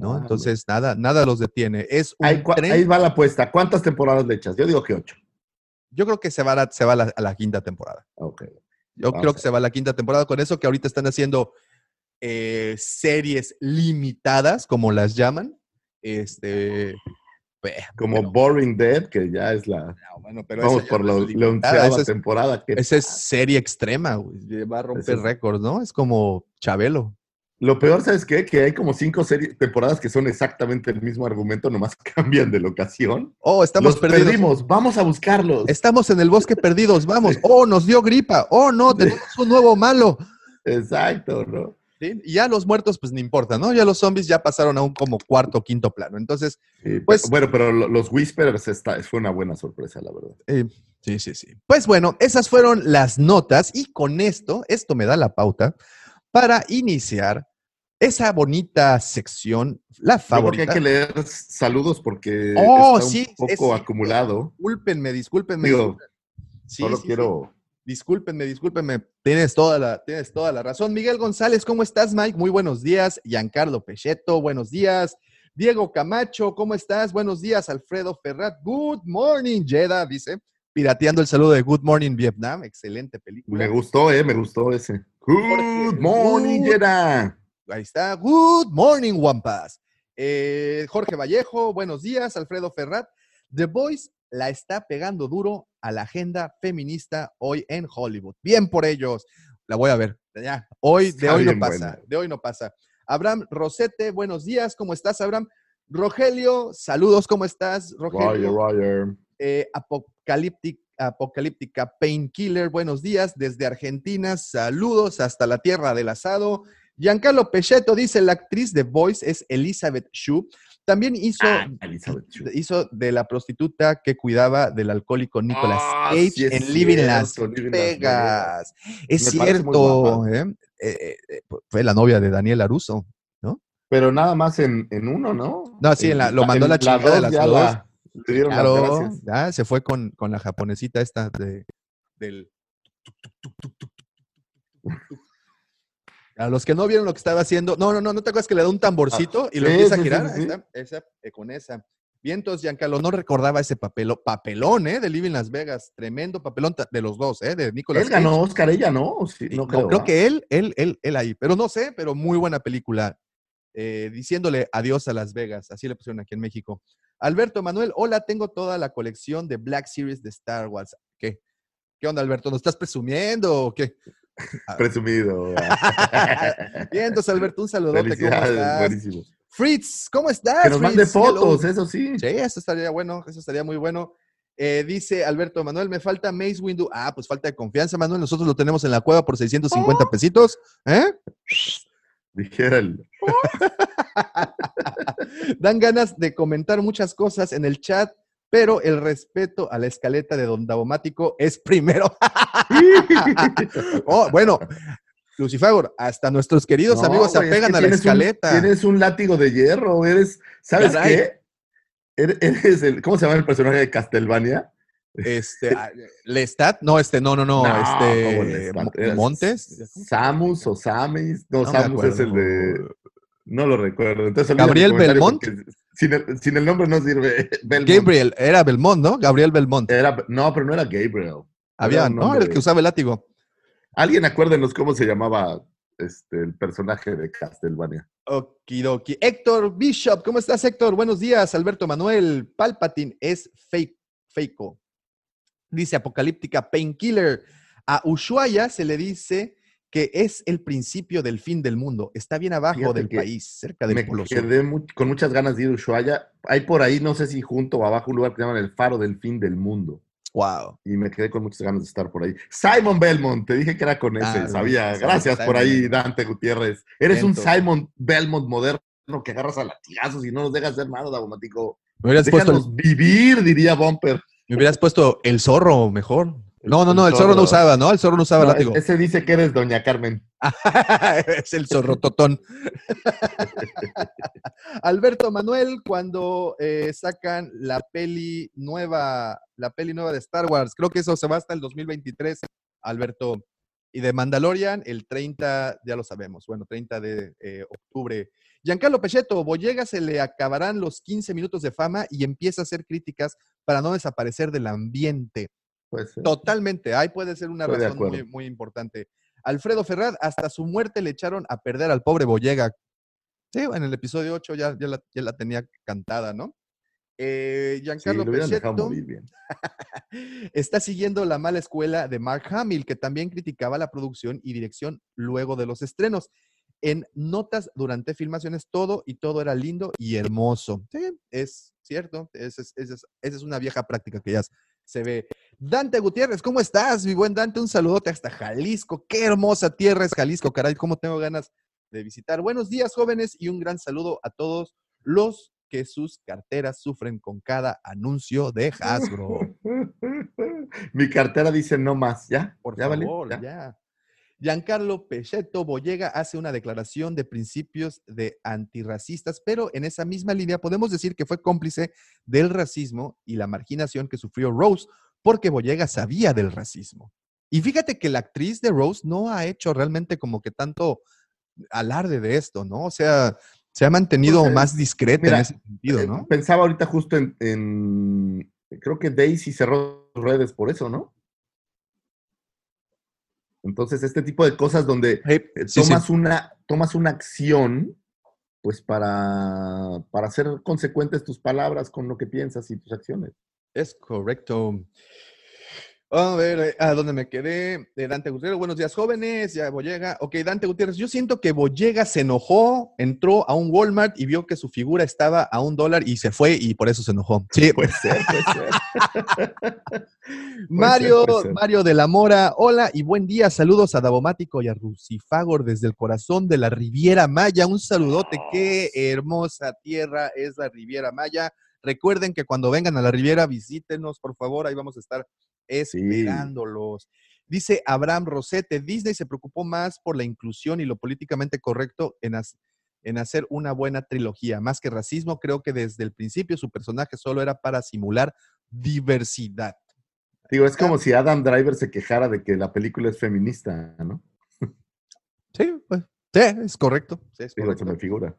¿No?
Ah,
Entonces, nada, nada los detiene. Es un
Ahí, cua-
tren-
ahí va la apuesta. ¿Cuántas temporadas le echas? Yo digo que ocho.
Yo creo que se va a la, se va a la, a la quinta temporada.
Ok.
Yo
Vamos
creo que se va a la quinta temporada con eso que ahorita están haciendo eh, series limitadas, como las llaman. Este,
Como
bueno,
Boring Dead, que ya es la.
no, bueno, pero
Vamos por
no
la onceava temporada. Que
Esa es serie extrema, güey. Va a romper récords, ¿no? Es como Chabelo.
Lo peor, ¿sabes qué? Que hay como cinco series, temporadas que son exactamente el mismo argumento, nomás cambian de locación.
Oh, estamos
Los
perdidos.
perdimos, vamos a buscarlos.
Estamos en el bosque perdidos, vamos. Oh, nos dio gripa. Oh, no, tenemos un nuevo malo.
Exacto, ¿no?
¿Sí? Y ya los muertos, pues no importa, ¿no? Ya los zombies ya pasaron a un como cuarto o quinto plano. Entonces, Pues-
pero- bueno, pero lo- los Whisperers está, fue una buena sorpresa, la verdad.
eh, sí, sí, sí. Pues bueno, esas fueron las notas y con esto, esto me da la pauta para iniciar esa bonita sección, la
Yo creo que hay
favorita.
que leer saludos porque
Oh,
está
sí,
un
es
poco acumulado.
Discúlpenme, discúlpenme.
Digo,
discúlpenme. Sí,
Solo
sí, sí.
quiero.
Discúlpenme, discúlpenme. Tienes toda, la, tienes toda la razón. Miguel González, ¿cómo estás, Mike? Muy buenos días. Giancarlo Pecheto, buenos días. Diego Camacho, ¿cómo estás? Buenos días. Alfredo Ferrat, good morning, Jeda, dice. Pirateando el saludo de Good Morning Vietnam. Excelente película.
Me gustó, eh, me gustó ese. Good morning, Jedi.
Ahí está. Good morning, Wampas. Eh, Jorge Vallejo, buenos días. Alfredo Ferrat. The Voice la está pegando duro a la agenda feminista hoy en Hollywood. Bien por ellos. La voy a ver. Ya. Hoy, de
Está
hoy no pasa. De hoy no pasa. Abraham Rosete, buenos días. ¿Cómo estás, Abraham? Rogelio, saludos. ¿Cómo estás, Rogelio?
Roger, Roger.
eh, Apocalíptic- Apocalíptica Painkiller, buenos días desde Argentina, saludos hasta la tierra del asado. Giancarlo Pecheto dice, la actriz de Voice es Elizabeth Shue. También hizo,
Ah, Elizabeth Shue.
hizo de la prostituta que cuidaba del alcohólico Nicolas
Ah,
Cage
sí
en Living Las Vegas. Es
Me
cierto. ¿eh? Eh, eh, fue la novia de Daniel Aruso.
Pero nada más en, en uno, ¿no?
No, sí, en la- lo mandó la chingada de las dos.
la- le dieron las
Claro, ya se fue con, con la japonesita esta de, del... A los que no vieron lo que estaba haciendo, no, no, no, no te acuerdas que le da un tamborcito y lo
sí,
empieza
sí,
a girar.
sí,
Ahí
sí.
está, esa, eh, con esa. Vientos, Giancarlo, no recordaba ese papelo, papelón, ¿eh? De Living Las Vegas. Tremendo papelón de los dos, ¿eh? De Nicolas
Él ganó Oscar, ella no. No
no,
creo,
creo
¿ah?
que él, él, él, él ahí. Pero no sé, pero muy buena película. Eh, diciéndole adiós a Las Vegas. Así le pusieron aquí en México. Alberto Manuel, hola, tengo toda la colección de Black Series de Star Wars. ¿Qué? ¿Qué onda, Alberto? ¿Nos estás presumiendo o qué?
Presumido.
Bien, entonces, Alberto, un saludote. ¿Cómo estás?
buenísimo.
Fritz, ¿cómo estás?
Que nos mande?
Hello.
fotos, eso sí.
Sí, eso estaría bueno, eso estaría muy bueno. Eh, dice Alberto Manuel, me falta Maze Windu. Ah, pues falta de confianza, Manuel. Nosotros lo tenemos en la cueva por 650 pesitos. ¿Eh?
Dijera el.
Dan ganas de comentar muchas cosas en el chat, pero el respeto a la escaleta de Don Davomático es primero. oh, bueno, Lucifagor, hasta nuestros queridos
No,
amigos se
es
apegan
que
a la
un-
escaleta.
tienes un látigo de hierro, eres. ¿Sabes
Caray.
qué? Eres, eres el. ¿Cómo se llama el personaje de Castlevania?
Este, ah, Lestat, no, este, no, no, no,
No, ¿cómo
este,
Lestat? Eras
Montes.
Samus o Samis. No, Samus es el de. No lo recuerdo. Entonces,
Gabriel Belmont.
Sin el, sin el nombre no sirve. Belmont.
Gabriel, era Belmont, ¿no? Gabriel Belmont.
Era, no, pero no era Gabriel.
Había,
era
¿no? Era el que usaba el látigo.
Alguien acuérdenos cómo se llamaba este, el personaje de Castlevania.
Okidoki. Héctor Bishop, ¿cómo estás, Héctor? Buenos días, Alberto Manuel. Palpatine es fake, fakeco. Dice Apocalíptica Painkiller. A Ushuaia se le dice que es el principio del fin del mundo. Está bien abajo
Fíjate
del país, cerca del
Me
Polo Sur.
quedé con muchas ganas de ir a Ushuaia. Hay por ahí, no sé si junto o abajo, un lugar que se llama el Faro del Fin del Mundo.
Wow.
Y me quedé con muchas ganas de estar por ahí. Simon Belmont, te dije que era con ese,
Ah,
sabía. Gracias por ahí. Dante Gutiérrez. Eres un. Simon Belmont moderno que agarras a latigazos y no nos dejas hacer nada, Daumático.
Me hubieras, puesto el,
Déjanos vivir, diría Bumper.
me hubieras puesto el zorro mejor. No, no, no, el zorro no usaba, ¿no? El zorro no usaba
No,
látigo.
ese dice que eres Doña Carmen.
es el zorro totón. Alberto Manuel, cuando eh, sacan la peli nueva, la peli nueva de Star Wars, creo que eso se va hasta el 2023, Alberto. Y de Mandalorian, el 30, ya lo sabemos, bueno, 30 de eh, octubre. Giancarlo Pechetto, Boyega se le acabarán los 15 minutos de fama y empieza a hacer críticas para no desaparecer del ambiente.
Pues, eh,
Totalmente, ahí puede ser una razón muy, importante. Alfredo Ferrad, hasta su muerte le echaron a perder al pobre Boyega. Sí, en el episodio 8 ya, ya, la, ya la tenía cantada, ¿no? Eh,
sí,
Giancarlo Pechetto
bien.
está siguiendo la mala escuela de Mark Hamill, que también criticaba la producción y dirección luego de los estrenos. En notas durante filmaciones, todo y todo era lindo y hermoso. Sí, es cierto. Esa es, es- esa es una vieja práctica que ya se ve. Dante Gutiérrez, ¿cómo estás, mi buen Dante? Un saludote hasta Jalisco. Qué hermosa tierra es Jalisco, caray. ¿Cómo tengo ganas de visitar? Buenos días, jóvenes, y un gran saludo a todos los que sus carteras sufren con cada anuncio de Hasbro.
Mi cartera dice no más, ¿ya?
Por
¿Ya,
favor,
¿Ya?
ya. Giancarlo Pechetto Boyega hace una declaración de principios de antirracistas, pero en esa misma línea podemos decir que fue cómplice del racismo y la marginación que sufrió Rose, porque Boyega sabía del racismo. Y fíjate que la actriz de Rose no ha hecho realmente como que tanto alarde de esto, ¿no? O sea, se ha mantenido
Pues,
más discreta
mira,
en ese sentido,
Eh,
¿no?
Pensaba ahorita justo en, en- Creo que Daisy cerró redes por eso, ¿no? Entonces, este tipo de cosas donde
Hey,
eh,
sí.
tomas, Una, tomas una acción, pues para, para hacer consecuentes tus palabras con lo que piensas y tus acciones.
Es correcto. A ver, eh, ¿a dónde me quedé? De Dante Gutiérrez, buenos días, jóvenes. Ya Boyega. Ok, Dante Gutiérrez, yo siento que Boyega se enojó, entró a un Walmart y vio que su figura estaba a un dólar y se fue y por eso se enojó. Sí,
Puede ser, puede ser.
Mario,
puede ser.
Mario de la Mora, hola y buen día. Saludos a Davomático y a Rusifagor desde el corazón de la Riviera Maya. Un saludote, qué hermosa tierra es la Riviera Maya. Recuerden que cuando vengan a la Riviera, visítenos, por favor, ahí vamos a estar esperándolos. Dice Abraham Rosete, Disney se preocupó más por la inclusión y lo políticamente correcto en, en hacer una buena trilogía. Más que racismo, creo que desde el principio su personaje solo era para simular diversidad.
Digo, es como si Adam Driver se quejara de que la película es feminista, ¿no?
Sí, pues, sí, es correcto. sí, es correcto.
me figura.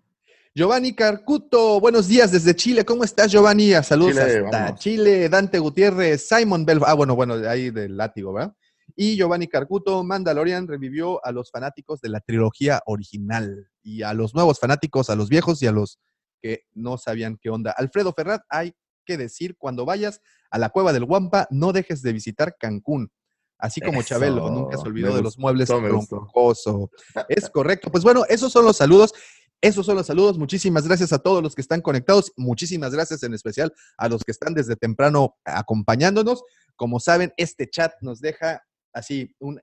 Giovanni Carcuto, buenos días desde Chile. ¿Cómo estás, Giovanni? Saludos
Chile,
hasta
vamos.
Chile. Dante Gutiérrez, Simon Bell. Ah, bueno, bueno, ahí del látigo, ¿verdad? Y Giovanni Carcuto, Mandalorian revivió a los fanáticos de la trilogía original y a los nuevos fanáticos, a los viejos y a los que no sabían qué onda. Alfredo Ferrat, hay que decir, cuando vayas a la cueva del Guampa, no dejes de visitar Cancún. Así como
Eso,
Chabelo, nunca se olvidó
me
de los muebles
gustó.
Es correcto. Pues bueno, esos son los saludos. Esos son los saludos. Muchísimas gracias a todos los que están conectados. Muchísimas gracias en especial a los que están desde temprano acompañándonos. Como saben, este chat nos deja así un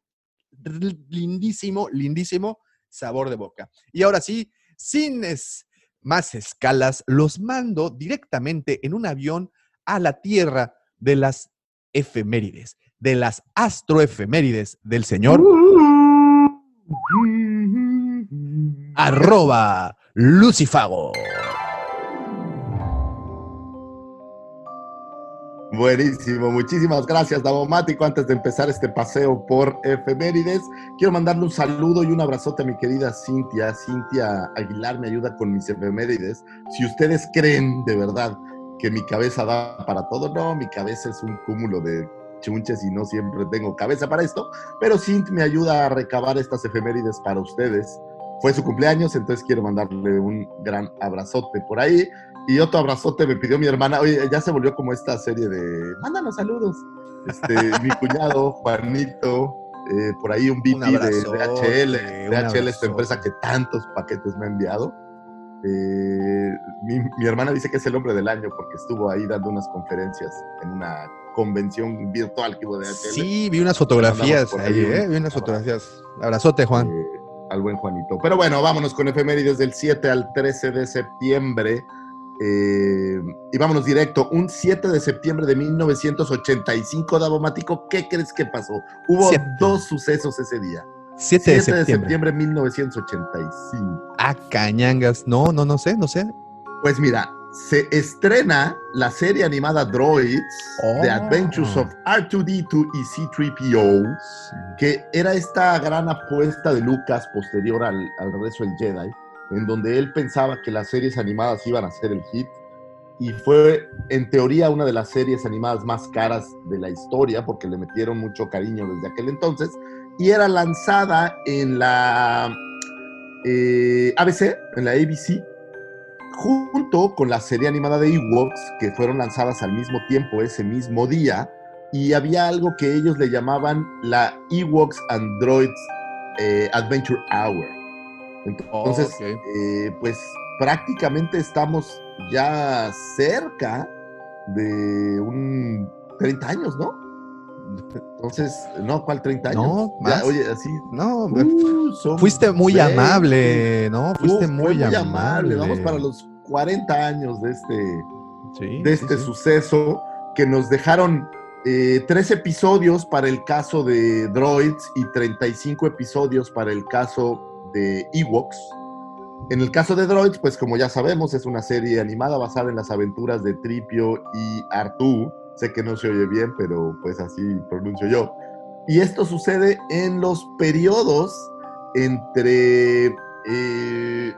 lindísimo, lindísimo sabor de boca. Y ahora sí, sin es- más escalas, los mando directamente en un avión a la tierra de las efemérides, de las astroefemérides del señor arroba Lucifago.
Buenísimo, muchísimas gracias, Davomático. Antes de empezar este paseo por efemérides, quiero mandarle un saludo y un abrazote a mi querida Cintia. Cintia Aguilar me ayuda con mis efemérides. Si ustedes creen de verdad que mi cabeza da para todo, no, mi cabeza es un cúmulo de chunches y no siempre tengo cabeza para esto, pero Cintia me ayuda a recabar estas efemérides para ustedes. Fue su cumpleaños, entonces quiero mandarle un gran abrazote por ahí. Y otro abrazote me pidió mi hermana. Oye, ya se volvió como esta serie de. Mándanos saludos. Este, mi cuñado, Juanito. eh, por ahí un VP de DHL.
un
DHL, esta empresa que tantos paquetes me ha enviado. Eh, mi, mi hermana dice que es el hombre del año porque estuvo ahí dando unas conferencias en una convención virtual que hubo de DHL.
Sí, vi unas fotografías ahí,
ahí un
¿eh? Vi unas fotografías. Abrazote, Juan.
Al buen Juanito. Pero bueno, vámonos con efemérides del 7 al 13 de septiembre. Eh, y vámonos directo, un 7 de septiembre de 1985, Davomático, ¿qué crees que pasó? Hubo
Siete.
dos sucesos ese día.
7 de
7 de
septiembre.
septiembre de 1985.
Ah, cañangas. No, no, no sé, no sé.
Pues mira, se estrena la serie animada Droids, The
Oh.
Adventures of R2D2 y C3PO, que era esta gran apuesta de Lucas posterior al, al regreso del Jedi, en donde él pensaba que las series animadas iban a ser el hit, y fue en teoría una de las series animadas más caras de la historia, porque le metieron mucho cariño desde aquel entonces, y era lanzada en la eh, ABC, en la ABC, junto con la serie animada de Ewoks, que fueron lanzadas al mismo tiempo ese mismo día, y había algo que ellos le llamaban la Ewoks Androids eh, Adventure Hour. Entonces, eh, pues prácticamente estamos ya cerca de un 30 años, ¿no? Entonces, no, ¿cuál 30 años?
No,
Ya,
más.
oye, así.
No,
uh,
fuiste muy
20.
amable, ¿no? Fuiste muy,
fue
amable.
Vamos para los 40 años de este,
Sí,
de este
sí.
suceso que nos dejaron eh, tres episodios para el caso de Droids y 35 episodios para el caso de Ewoks. En el caso de Droids, pues como ya sabemos, es una serie animada basada en las aventuras de Tripio y Artú. Sé que no se oye bien, pero pues así pronuncio yo. Y esto sucede en los periodos entre eh,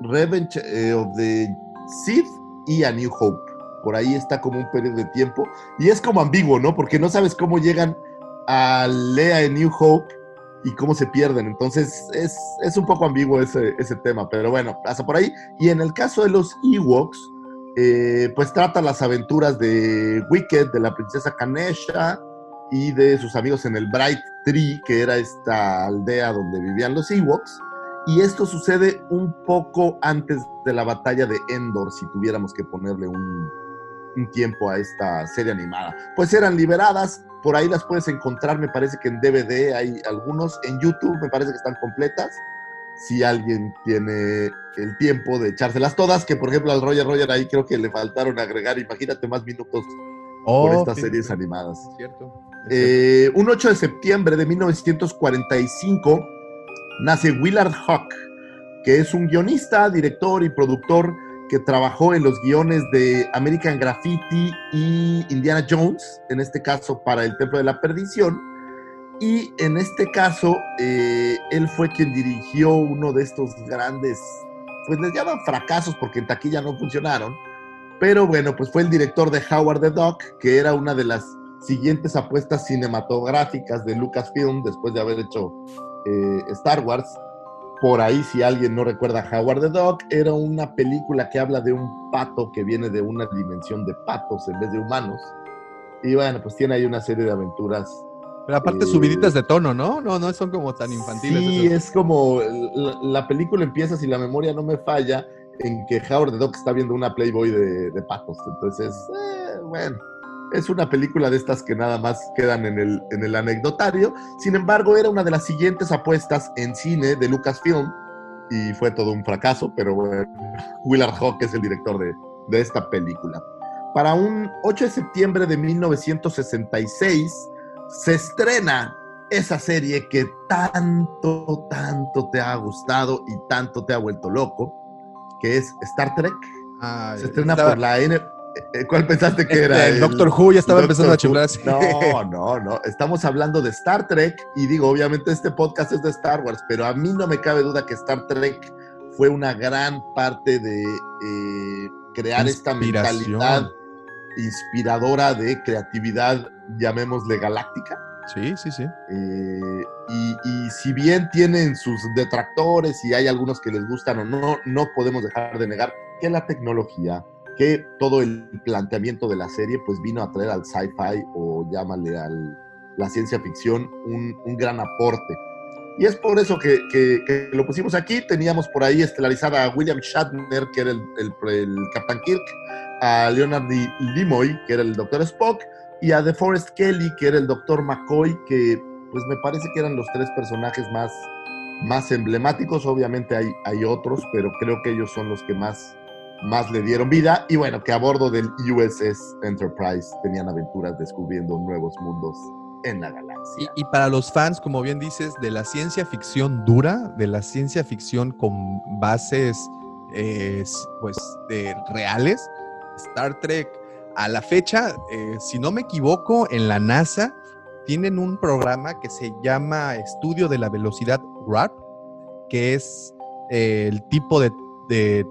Revenge eh, of the Sith y A New Hope. Por ahí está como un periodo de tiempo. Y es como ambiguo, ¿no? Porque no sabes cómo llegan a Lea en New Hope y cómo se pierden. Entonces es, es un poco ambiguo ese, ese tema. Pero bueno, pasa por ahí. Y en el caso de los Ewoks, eh, pues trata las aventuras de Wicked, de la princesa Kanesha y de sus amigos en el Bright Tree, que era esta aldea donde vivían los Ewoks. Y esto sucede un poco antes de la batalla de Endor, si tuviéramos que ponerle un, un tiempo a esta serie animada. Pues eran liberadas, por ahí las puedes encontrar, me parece que en DVD hay algunos, en YouTube me parece que están completas. Si alguien tiene el tiempo de echárselas todas, que por ejemplo al Roger Roger ahí creo que le faltaron agregar, imagínate más minutos por
Oh,
estas
sí,
series
sí,
animadas.
es cierto. es cierto.
Eh, un 8 de septiembre de 1945 nace Willard Hawk, que es un guionista, director y productor que trabajó en los guiones de American Graffiti y Indiana Jones, en este caso para El Templo de la Perdición. Y en este caso, eh, él fue quien dirigió uno de estos grandes, pues les llaman fracasos porque en taquilla no funcionaron. Pero bueno, pues fue el director de Howard the Duck, que era una de las siguientes apuestas cinematográficas de Lucasfilm después de haber hecho eh, Star Wars. Por ahí, si alguien no recuerda Howard the Duck, era una película que habla de un pato que viene de una dimensión de patos en vez de humanos. Y bueno, pues tiene ahí una serie de aventuras.
Pero aparte
eh,
subiditas de tono, ¿no? No, no son como tan infantiles.
Sí,
esas.
es como la, la película empieza, si la memoria no me falla, en que Howard the Duck está viendo una Playboy de, de patos. Entonces, eh, bueno, es una película de estas que nada más quedan en el, en el anecdotario. Sin embargo, era una de las siguientes apuestas en cine de Lucasfilm y fue todo un fracaso, pero bueno, Willard Hawk es el director de, de esta película. Para un 8 de septiembre de 1966 se estrena esa serie que tanto, tanto te ha gustado y tanto te ha vuelto loco, que es Star Trek.
Ay,
Se estrena
estaba-
por la N. eh, ¿Cuál pensaste que era?
El Doctor Who ya estaba empezando a
Doctor
chiflar
Who.
así.
No, no, no. Estamos hablando de Star Trek y digo, obviamente este podcast es de Star Wars, pero a mí no me cabe duda que Star Trek fue una gran parte de eh, crear esta mentalidad inspiradora de creatividad, llamémosle galáctica.
Sí, sí, sí.
Eh, y, y si bien tienen sus detractores y hay algunos que les gustan o no, no podemos dejar de negar que la tecnología, que todo el planteamiento de la serie, pues vino a traer al sci-fi o llámale a la ciencia ficción un, un gran aporte. Y es por eso que, que- que lo pusimos aquí. Teníamos por ahí estelarizada a William Shatner, que era el, el, el Capitán Kirk, a Leonard D. Nimoy, que era el Doctor Spock, y a DeForest Kelly, que era el Doctor McCoy, que pues me parece que eran los tres personajes más, más emblemáticos. Obviamente hay, hay otros, pero creo que ellos son los que más más le dieron vida y bueno, que a bordo del USS Enterprise tenían aventuras descubriendo nuevos mundos en la galaxia.
Y, para los fans, como bien dices, de la ciencia ficción dura, de la ciencia ficción con bases eh, pues de reales, Star Trek a la fecha, eh, si no me equivoco, en la NASA tienen un programa que se llama Estudio de la Velocidad Warp, que es eh, el tipo de, de,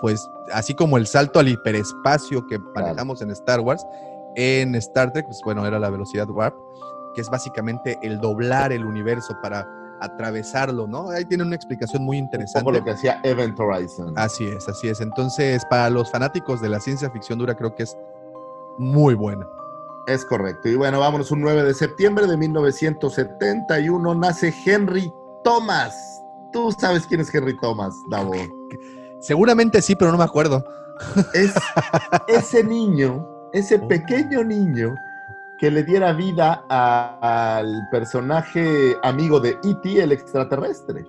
pues, así como el salto al hiperespacio que manejamos en Star Wars, en Star Trek, pues bueno, era la velocidad warp, que es básicamente el doblar el universo para atravesarlo, ¿no? Ahí tiene una explicación muy interesante.
lo que hacía Event Horizon.
Así es, así es. Entonces, para los fanáticos de la ciencia ficción dura, creo que es muy buena.
Es correcto. Y bueno, vámonos un 9 de septiembre de 1971 nace Henry Thomas. Tú sabes quién es Henry Thomas, Davo.
Seguramente sí, pero no me acuerdo.
Es ese niño, ese pequeño niño que le diera vida a- al personaje amigo de E.T., el extraterrestre.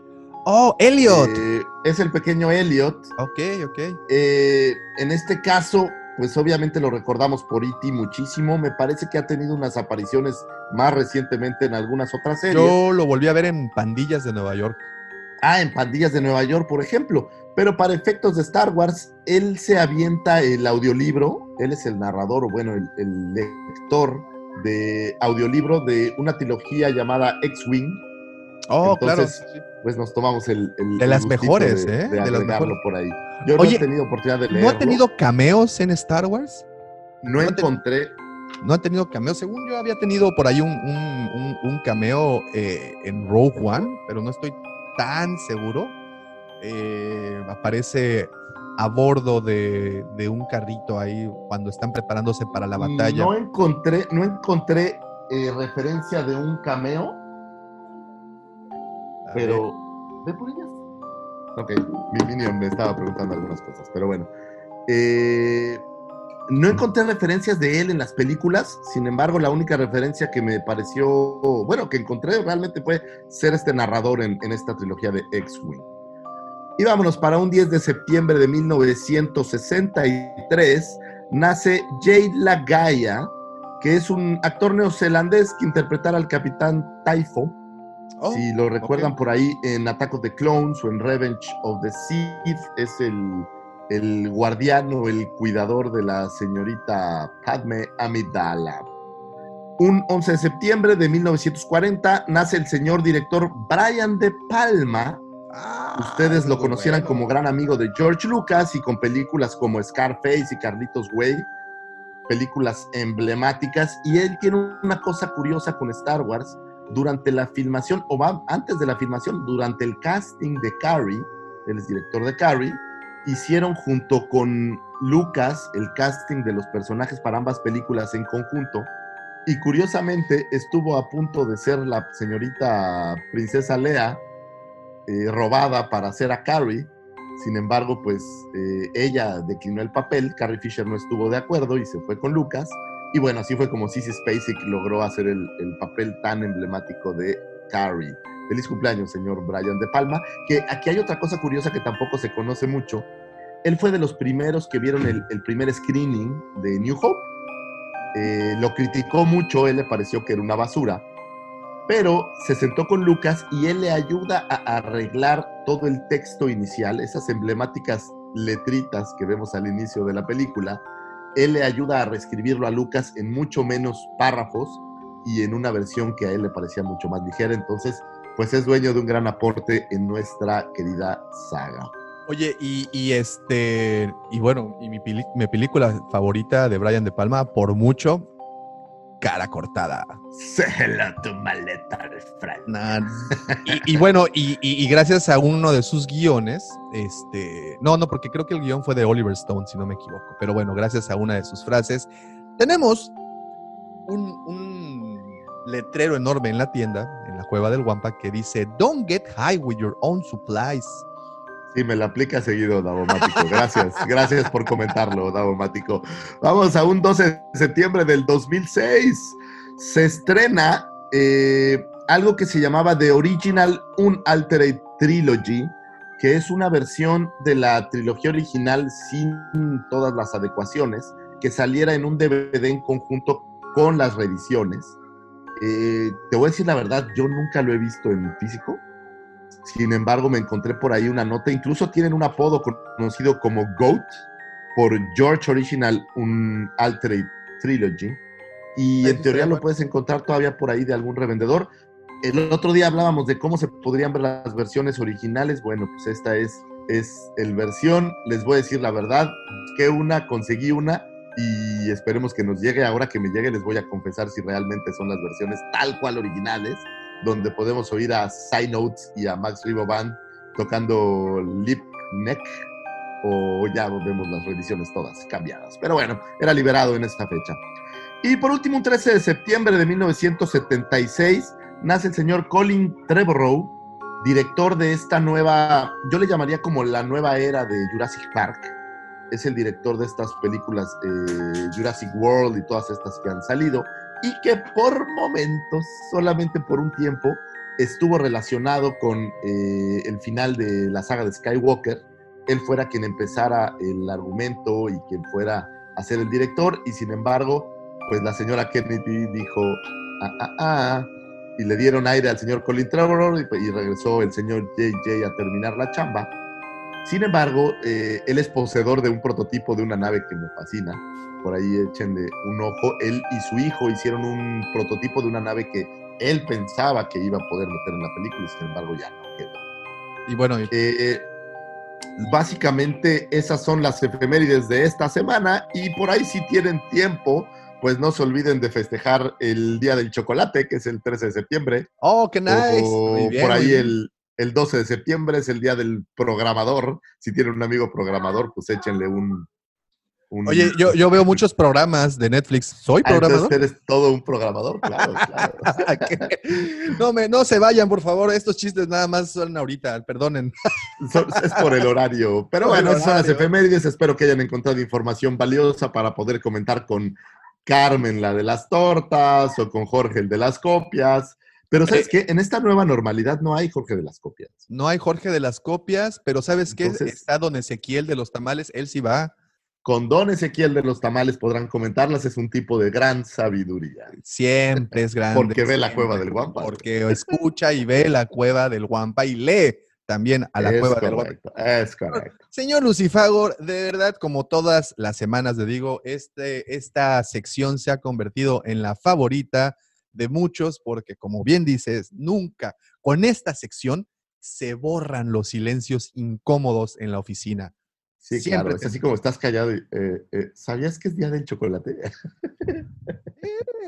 Oh, Elliot.
Eh, es el pequeño Elliot.
ok, ok.
Eh, en este caso, pues obviamente lo recordamos por E.T. muchísimo. Me parece que ha tenido unas apariciones más recientemente en algunas otras series.
Yo lo volví a ver en Pandillas de Nueva York.
Ah, en Pandillas de Nueva York, por ejemplo. Pero para efectos de Star Wars, él se avienta el audiolibro. Él es el narrador, o bueno, el, el lector de audiolibro de una trilogía llamada X-Wing.
Oh,
Entonces,
claro.
Pues nos tomamos el. el-
De las mejores,
de-
¿eh?
De,
De las mejores.
por ahí. Yo no he tenido oportunidad de
¿No
leerlo.
ha tenido cameos en Star Wars?
No
no
encontré.
No ha tenido cameos. Según yo había tenido por ahí un, un- un- un cameo eh, en Rogue One, pero no estoy tan seguro. Eh, aparece a bordo de, de un carrito ahí cuando están preparándose para la batalla.
No encontré, no encontré eh, referencia de un cameo,
A ver.
pero. ¿Ve por ellas? Ok, mi minion me estaba preguntando algunas cosas, pero bueno. Eh, no encontré referencias de él en las películas, sin embargo, la única referencia que me pareció, bueno, que encontré realmente fue ser este narrador en, en esta trilogía de X-Wing. Y vámonos, para un 10 de septiembre de 1963 nace Jade Lagaya, que es un actor neozelandés que interpretara al capitán Typho.
Oh,
si lo recuerdan por ahí en Attack of the Clones o en Revenge of the Sith, es el, el guardián o el cuidador de la señorita Padme Amidala. Un 11 de septiembre de 1940 nace el señor director Brian De Palma,
Ah,
Ustedes lo conocieran
bueno.
como gran amigo de George Lucas y con películas como Scarface y Carlitos Way, películas emblemáticas. Y él tiene una cosa curiosa con Star Wars. Durante la filmación, o va- antes de la filmación, durante el casting de Carrie, él es director de Carrie, hicieron junto con Lucas el casting de los personajes para ambas películas en conjunto. Y curiosamente estuvo a punto de ser la señorita princesa Lea eh, robada para hacer a Carrie. Sin embargo, pues eh, ella declinó el papel, Carrie Fisher no estuvo de acuerdo y se fue con Lucas. Y bueno, así fue como Sissy Spacek logró hacer el, el papel tan emblemático de Carrie. Feliz cumpleaños, señor Brian De Palma. Que aquí hay otra cosa curiosa que tampoco se conoce mucho. Él fue de los primeros que vieron el, el primer screening de New Hope. Eh, lo criticó mucho, él le pareció que era una basura pero se sentó con Lucas y él le ayuda a arreglar todo el texto inicial, esas emblemáticas letritas que vemos al inicio de la película. Él le ayuda a reescribirlo a Lucas en mucho menos párrafos y en una versión que a él le parecía mucho más ligera. Entonces, pues es dueño de un gran aporte en nuestra querida saga.
Oye, y, este, y bueno, y mi, mi película favorita de Brian De Palma, por mucho, Cara Cortada.
Cela tu maleta.
Nah, Y, y bueno, y, y- y gracias a uno de sus guiones, este, no, no, porque creo que el guion fue de Oliver Stone, si no me equivoco, pero bueno, gracias a una de sus frases, tenemos un, un letrero enorme en la tienda, en la cueva del Wampa, que dice, Don't get high with your own supplies.
Sí, me la aplica seguido, Davomático. Gracias, gracias por comentarlo, Davomático. Vamos a un 12 de septiembre del 2006. Se estrena eh, algo que se llamaba The Original Unaltered Trilogy, que es una versión de la trilogía original sin todas las adecuaciones, que saliera en un DVD en conjunto con las reediciones. Eh, te voy a decir la verdad, yo nunca lo he visto en físico. Sin embargo, me encontré por ahí una nota. Incluso tienen un apodo conocido como GOAT por George Original, un Altered Trilogy. Y en teoría lo puedes encontrar todavía por ahí de algún revendedor. El otro día hablábamos de cómo se podrían ver las versiones originales. Bueno, pues esta es, es el versión. Les voy a decir la verdad. que una, conseguí una y esperemos que nos llegue. Ahora que me llegue les voy a confesar si realmente son las versiones tal cual originales, donde podemos oír a Side Notes y a Max Riboban tocando Lip Neck o ya vemos las reediciones todas cambiadas. Pero bueno, era liberado en esta fecha. Y por último, un 13 de septiembre de 1976, nace el señor Colin Trevorrow, director de esta nueva, yo le llamaría como la nueva era de Jurassic Park. Es el director de estas películas eh, Jurassic World y todas estas que han salido, y que por momentos, solamente por un tiempo, estuvo relacionado con eh, el final de la saga de Skywalker. Él fuera quien empezara el argumento y quien fuera a ser el director, y sin embargo, pues la señora Kennedy dijo, ah, ah, ah, y le dieron aire al señor Colin Trevorrow y, y regresó el señor JJ a terminar la chamba. Sin embargo, eh, él es poseedor de un prototipo de una nave que me fascina. Por ahí échenle un ojo. Él y su hijo hicieron un prototipo de una nave que él pensaba que iba a poder meter en la película y sin embargo ya no quedó.
Y bueno, y-
Eh, básicamente esas son las efemérides de esta semana y por ahí si tienen tiempo, pues no se olviden de festejar el Día del Chocolate, que es el 13 de septiembre.
oh, qué nice.
O
Muy bien,
por ahí el, el 12 de septiembre es el Día del Programador. Si tienen un amigo programador, pues échenle un... un-
Oye, yo, yo veo muchos programas de Netflix. ¿Soy
Ah,
programador?
eres todo un programador, claro, claro.
¿Qué? no, me, no se vayan, por favor. Estos chistes nada más son ahorita. Perdonen.
Es por el horario. Pero
Por
bueno, esas son las efemérides. Espero que hayan encontrado información valiosa para poder comentar con Carmen, la de las tortas, o con Jorge, el de las copias. Pero ¿sabes
Eh,
qué? En esta nueva normalidad no hay Jorge de las copias.
No hay Jorge de las copias, pero ¿sabes qué? Está don Ezequiel de los tamales. Él sí va.
Con Don Ezequiel de los tamales podrán comentarlas. Es un tipo de gran sabiduría.
Siempre es grande.
Porque ve la cueva del Guampa.
Porque escucha y ve la cueva del Guampa y lee también a la
es
cueva del Guampa.
es correcto.
Señor Lucifagor, de verdad, como todas las semanas le digo, este, esta sección se ha convertido en la favorita de muchos porque, como bien dices, nunca con esta sección se borran los silencios incómodos en la oficina.
Sí,
Siempre
claro. Es así como estás callado. y, eh, eh, ¿Sabías que es día del chocolate?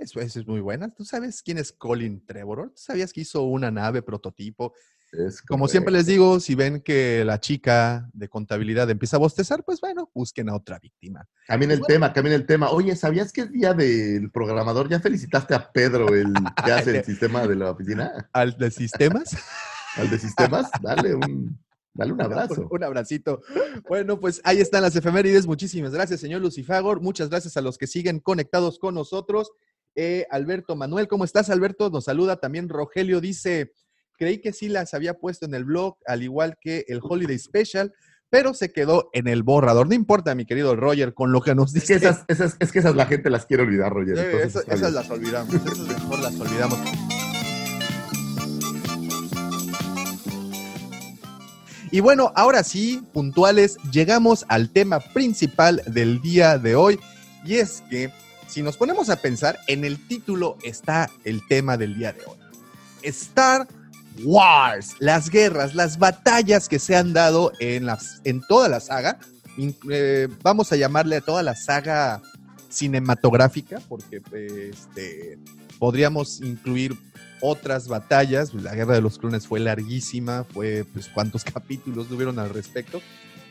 Eso, eso es muy buena. ¿Tú sabes quién es Colin Trevorrow? ¿Tú sabías que hizo una nave prototipo?
Es
Como siempre les digo, si ven que la chica de contabilidad empieza a bostezar, pues bueno, busquen a otra víctima.
Camina el
Bueno.
tema, camina el tema. Oye, ¿sabías que es día del programador? ¿Ya felicitaste a Pedro, el que hace el sistema de la oficina?
Al de sistemas.
¿Al de sistemas? Dale un, dale un abrazo.
Un, un abracito. Bueno, pues ahí están las efemérides. Muchísimas gracias, señor Lucifagor. Muchas gracias a los que siguen conectados con nosotros. Eh, Alberto Manuel, ¿cómo estás, Alberto? Nos saluda también Rogelio. Dice, creí que sí las había puesto en el blog, al igual que el Holiday Special, pero se quedó en el borrador. No importa, mi querido Roger, con lo que nos
Es que
dice.
esas, esas, es que esas la gente las quiere olvidar, Roger. Entonces
esas, las olvidamos, esas mejor las olvidamos. Y bueno, ahora sí, puntuales, llegamos al tema principal del día de hoy. Y es que, si nos ponemos a pensar, en el título está el tema del día de hoy. Star Wars, las guerras, las batallas que se han dado en, las, en toda la saga. Eh, vamos a llamarle a toda la saga cinematográfica, porque este, podríamos incluir otras batallas. La Guerra de los Clones fue larguísima, fue pues cuántos capítulos tuvieron al respecto.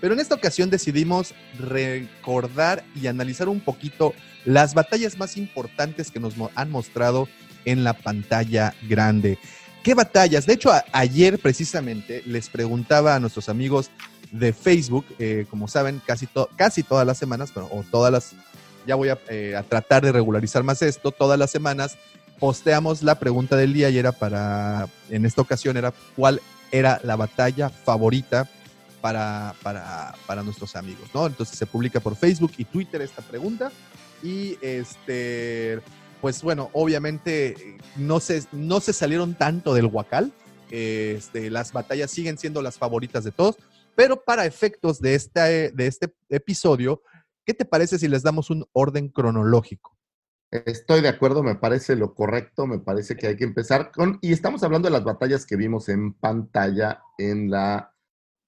Pero en esta ocasión decidimos recordar y analizar un poquito las batallas más importantes que nos han mostrado en la pantalla grande. ¿Qué batallas? De hecho, ayer precisamente les preguntaba a nuestros amigos de Facebook, eh, como saben, casi, casi todas las semanas, pero, o todas las, ya voy a, eh, a tratar de regularizar más esto, todas las semanas posteamos la pregunta del día y era para, en esta ocasión era cuál era la batalla favorita para, para, para nuestros amigos, ¿no? Entonces se publica por Facebook y Twitter esta pregunta y este, pues bueno, obviamente eh, no se, no se salieron tanto del Huacal, este, las batallas siguen siendo las favoritas de todos, pero para efectos de este, de este episodio, ¿qué te parece si les damos un orden cronológico?
Estoy de acuerdo, me parece lo correcto, me parece que hay que empezar con, y estamos hablando de las batallas que vimos en pantalla en la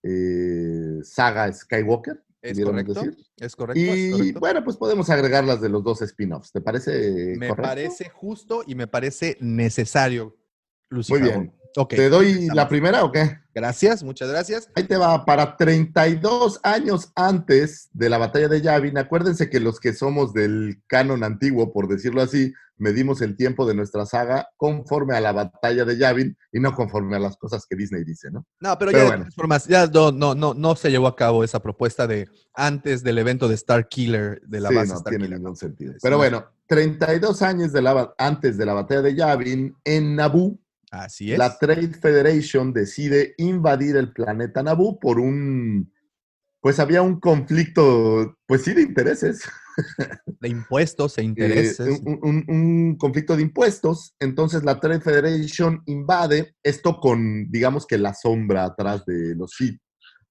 eh, saga Skywalker.
Es correcto,
decir.
es correcto.
Y
es correcto.
bueno, pues podemos agregar las de los dos spin-offs. ¿Te parece
me
correcto?
parece justo y me parece necesario, Lucifer.
Muy bien.
Ok,
¿Te doy la primera o qué?
Gracias, muchas gracias.
Ahí te va, para 32 años antes de la batalla de Yavin, acuérdense que los que somos del canon antiguo, por decirlo así, medimos el tiempo de nuestra saga conforme a la batalla de Yavin y no conforme a las cosas que Disney dice, ¿no?
No, pero,
Pero
ya
bueno.
formas, ya no, no, no, no se llevó a cabo esa propuesta de antes del evento de Star Killer, de la
sí,
base
no
Star
tiene
Killer.
ningún sentido. Pero bueno, 32 años de la, antes de la batalla de Yavin, en Naboo,
Así es.
la Trade Federation decide invadir el planeta Naboo por un... Pues había un conflicto, pues sí, de intereses.
de impuestos e
Eh,
intereses.
un, un- un conflicto de impuestos. Entonces la Trade Federation invade esto con, digamos que la sombra atrás de los Sith,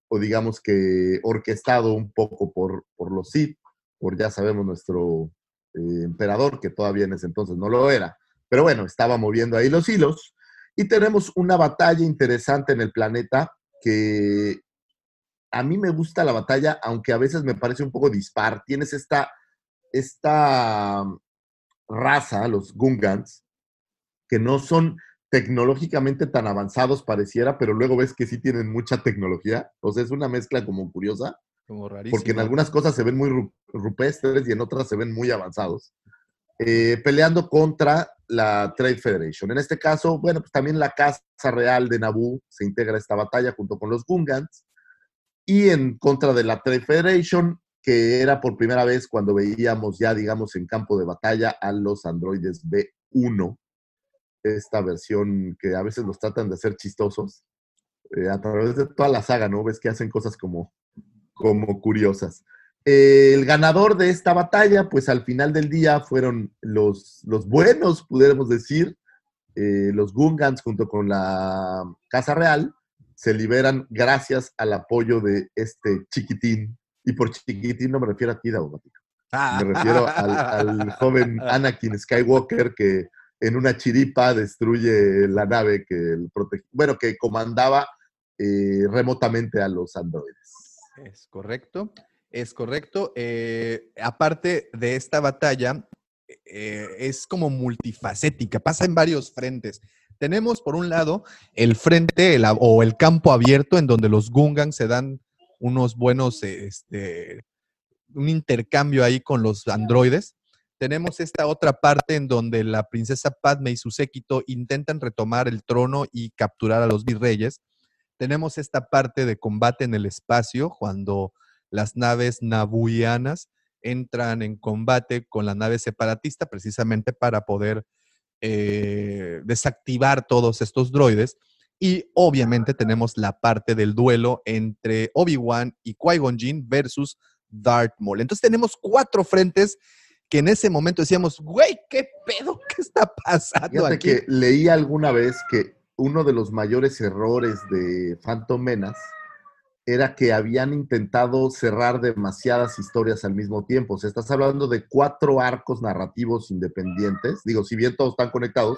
o digamos que orquestado un poco por, por los Sith, por ya sabemos nuestro eh, emperador, que todavía en ese entonces no lo era. Pero bueno, estaba moviendo ahí los hilos. Y tenemos una batalla interesante en el planeta que a mí me gusta la batalla, aunque a veces me parece un poco dispar. Tienes esta, esta raza, los Gungans, que no son tecnológicamente tan avanzados pareciera, pero luego ves que sí tienen mucha tecnología. O sea, es una mezcla como curiosa,
como rarísimo.
porque en algunas cosas se ven muy ru- rupestres y en otras se ven muy avanzados. eh, peleando contra la Trade Federation. En este caso, bueno, pues también la Casa Real de Naboo se integra a esta batalla junto con los Gungans y en contra de la Trade Federation, que era por primera vez cuando veíamos ya, digamos, en campo de batalla a los androides B1, esta versión que a veces los tratan de hacer chistosos, eh, a través de toda la saga, ¿no? Ves que hacen cosas como, como curiosas. Eh, el ganador de esta batalla, pues al final del día fueron los, los buenos, pudiéramos decir, eh, los Gungans junto con la Casa Real, se liberan gracias al apoyo de este chiquitín. Y por chiquitín no me refiero a ti, Daumático.
Ah.
Me refiero al, al joven Anakin Skywalker que en una chiripa destruye la nave que el protege, bueno, que comandaba eh, remotamente a los androides.
Es correcto, es correcto. Eh, aparte de esta batalla, eh, es como multifacética, pasa en varios frentes. Tenemos por un lado el frente o el campo abierto en donde los Gungans se dan unos buenos, eh, este, un intercambio ahí con los androides. Tenemos esta otra parte en donde la princesa Padme y su séquito intentan retomar el trono y capturar a los virreyes. Tenemos esta parte de combate en el espacio cuando las naves nabuianas entran en combate con la nave separatista precisamente para poder eh, desactivar todos estos droides. Y obviamente tenemos la parte del duelo entre Obi-Wan y Qui-Gon Jinn versus Darth Maul. Entonces tenemos cuatro frentes que en ese momento decíamos, güey, ¿qué pedo? ¿Qué está pasando
Fíjate
aquí?
que leí alguna vez que uno de los mayores errores de Phantom Menace era que habían intentado cerrar demasiadas historias al mismo tiempo. O sea, estás hablando de cuatro arcos narrativos independientes. Digo, si bien todos están conectados,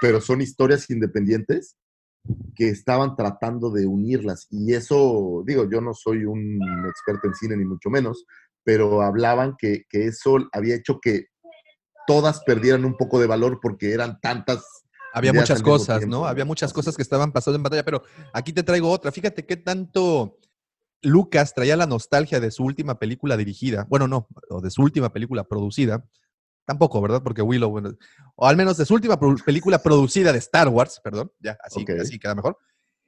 pero son historias independientes que estaban tratando de unirlas. Y eso, digo, yo no soy un experto en cine ni mucho menos, pero hablaban que, que eso había hecho que todas perdieran un poco de valor porque eran tantas
Había muchas cosas, ¿no? Había muchas cosas que estaban pasando en batalla, pero aquí te traigo otra. Fíjate qué tanto Lucas traía la nostalgia de su última película dirigida. Bueno, no, o de su última película producida. Tampoco, ¿verdad? Porque Willow, bueno, o al menos de su última pro- película producida de Star Wars, perdón, ya, así queda mejor,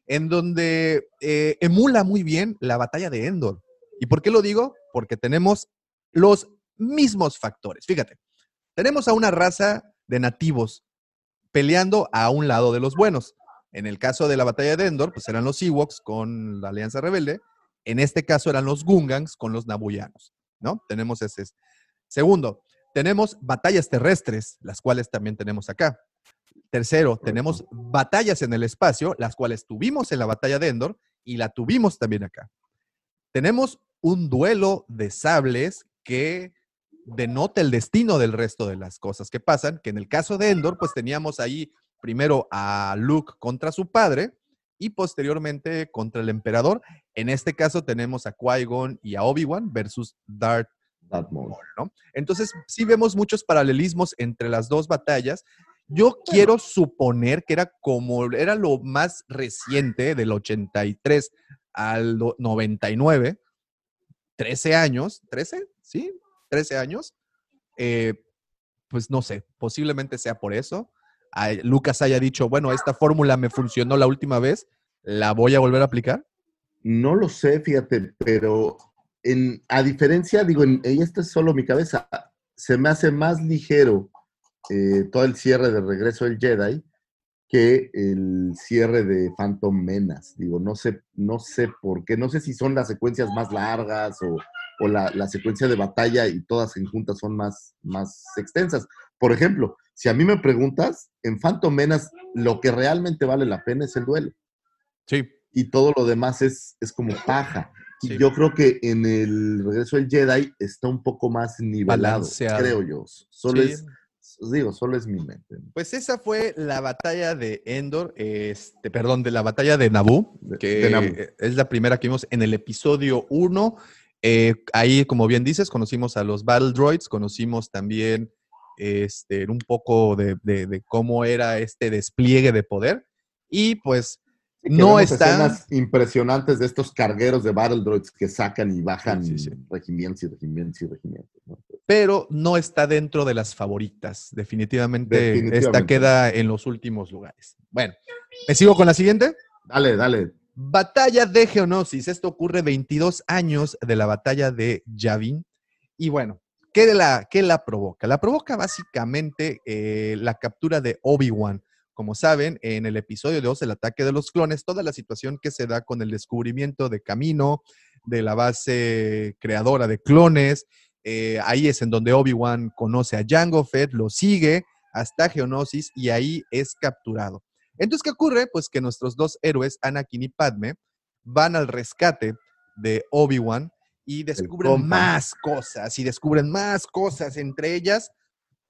en donde eh, emula muy bien la batalla de Endor. ¿Y por qué lo digo? Porque tenemos los mismos factores. Fíjate, tenemos a una raza de nativos peleando a un lado de los buenos. En el caso de la batalla de Endor, pues eran los Ewoks con la Alianza Rebelde, En este caso eran los Gungans con los Nabuyanos, ¿no? Tenemos ese. Segundo, tenemos batallas terrestres, las cuales también tenemos acá. Tercero, tenemos batallas en el espacio, las cuales tuvimos en la batalla de Endor y la tuvimos también acá. Tenemos un duelo de sables que denota el destino del resto de las cosas que pasan, que en el caso de Endor, pues teníamos ahí primero a Luke contra su padre y posteriormente contra el emperador. En este caso tenemos a Qui-Gon y a Obi-Wan versus Darth Maul, ¿no? Entonces, sí vemos muchos paralelismos entre las dos batallas. Yo quiero suponer que era como, era lo más reciente del 83 al 99, 13 años, 13, ¿sí? 13 años. Eh, pues no sé, posiblemente sea por eso. Lucas haya dicho, bueno, esta fórmula me funcionó la última vez, ¿la voy a volver a aplicar?
No lo sé, fíjate, pero en, a diferencia, digo, en, esta es solo mi cabeza, se me hace más ligero eh, todo el cierre de Regreso del Jedi que el cierre de Phantom Menace. Digo, no sé, no sé por qué, no sé si son las secuencias más largas o, o la, la, secuencia de batalla y todas en juntas son más, más extensas. Por ejemplo, si a mí me preguntas, en Phantom Menace lo que realmente vale la pena es el duelo.
Sí.
Y todo lo demás es, es como paja. Y yo creo que en el regreso del Jedi está un poco más nivelado, creo yo. Solo es, digo, solo es mi mente.
Pues esa fue la batalla de Endor, este, perdón, de la batalla de Naboo, que es la primera que vimos en el episodio 1. Eh, ahí, como bien dices, conocimos a los Battle Droids, conocimos también este, un poco de, cómo era este despliegue de poder. Y pues no están...
impresionantes de estos cargueros de Battle Droids que sacan y bajan regimientos y regimientos y regimientos.
Pero no está dentro de las favoritas. Definitivamente, esta queda en los últimos lugares. Bueno, ¿me sigo con la siguiente?
Dale, dale.
Batalla de Geonosis. Esto ocurre 22 años de la batalla de Yavin. Y bueno, ¿Qué la, la provoca? La provoca básicamente eh, la captura de Obi-Wan. Como saben, en el episodio 2, el ataque de los clones, toda la situación que se da con el descubrimiento de Camino, de la base creadora de clones, eh, ahí es en donde Obi-Wan conoce a Jango Fett, lo sigue hasta Geonosis y ahí es capturado. Entonces, ¿qué ocurre? Pues que nuestros dos héroes, Anakin y Padme, van al rescate de Obi-Wan y descubren más cosas y descubren más cosas, entre ellas,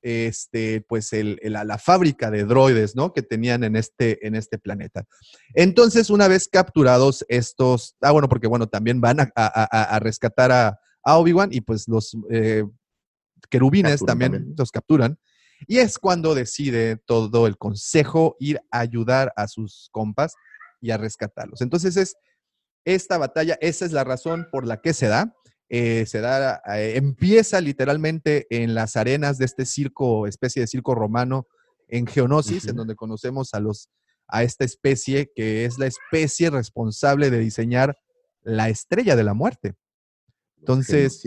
este, pues la, fábrica de droides, ¿no? Que tenían en este, en este planeta. Entonces, una vez capturados estos, ah, bueno, porque bueno, también van a, rescatar a, Obi-Wan y pues los eh, querubines también, los capturan. Y es cuando decide todo el consejo ir a ayudar a sus compas y a rescatarlos. Entonces es esta batalla, esa es la razón por la que se da. Eh, se da, eh, empieza literalmente en las arenas de este circo, especie de circo romano en Geonosis, en donde conocemos a los a esta especie que es la especie responsable de diseñar la estrella de la muerte. Entonces,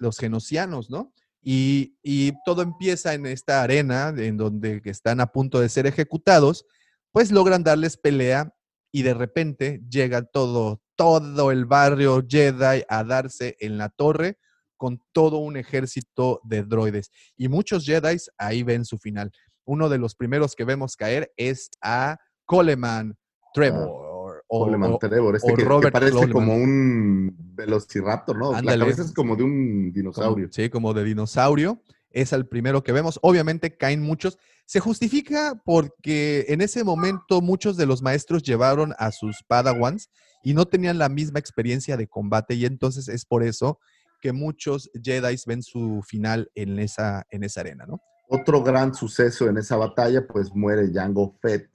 los genocianos, ¿no? Y, y, todo empieza en esta arena en donde están a punto de ser ejecutados, pues logran darles pelea y de repente llega todo, todo el barrio Jedi a darse en la torre con todo un ejército de droides. Y muchos Jedi ahí ven su final. Uno de los primeros que vemos caer es a Coleman Trevor.
o, Coleman Trevor, este que, parece como un velociraptor, ¿no? La cabeza es como de un dinosaurio.
sí, como de dinosaurio. Es el primero que vemos. Obviamente caen muchos. Se justifica porque en ese momento muchos de los maestros llevaron a sus padawans y no tenían la misma experiencia de combate y entonces es por eso que muchos Jedi ven su final en esa, en esa arena, ¿no?
Otro gran suceso en esa batalla, pues muere Jango Fett.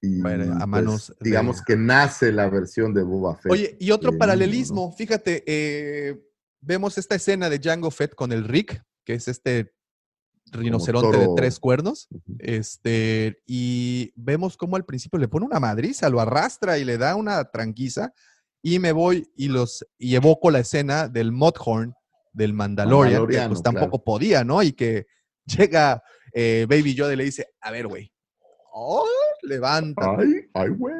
Y, a pues, manos.
digamos que nace la versión de Boba Fett.
Oye, y otro paralelismo, fíjate, eh, vemos esta escena de Jango Fett con el Rick, que es este rinoceronte de tres cuernos. Este, y vemos cómo al principio le pone una madriza, lo arrastra y le da una tranquiza. Y me voy y los y evoco la escena del Mudhorn del Mandalorian, que pues tampoco podía, ¿no? Y que llega eh, Baby Yoda y le dice, a ver, güey, oh, levanta,
Ay, ay, güey.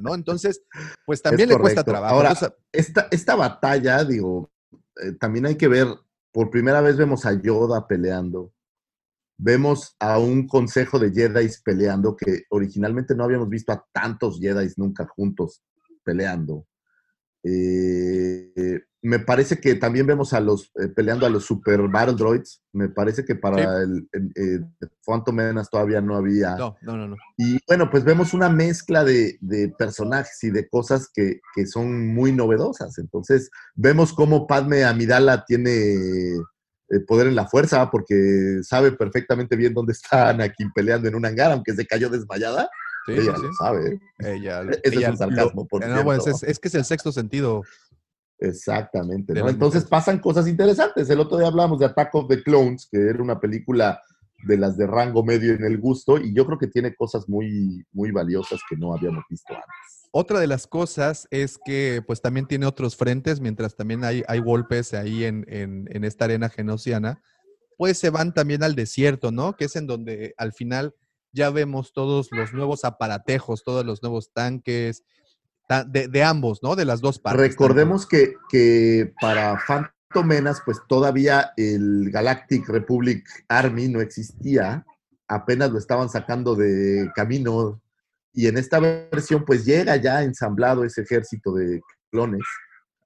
¿no? Entonces, pues también
Es
le cuesta trabajo.
Ahora, esta, esta batalla, digo, eh, también hay que ver, por primera vez vemos a Yoda peleando, vemos a un consejo de Jedi peleando, que originalmente no habíamos visto a tantos Jedi nunca juntos peleando. Eh, me parece que también vemos a los eh, peleando a los Super Battle Droids. Me parece que para el, el, eh, Phantom Menace todavía no había.
no, no, no, no.
Y bueno, pues vemos una mezcla de, de personajes y de cosas que, que son muy novedosas. Entonces, vemos cómo Padme Amidala tiene eh, poder en la fuerza, porque sabe perfectamente bien dónde está Anakin peleando en un hangar, aunque se cayó desmayada.
Sí,
ella
sí.
lo sabe.
Ella,
Ese es un sarcasmo,
lo-
por
no, pues, es que es el sexto sentido.
Exactamente. ¿no? Entonces pasan cosas interesantes. El otro día hablamos de Attack of the Clones, que era una película de las de rango medio en el gusto, y yo creo que tiene cosas muy, muy valiosas que no habíamos visto antes.
Otra de las cosas es que pues también tiene otros frentes, mientras también hay, hay golpes ahí en, en- en esta arena genociana, pues se van también al desierto, ¿no? Que es en donde al final ya vemos todos los nuevos aparatejos, todos los nuevos tanques, ta- de, de ambos, ¿no? De las dos partes.
Recordemos que, que para Phantom Menace, pues todavía el Galactic Republic Army no existía, apenas lo estaban sacando de camino, y en esta versión pues llega ya ensamblado ese ejército de clones,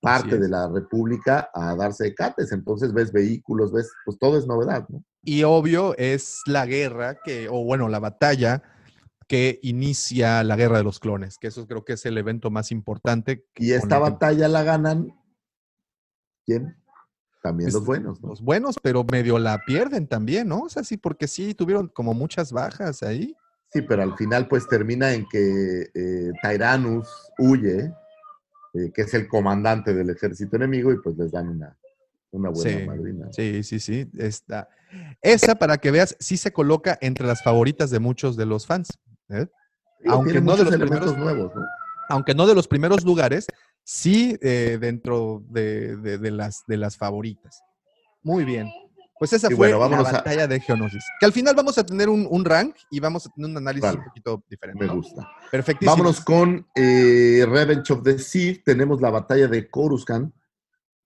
parte de la República, a darse de cates, entonces ves vehículos, ves, pues todo es novedad, ¿no?
Y obvio es la guerra que, o bueno, la batalla que inicia la guerra de los clones, que eso creo que es el evento más importante.
Y esta
que-
batalla la ganan, ¿quién? También los buenos, ¿no?
Los buenos, pero medio la pierden también, ¿no? O sea, sí, porque sí tuvieron como muchas bajas ahí.
Sí, pero al final pues termina en que eh, Tyrannus huye, eh, que es el comandante del ejército enemigo, y pues les dan una, una buena
Sí,
madrina.
Sí, sí, sí. Esta. Esa, para que veas, sí se coloca entre las favoritas de muchos de los fans. ¿Eh?
Digo,
aunque no de los primeros-
nuevos, ¿no?
Aunque no de los primeros lugares, sí eh, dentro de, de- de las, de las favoritas. Muy bien. Pues esa
Y
fue
bueno,
la
a-
batalla de Geonosis. Que al final vamos a tener un, un rank y vamos a tener un análisis
Vale.
un poquito diferente.
Me
¿no?
gusta.
Perfectísimo.
Vámonos con eh, Revenge of the Sith. Tenemos la batalla de Coruscant,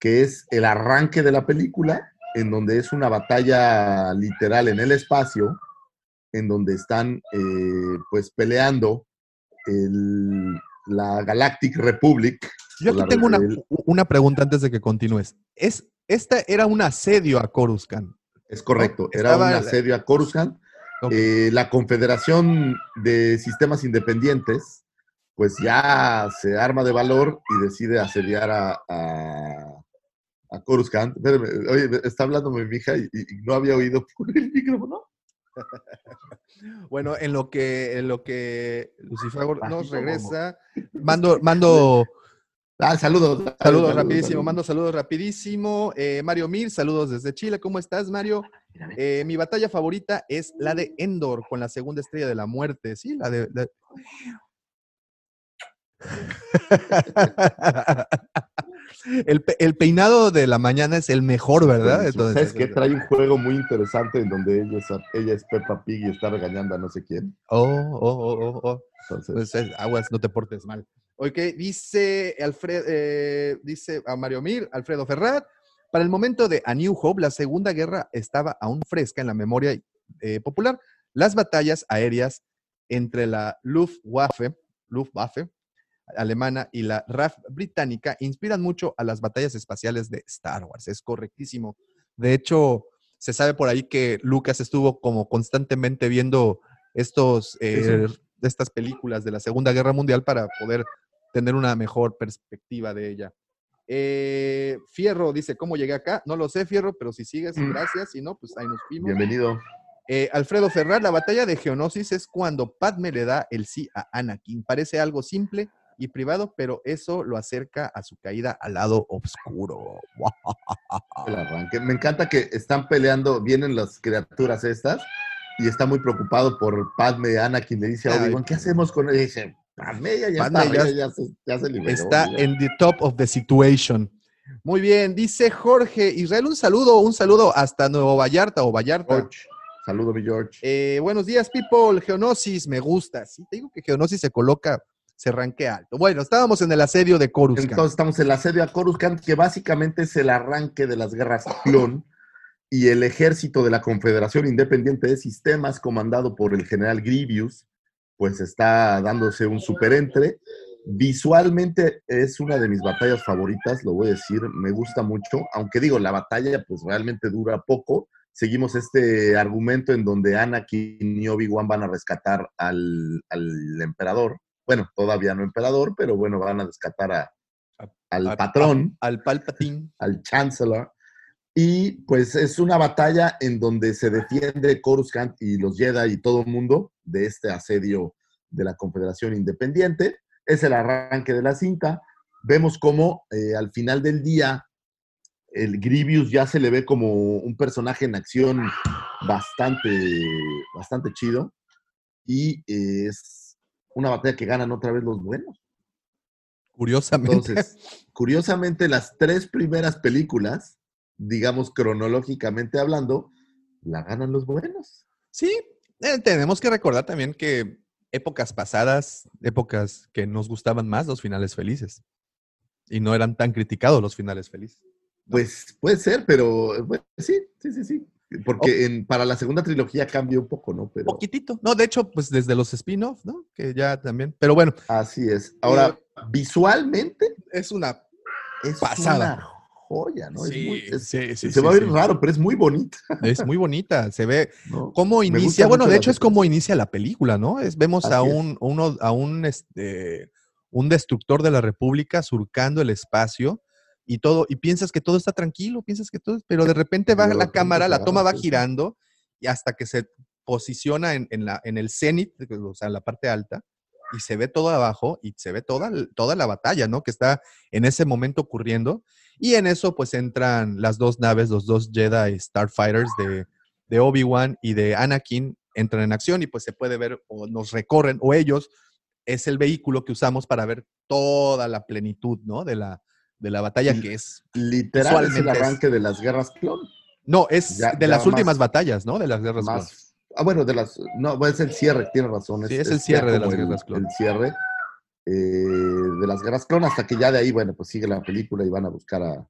que es el arranque de la película, en donde es una batalla literal en el espacio, en donde están eh, pues peleando el- la Galactic Republic.
Yo aquí tengo una, una pregunta antes de que continúes. Es, esta era un asedio a Coruscant.
Es correcto, era
Estaba
un asedio a Coruscant. Eh, la Confederación de Sistemas Independientes, pues ya se arma de valor y decide asediar a, a, a Coruscant. Espérame, oye, está hablando mi hija y, y no había oído por el micrófono.
Bueno, en lo que, en lo que Lucifer nos regresa, mando, mando
Ah, saludos.
saludos rapidísimo, mando saludos rapidísimo. Eh, Mario Mir, saludos desde Chile. ¿Cómo estás, Mario? Eh, mi batalla favorita es la de Endor con la segunda estrella de la muerte. Sí, la de. la- el, pe- el peinado de la mañana es el mejor, ¿verdad? Entonces,
¿Sabes qué? Trae un juego muy interesante en donde ella es, ella es Peppa Pig y está regañando a no sé quién.
Oh, oh, oh, oh, oh.
Entonces,
Pues es- aguas, no te portes mal. Ok, dice Alfred, eh, dice a Mario Mir, Alfredo Ferrat. Para el momento de A New Hope, la Segunda Guerra estaba aún fresca en la memoria eh, popular. Las batallas aéreas entre la Luftwaffe, Luftwaffe alemana y la RAF británica inspiran mucho a las batallas espaciales de Star Wars. Es correctísimo. De hecho, se sabe por ahí que Lucas estuvo como constantemente viendo estos, eh, estas películas de la Segunda Guerra Mundial para poder tener una mejor perspectiva de ella. Eh, Fierro dice, ¿cómo llegué acá? No lo sé, Fierro, pero si sigues,
Mm.
gracias. Si no, pues ahí nos vimos.
bienvenido.
Eh, Alfredo Ferrar, la batalla de Geonosis es cuando Padme le da el sí a Anakin. Parece algo simple y privado, pero eso lo acerca a su caída al lado oscuro.
el arranque. Me encanta que están peleando, vienen las criaturas estas y está muy preocupado por Padme. Anakin le dice a
Ay,
Obi-Wan, ¿qué hacemos con él? Y dice, Padme ya, ya
Padme
está,
ya-
ya, ya se, ya se liberó.
Está
ya".
en the top of the situation. Muy bien, dice Jorge Israel, un saludo, un saludo hasta Nuevo Vallarta o Vallarta.
George. Saludo, mi George.
Eh, buenos días, people. Geonosis, me gusta. Sí, te digo que Geonosis se coloca, se ranquea alto. Bueno, estábamos en el asedio de Coruscant.
Entonces estamos en el asedio a Coruscant, que básicamente es el arranque de las guerras clon y el ejército de la Confederación Independiente de Sistemas, comandado por el general Grievous, pues está dándose un superentre. Visualmente es una de mis batallas favoritas, lo voy a decir, me gusta mucho, aunque digo, la batalla pues realmente dura poco. Seguimos este argumento en donde Anakin y Obi-Wan van a rescatar al, al emperador. Bueno, todavía no emperador, pero bueno, van a rescatar a, al patrón
Al Palpatine.
al Chancellor. Y pues es una batalla en donde se defiende Coruscant y los Jedi y todo el mundo de este asedio de la Confederación Independiente. Es el arranque de la cinta. Vemos cómo eh, al final del día el Grievous ya se le ve como un personaje en acción bastante, bastante chido. Y eh, es una batalla que ganan otra vez los buenos.
Curiosamente.
Entonces, curiosamente, las tres primeras películas, digamos cronológicamente hablando, la ganan los buenos.
Sí, eh, tenemos que recordar también que épocas pasadas, épocas que nos gustaban más los finales felices. Y no eran tan criticados los finales felices.
Pues puede ser, pero bueno, sí, sí, sí, sí. Porque en, para la segunda trilogía cambia un poco, ¿no? Pero
Poquitito. No, de hecho, pues desde los spin-off, ¿no? Que ya también. Pero bueno,
así es. Ahora, visualmente
es una.
es
Pasada.
una joya, ¿no? Es
Sí,
muy- es-
sí, sí,
se va a ver raro, pero es muy bonita.
Es muy bonita. Se ve
¿no?
cómo inicia. Bueno, de hecho, es como inicia la película, ¿no? Es, vemos a
Así
un, uno, a un, este, un destructor de la República surcando el espacio y todo, y piensas que todo está tranquilo, piensas que todo, pero de repente va la cámara, la toma va girando y hasta que se posiciona en, en la, en el cenit, o sea, en la parte alta, y se ve todo abajo y se ve toda, toda la batalla, ¿no? Que está en ese momento ocurriendo. Y en eso, pues entran las dos naves, los dos Jedi Starfighters de, de Obi-Wan y de Anakin, entran en acción y pues se puede ver o nos recorren, o ellos es el vehículo que usamos para ver toda la plenitud, ¿no? De la, de la batalla que es.
Literal es el
es-
arranque de las guerras clon.
No, es
Ya-
de
ya
las últimas
más-
batallas, ¿no? De las guerras clon.
más. Ah, bueno, de las. No, es el cierre, tiene razón.
Sí, es el cierre de las
el-
guerras clon.
El cierre eh, de las guerras clon, hasta que ya de ahí, bueno, pues sigue la película y van a buscar a,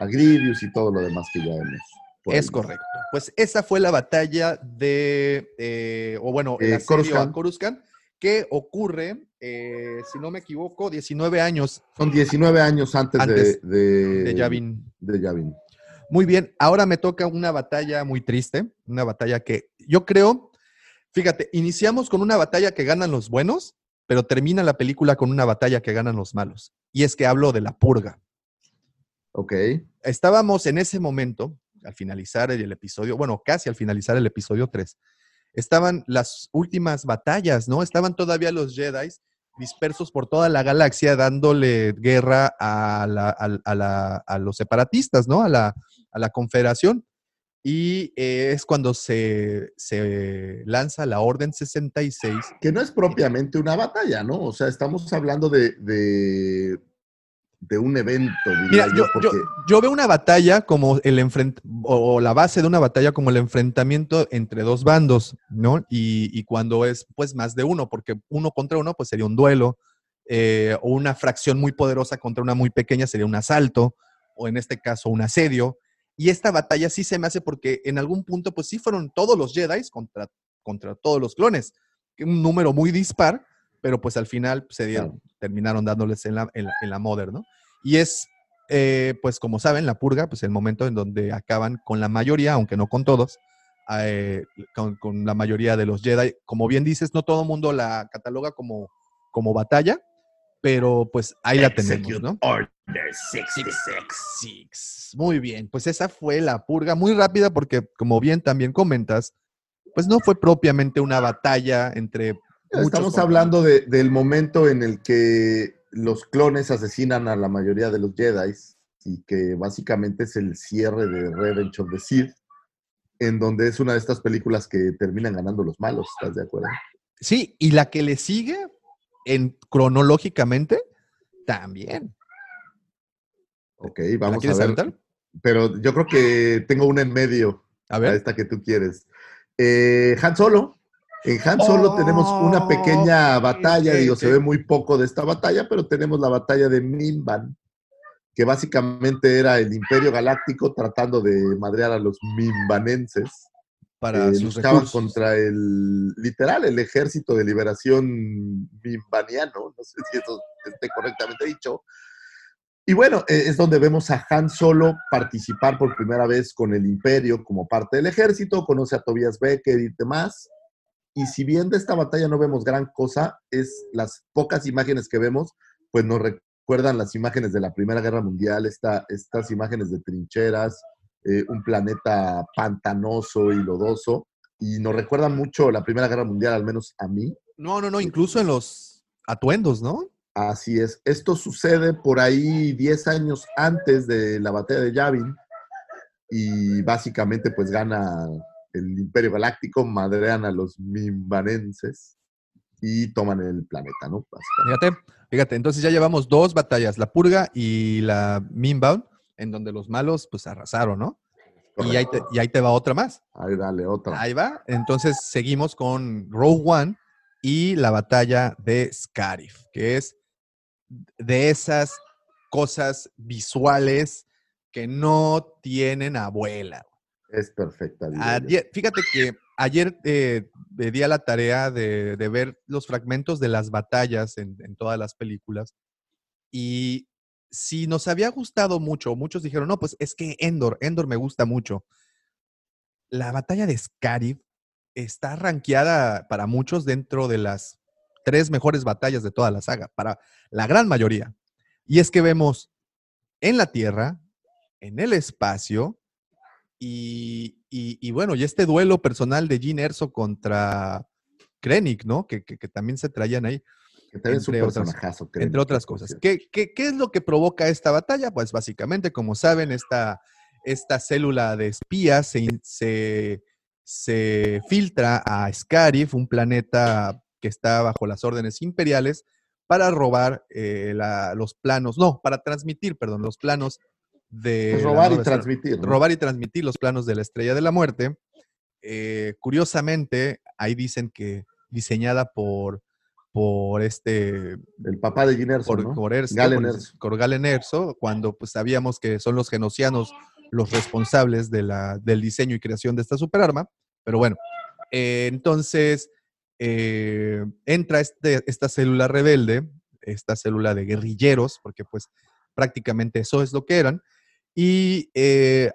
a Grievous y todo lo demás que ya hemos.
Es correcto. Pues esa fue la batalla de, eh, o bueno, el
Eh,
asedio a
Coruscant.
Que ocurre, eh, si no me equivoco, 19 años
Son 19 años antes,
Antes
de, de,
de Yavin.
de Yavin.
Muy bien, ahora me toca una batalla muy triste, una batalla que yo creo, fíjate, iniciamos con una batalla que ganan los buenos, pero termina la película con una batalla que ganan los malos. Y es que hablo de la purga.
Ok.
Estábamos en ese momento, al finalizar el episodio, bueno, casi al finalizar el episodio 3, estaban las últimas batallas, ¿no? Estaban todavía los Jedi dispersos por toda la galaxia dándole guerra a, los separatistas, ¿no? A la, confederación. Y eh, es cuando se, lanza la Orden 66.
Que no es propiamente una batalla, ¿no? O sea, estamos hablando de, de un evento, diría
Mira,
yo,
yo, yo- veo una batalla como el enfrent o la base de una batalla como el enfrentamiento entre dos bandos, ¿no? Y, y cuando es pues más de uno, porque uno contra uno pues sería un duelo, eh, o una fracción muy poderosa contra una muy pequeña sería un asalto, o en este caso un asedio. Y esta batalla sí se me hace porque en algún punto pues sí fueron todos los Jedi contra, contra todos los clones, un número muy dispar, pero pues al final se dieron, terminaron dándoles en la, en la, en la Mother, ¿no? Y es, eh, pues como saben, la purga, pues el momento en donde acaban con la mayoría, aunque no con todos, eh, con, con la mayoría de los Jedi. Como bien dices, no todo el mundo la cataloga como, como batalla, pero pues ahí la tenemos, ¿no?
Order 66.
Six. Muy bien, pues esa fue la purga, muy rápida porque como bien también comentas, pues no fue propiamente una batalla entre...
Estamos hablando de- del momento en el que los clones asesinan a la mayoría de los Jedi y que básicamente es el cierre de Revenge of the Sith, en donde es una de estas películas que terminan ganando los malos, ¿estás de acuerdo?
Sí, y la que le sigue en cronológicamente también.
Ok,
¿La
vamos a ver.
aventar?
Pero yo creo que tengo una en medio,
A
a
ver.
esta que tú quieres. Eh, Han Solo. En Han Solo tenemos una pequeña
Oh,
batalla,
sí,
digo,
sí.
se ve muy poco de esta batalla, pero tenemos la batalla de Mimban, que básicamente era el Imperio Galáctico tratando de madrear a los mimbanenses.
Para
eh,
sus
luchaban
recursos.
contra el, literal, el ejército de liberación mimbaniano, no sé si eso esté correctamente dicho. Y bueno, eh, es donde vemos a Han Solo participar por primera vez con el Imperio como parte del ejército, conoce a Tobias Becker y demás. Y si bien de esta batalla no vemos gran cosa, es las pocas imágenes que vemos, pues nos recuerdan las imágenes de la Primera Guerra Mundial, esta, estas imágenes de trincheras, eh, un planeta pantanoso y lodoso, y nos recuerda mucho la Primera Guerra Mundial, al menos a mí.
No, no, no, incluso en los atuendos, ¿no?
Así es. Esto sucede por ahí 10 años antes de la batalla de Yavin, y básicamente pues gana el Imperio Galáctico, madrean a los mimbanenses y toman el planeta, ¿no?
Fíjate, fíjate, entonces ya llevamos dos batallas, la Purga y la Mimbound, en donde los malos pues arrasaron, ¿no? Y ahí, te, y ahí te va otra más.
Ahí dale, otra.
Ahí va. Entonces seguimos con Rogue One y la batalla de Scarif, que es de esas cosas visuales que no tienen abuela.
Es perfecta.
Ayer- fíjate que ayer eh, me di a la tarea de, de ver los fragmentos de las batallas en, en todas las películas y si nos había gustado mucho, muchos dijeron, no, pues es que Endor, Endor me gusta mucho. La batalla de Scarif está rankeada para muchos dentro de las tres mejores batallas de toda la saga, para la gran mayoría. Y es que vemos en la Tierra, en el espacio, y, y- y bueno, y este duelo personal de Jean Erso contra Krennic, ¿no? Que, que- que también se traían ahí,
Que también es un
entre otras-
créeme,
entre otras cosas. ¿Qué, qué, qué es lo que provoca esta batalla? Pues básicamente, como saben, esta, esta célula de espías se, in- se, se filtra a Scarif, un planeta que está bajo las órdenes imperiales, para robar eh, la- los planos, no, para transmitir, perdón, los planos de...
Pues robar y transmitir. ¿no?
robar y transmitir los planos de la Estrella de la Muerte. Eh, curiosamente, ahí dicen que diseñada por, por este
El papá de Gin Erso,
por,
¿no?
por Erso,
Galen
por-
Erso.
por Galen Erso, cuando pues sabíamos que son los genocianos los responsables de la, del diseño y creación de esta superarma. Pero bueno, eh, entonces eh, entra este, esta célula rebelde, esta célula de guerrilleros, porque pues prácticamente eso es lo que eran, y eh,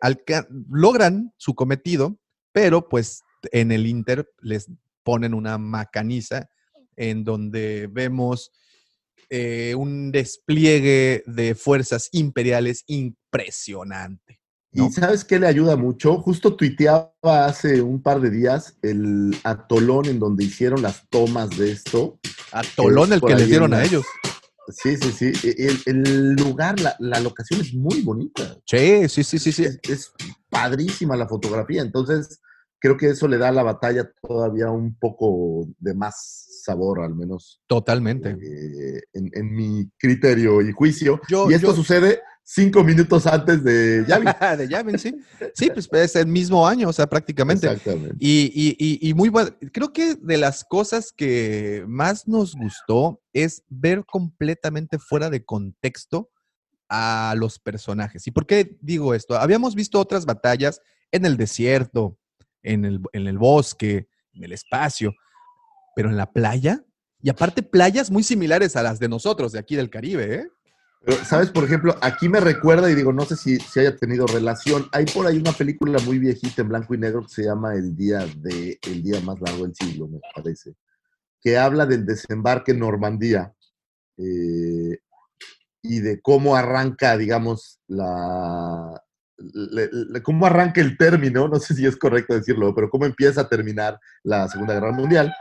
logran su cometido, pero pues en el Inter les ponen una macaniza en donde vemos eh, un despliegue de fuerzas imperiales impresionante. ¿no?
¿Y sabes qué le ayuda mucho? Justo tuiteaba hace un par de días el atolón en donde hicieron las tomas de esto.
A Tolón el que les dieron a ellos.
Sí, sí, sí. E- El, el lugar, la, la locación es muy bonita.
Sí, sí, sí, sí, sí.
Es, es padrísima la fotografía. Entonces, creo que eso le da a la batalla todavía un poco de más sabor, al menos
Totalmente.
eh, en, en mi criterio y juicio.
Yo-
y esto
yo-
sucede cinco minutos antes de Yavi.
de Yavin, sí. Sí, pues es el mismo año, o sea, prácticamente.
Exactamente.
Y, y- y- y muy bueno. Creo que de las cosas que más nos gustó es ver completamente fuera de contexto a los personajes. ¿Y por qué digo esto? Habíamos visto otras batallas en el desierto, en el, en el bosque, en el espacio, pero en la playa. Y aparte, playas muy similares a las de nosotros, de aquí del Caribe, ¿eh?
Pero, ¿sabes? Por ejemplo, aquí me recuerda, y digo, no sé si, si haya tenido relación. Hay por ahí una película muy viejita en blanco y negro que se llama El Día de El Día Más Largo del Siglo, me parece. Que habla del desembarque en Normandía eh, y de cómo arranca, digamos, la. cómo arranca el término, no sé si es correcto decirlo, pero cómo empieza a terminar la Segunda Guerra Mundial.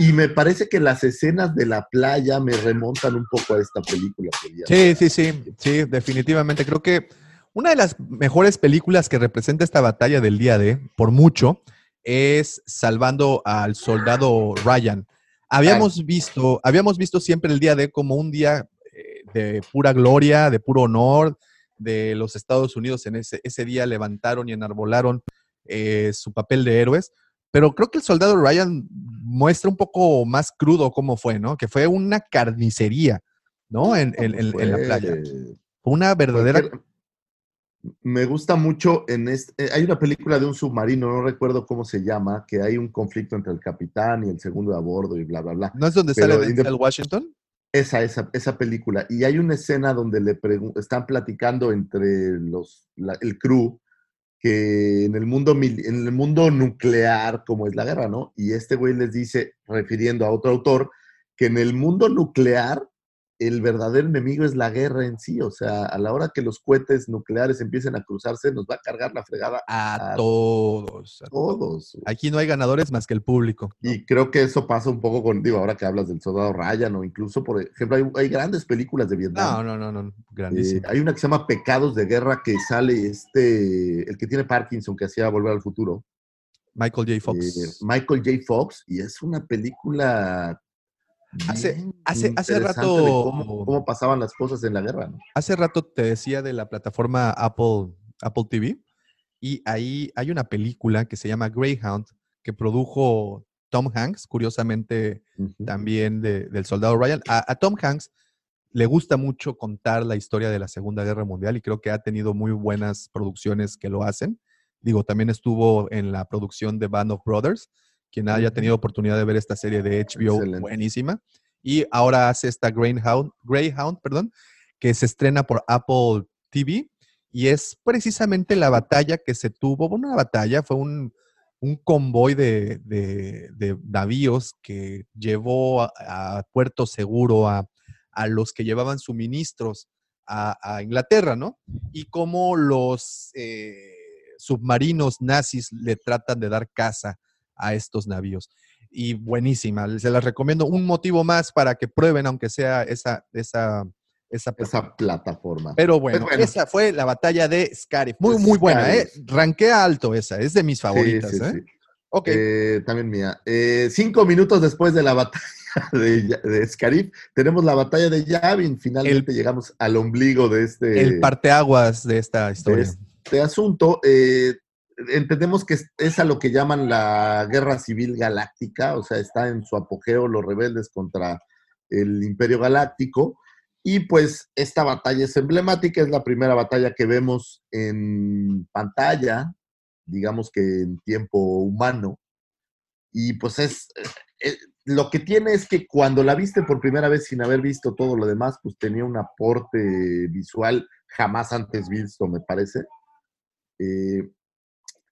Y me parece que las escenas de la playa me remontan un poco a esta película. que
Sí, sí, sí, sí, definitivamente. Creo que una de las mejores películas que representa esta batalla del día D, por mucho, es Salvando al Soldado Ryan. Habíamos visto, habíamos visto siempre el día D como un día eh, de pura gloria, de puro honor, de los Estados Unidos en ese, ese día levantaron y enarbolaron eh, su papel de héroes. Pero creo que el soldado Ryan muestra un poco más crudo cómo fue, ¿no? Que fue una carnicería, ¿no? En, en- en- en la playa.
Fue-
una verdadera...
Me gusta mucho en este. Hay una película de un submarino, no recuerdo cómo se llama, que hay un conflicto entre el capitán y el segundo de a bordo y bla, bla, bla.
¿No es donde
pero
sale Denzel Washington?
Esa, esa, esa película. Y hay una escena donde le están platicando entre los, la- el crew que en el, mundo, en el mundo nuclear, como es la guerra, ¿no? Y este güey les dice, refiriendo a otro autor, que en el mundo nuclear el verdadero enemigo es la guerra en sí. O sea, a la hora que los cohetes nucleares empiecen a cruzarse, nos va a cargar la fregada
A
a
todos. a
todos.
Aquí no hay ganadores más que el público. ¿no?
Y creo que eso pasa un poco con, digo, ahora que hablas del soldado Ryan, o incluso, por ejemplo, hay, hay grandes películas de Vietnam.
No, no, no, no.
Eh, hay una que se llama Pecados de Guerra que sale este, el que tiene Parkinson, que hacía Volver al Futuro,
Michael J.
eh,
Fox.
Michael J. Fox, y es una película.
Hace-
bien
hace- hace
interesante
rato-
cómo, cómo pasaban las cosas en la guerra. ¿no?
Hace rato te decía de la plataforma Apple, Apple TV y ahí hay una película que se llama Greyhound que produjo Tom Hanks, curiosamente también de- del soldado Ryan. A, a Tom Hanks le gusta mucho contar la historia de la Segunda Guerra Mundial y creo que ha tenido muy buenas producciones que lo hacen. Digo, también estuvo en la producción de Band of Brothers, quien haya tenido oportunidad de ver esta serie de HBO,
Excelente.
buenísima. Y ahora hace esta Greyhound, Greyhound, perdón, que se estrena por Apple TV y es precisamente la batalla que se tuvo, bueno, una batalla, fue un, un convoy de, de- de navíos que llevó a, a puerto seguro a, a los que llevaban suministros a, a Inglaterra, ¿no? Y cómo los eh, submarinos nazis le tratan de dar caza a estos navíos. Y buenísima, se las recomiendo. Un motivo más para que prueben, aunque sea esa, esa, esa
Esa plataforma.
pero bueno,
bueno.
esa fue la batalla de Scarif. Muy,
De
muy buena, ¿eh? Ranquea alto esa, es de mis
Sí,
favoritas,
sí,
¿eh?
sí.
Ok.
Eh, también mía. Eh, cinco minutos después de la batalla de, de Scarif, tenemos la batalla de Yavin. Finalmente llegamos al ombligo de este,
el parteaguas de esta
de
historia.
este asunto. Eh, entendemos que es, a lo que llaman la guerra civil galáctica, o sea, está en su apogeo los rebeldes contra el imperio galáctico. Y pues esta batalla es emblemática, es la primera batalla que vemos en pantalla, digamos que en tiempo humano. Y pues es, eh, lo que tiene es que cuando la viste por primera vez sin haber visto todo lo demás, pues tenía un aporte visual jamás antes visto, me parece. Eh,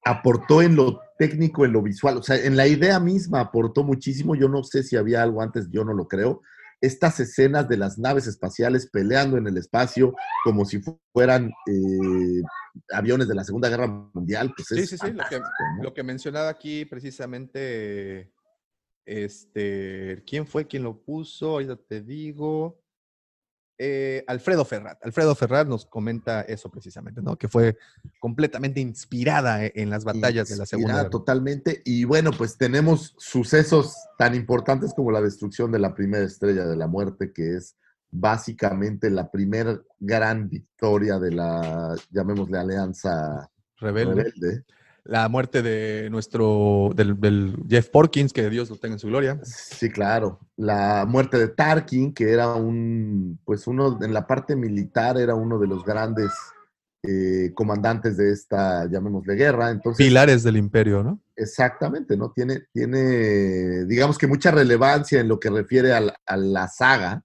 aportó en lo técnico, en lo visual, o sea, en la idea misma aportó muchísimo. Yo no sé si había algo antes, yo no lo creo. Estas escenas de las naves espaciales peleando en el espacio como si fu- fueran eh, aviones de la Segunda Guerra Mundial, pues
Sí,
es
sí, sí. Lo que,
fantástico, ¿no?
lo que mencionaba aquí precisamente, este, ¿quién fue quien lo puso? Ahorita te digo. Eh, Alfredo Ferrat. Alfredo Ferrat nos comenta eso precisamente, ¿no? Que fue completamente inspirada e- en las batallas de la Segunda Guerra.
Totalmente. Y bueno, pues tenemos sucesos tan importantes como la destrucción de la primera estrella de la muerte, que es básicamente la primera gran victoria de la, llamémosle, alianza
Rebelde.
rebelde.
La muerte de nuestro, del, del Jeff Porkins, que Dios lo tenga en su gloria.
Sí, claro. La muerte de Tarkin, que era un, pues uno, en la parte militar era uno de los grandes eh, comandantes de esta, llamémosle, guerra. Entonces,
Pilares del imperio, ¿no?
Exactamente, ¿no? Tiene, tiene, digamos que mucha relevancia en lo que refiere al- a, la saga.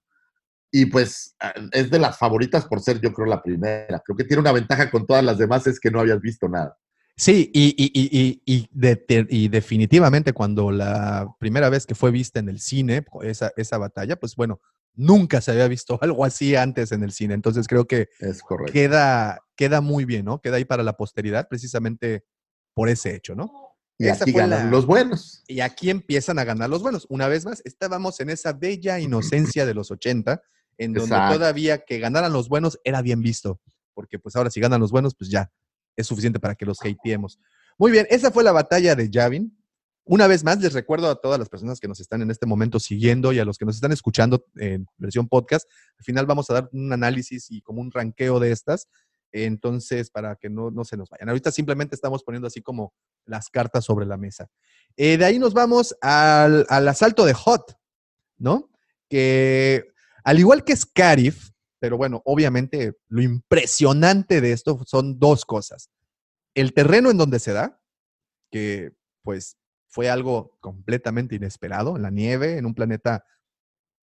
Y pues a- es de las favoritas por ser, yo creo, la primera. Creo que tiene una ventaja con todas las demás, es que no habías visto nada.
Sí, y, y, y, y, y de- te- y definitivamente cuando la primera vez que fue vista en el cine, esa, esa batalla, pues bueno, nunca se había visto algo así antes en el cine. Entonces creo que
Es correcto.
queda, queda muy bien, ¿no? Queda ahí para la posteridad precisamente por ese hecho, ¿no?
Y
esa
aquí ganan
la-
los buenos.
Y aquí empiezan a ganar los buenos. Una vez más, estábamos en esa bella inocencia de los 80, en donde
Exacto.
todavía que ganaran los buenos era bien visto, porque pues ahora si ganan los buenos, pues ya es suficiente para que los hateemos. Muy bien, esa fue la batalla de Yavin. Una vez más, les recuerdo a todas las personas que nos están en este momento siguiendo y a los que nos están escuchando en versión podcast. Al final vamos a dar un análisis y como un ranqueo de estas. Entonces, para que no, no se nos vayan. Ahorita simplemente estamos poniendo así como las cartas sobre la mesa. Eh, de ahí nos vamos al, al asalto de Hot, ¿no? Que al igual que Scarif, pero bueno, obviamente lo impresionante de esto son dos cosas. El terreno en donde se da, que pues fue algo completamente inesperado, en la nieve, en un planeta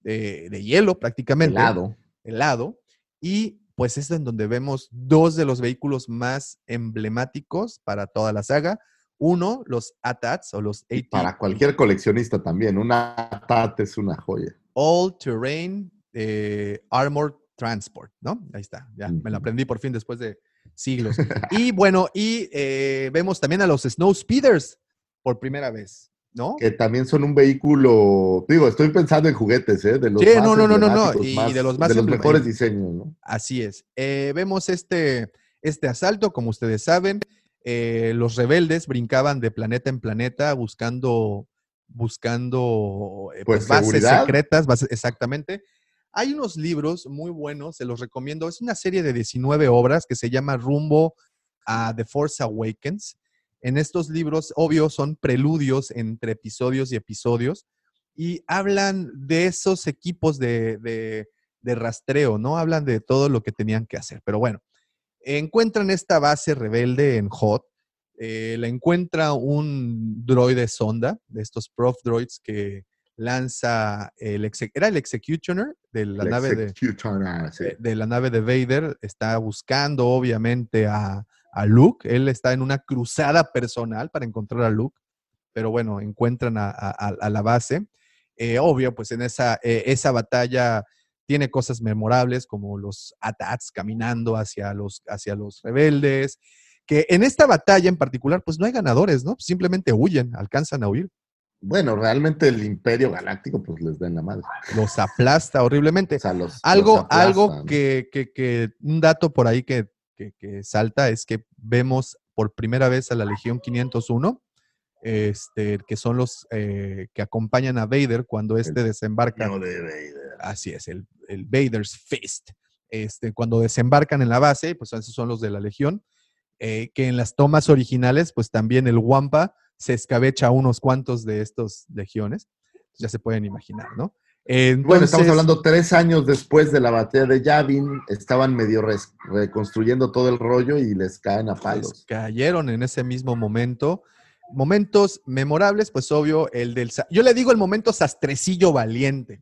de, de hielo prácticamente.
Helado.
helado. Y pues es en donde vemos dos de los vehículos más emblemáticos para toda la saga. Uno, los ATATs o los
Y
AT
para cualquier coleccionista también, una TAT es una joya.
All Terrain eh, Armored Transport, ¿no? Ahí está, ya me lo aprendí por fin después de siglos. y bueno, y eh, vemos también a los Snow Speeders por primera vez, ¿no?
Que también son un vehículo, digo, estoy pensando en juguetes, ¿eh? De los
Sí,
más
no, no, no, no, y de los más
de los
emblema-
mejores diseños, ¿no?
Así es. Eh, vemos este, este asalto, como ustedes saben, eh, los rebeldes brincaban de planeta en planeta buscando, buscando eh,
Pues,
bases secretas, bases- exactamente. Hay unos libros muy buenos, se los recomiendo. Es una serie de 19 obras que se llama Rumbo a The Force Awakens. En estos libros, obvio, son preludios entre episodios y episodios y hablan de esos equipos de, rastreo, ¿no? Hablan de todo lo que tenían que hacer. Pero bueno, encuentran esta base rebelde en Hot. eh, la encuentra un droide sonda, de estos prof droids que lanza el era el executioner de la
El
nave de,
sí.
de- de la nave de Vader, está buscando obviamente a, a Luke, él está en una cruzada personal para encontrar a Luke, pero bueno, encuentran a- a la base. Eh, obvio, pues en esa, eh, esa batalla tiene cosas memorables como los ATATs caminando hacia los, hacia los rebeldes, que en esta batalla en particular, pues no hay ganadores, ¿no? Simplemente huyen, alcanzan a huir,
Bueno, realmente el Imperio Galáctico, pues les da en la madre.
los aplasta horriblemente.
O sea, los,
Algo,
los
algo que, que- que- un dato por ahí que, que- que salta es que vemos por primera vez a la Legión 501, este, que son los eh, que acompañan a Vader cuando este desembarca.
No de Vader.
Así es, el, el Vader's Fist. Este, cuando desembarcan en la base, pues esos son los de la Legión, eh, que en las tomas originales, pues también el Wampa se escabecha a unos cuantos de estos legiones. Ya se pueden imaginar, ¿no?
Bueno, estamos hablando tres años después de la batalla de Yavin, estaban medio res- reconstruyendo todo el rollo y les caen a
pues,
palos.
cayeron en ese mismo momento. Momentos memorables, pues obvio, el del... Yo le digo el momento sastrecillo valiente.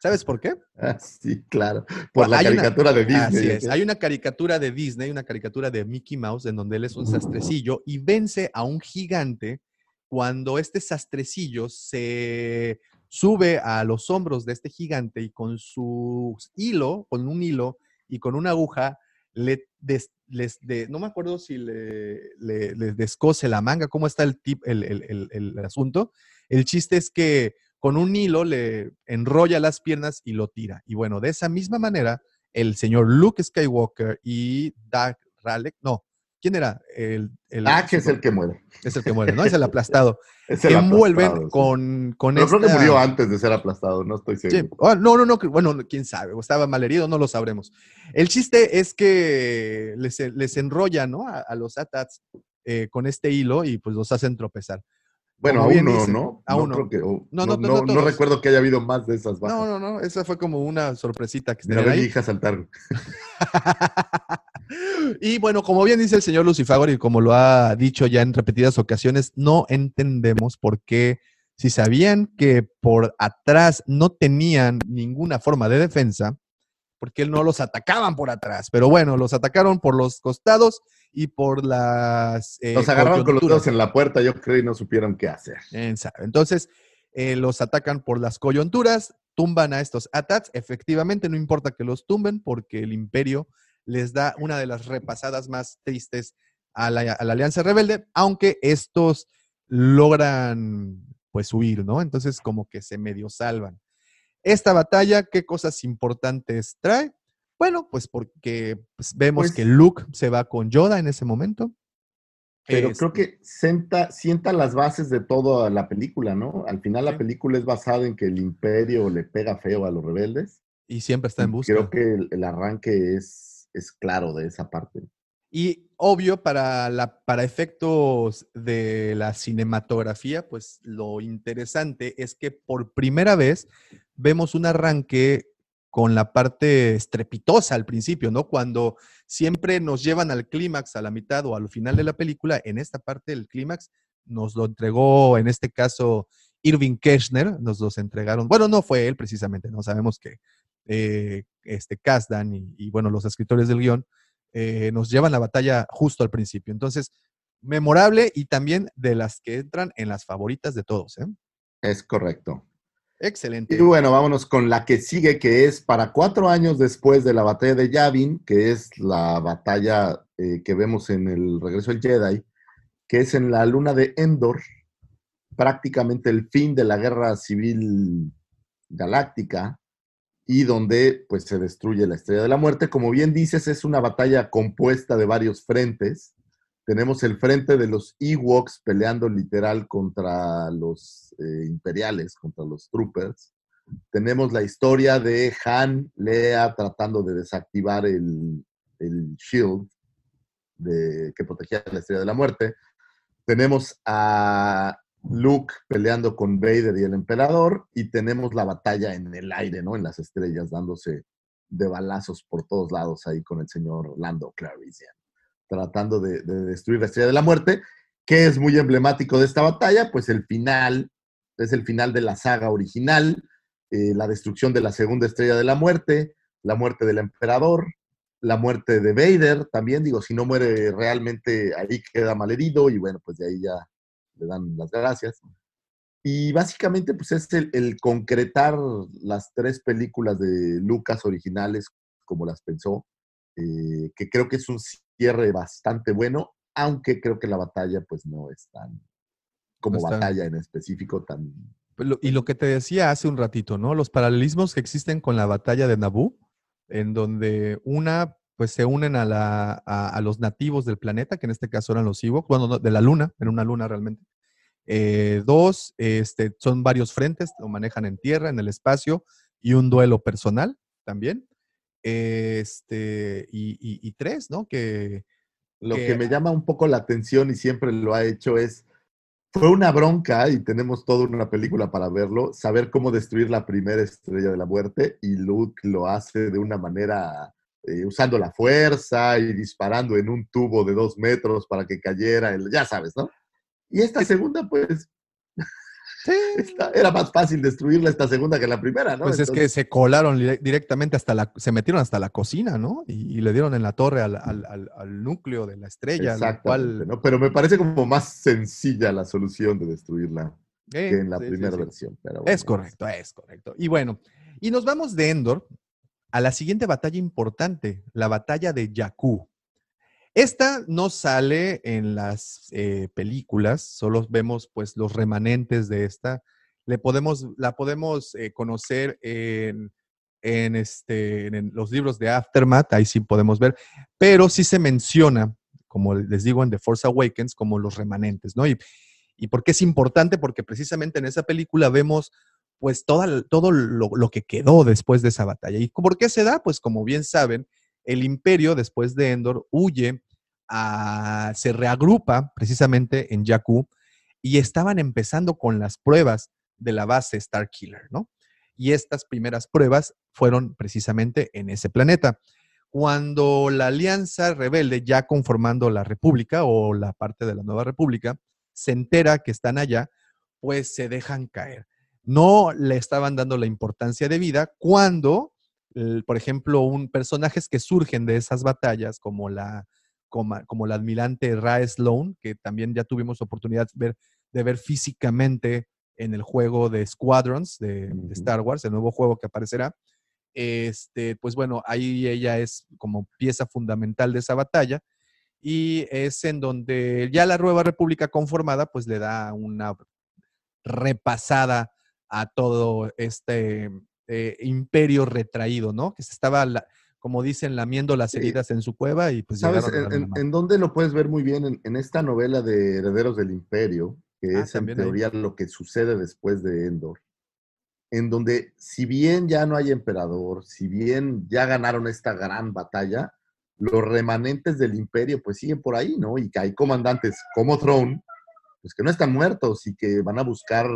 ¿Sabes por qué?
Ah, sí, claro. Por la
una-
caricatura de Disney.
Así es. Hay una caricatura de Disney, una caricatura de Mickey Mouse, en donde él es un sastrecillo y vence a un gigante cuando este sastrecillo se sube a los hombros de este gigante y con su hilo, con un hilo y con una aguja, le des- les de- no me acuerdo si le, le- les descose la manga, cómo está el, tip, el, el- el- el asunto. El chiste es que con un hilo le enrolla las piernas y lo tira. Y bueno, de esa misma manera, el señor Luke Skywalker y Dark Ralek, no, ¿quién era? El, el-
Ah, que es el que muere.
es el que muere, ¿no? Es el aplastado.
Es el
envuelven
aplastado,
con, con
Pero creo que
esta-
murió antes de ser aplastado, no estoy
Sí,
seguro.
ah, no, no, no, bueno, quién sabe, o estaba mal herido, no lo sabremos. El chiste es que les, les enrolla, ¿no? A, a los ATATs eh, con este hilo y pues los hacen tropezar.
Bueno,
como
a
bien
uno,
dice,
¿no?
a
No o-
No,
no,
no, no,
no- recuerdo que haya habido más de esas bajas.
No, no, no, esa fue como una sorpresita que
mi
ahí.
hija saltar.
y bueno, como bien dice el señor Lucifagor y como lo ha dicho ya en repetidas ocasiones, no entendemos por qué, si sabían que por atrás no tenían ninguna forma de defensa, porque no los atacaban por atrás. Pero bueno, los atacaron por los costados y por las... eh,
Los agarraron con los dedos en la puerta, yo creo, y no supieron qué hacer.
Entonces, eh, los atacan por las coyunturas, tumban a estos ATATs. Efectivamente, no importa que los tumben porque el imperio les da una de las repasadas más tristes a la, a la Alianza Rebelde, aunque estos logran pues huir, ¿no? Entonces como que se medio salvan. Esta batalla, ¿qué cosas importantes trae? Bueno, pues porque pues, vemos
Pues-
que Luke se va con Yoda en ese momento.
Pero
Este,
creo que sienta, sienta las bases de toda la película, ¿no? Al final la película es basada en que el imperio le pega feo a los rebeldes.
Y siempre está en busca.
Creo que el, el arranque es, es claro de esa parte.
Y obvio, para, la, para efectos de la cinematografía, pues lo interesante es que por primera vez vemos un arranque con la parte estrepitosa al principio, ¿no? Cuando siempre nos llevan al clímax, a la mitad o al final de la película, en esta parte del clímax nos lo entregó, en este caso, Irving Kirchner, nos los entregaron. Bueno, no fue él precisamente, no sabemos que eh, este Kasdan y, y, bueno, los escritores del guion eh, nos llevan la batalla justo al principio. Entonces, memorable y también de las que entran en las favoritas de todos. ¿eh?
Es correcto.
Excelente.
Y bueno, vámonos con la que sigue, que es para cuatro años después de la batalla de Yavin, que es la batalla eh, que vemos en el regreso del Jedi, que es en la luna de Endor, prácticamente el fin de la guerra civil galáctica, y donde pues se destruye la Estrella de la Muerte. Como bien dices, es una batalla compuesta de varios frentes. Tenemos el frente de los Ewoks peleando literal contra los eh, imperiales, contra los troopers. Tenemos la historia de Han, Lea tratando de desactivar el, el shield que protegía la Estrella de la Muerte. Tenemos a Luke peleando con Vader y el emperador, y tenemos la batalla en el aire, ¿no? En las estrellas, dándose de balazos por todos lados ahí con el señor Lando Clarisian, tratando de, de, destruir la estrella de la muerte, que es muy emblemático de esta batalla, pues el final, es el final de la saga original, eh, la destrucción de la segunda estrella de la muerte, la muerte del emperador, la muerte de Vader, también digo, si no muere realmente ahí queda malherido, y bueno, pues de ahí ya le dan las gracias. Y básicamente, pues es el, concretar las tres películas de Lucas originales como las pensó, eh, que creo que es un cierre bastante bueno, aunque creo que la batalla, pues no es tan, como no batalla en específico, tan...
Pues y lo que te decía hace un ratito, ¿no? Los paralelismos que existen con la batalla de Naboo, en donde una pues se unen a, la, a, a, los nativos del planeta, que en este caso eran los Ewoks, bueno, de la luna, en una luna realmente. Eh, dos, este, son varios frentes, lo manejan en tierra, en el espacio, y un duelo personal también. Este, y, y, y tres, ¿no? Que,
lo que, que me llama un poco la atención y siempre lo ha hecho es, fue una bronca y tenemos toda una película para verlo, saber cómo destruir la primera estrella de la muerte y Luke lo hace de una manera eh, usando la fuerza y disparando en un tubo de dos metros para que cayera, el, ya sabes, ¿no? Y esta segunda, pues. Esta, era más fácil destruirla esta segunda que la primera, ¿no?
Pues Entonces, es que se colaron directamente hasta la, se metieron hasta la cocina, ¿no? Y, y le dieron en la torre al, al, al, al núcleo de la estrella.
Exactamente, cual... ¿no? Pero me parece como más sencilla la solución de destruirla que en la sí, primera sí, versión. Pero
bueno, es correcto, es correcto. Y bueno, y nos vamos de Endor a la siguiente batalla importante, la batalla de Jakku. Esta no sale en las eh, películas, solo vemos pues los remanentes de esta. Le podemos, la podemos eh, conocer en, en, este, en los libros de Aftermath, ahí sí podemos ver, pero sí se menciona, como les digo en The Force Awakens, como los remanentes, ¿no? Y, y por qué es importante, porque precisamente en esa película vemos pues toda, todo lo, lo, que quedó después de esa batalla. ¿Y por qué se da? Pues como bien saben, el imperio después de Endor huye, a, se reagrupa precisamente en Jakku y estaban empezando con las pruebas de la base Starkiller, ¿no? Y estas primeras pruebas fueron precisamente en ese planeta. Cuando la Alianza Rebelde, ya conformando la República o la parte de la Nueva República, se entera que están allá, pues se dejan caer no le estaban dando la importancia de vida cuando, por ejemplo, un, personajes que surgen de esas batallas, como la, como, como la admirante Rae Sloan, que también ya tuvimos oportunidad de ver, de ver físicamente en el juego de Squadrons de, de, Star Wars, el nuevo juego que aparecerá. Este, pues bueno, ahí ella es como pieza fundamental de esa batalla y es en donde ya la Nueva República conformada pues le da una repasada a todo este eh, imperio retraído, ¿no? Que se estaba, la, como dicen, lamiendo las heridas sí. en su cueva y pues
¿Sabes? En, en, en, dónde lo puedes ver muy bien? En, en, esta novela de Herederos del Imperio, que ah, es en teoría hay. lo que sucede después de Endor, en donde si bien ya no hay emperador, si bien ya ganaron esta gran batalla, los remanentes del imperio pues siguen por ahí, ¿no? Y que hay comandantes como Throne, pues que no están muertos y que van a buscar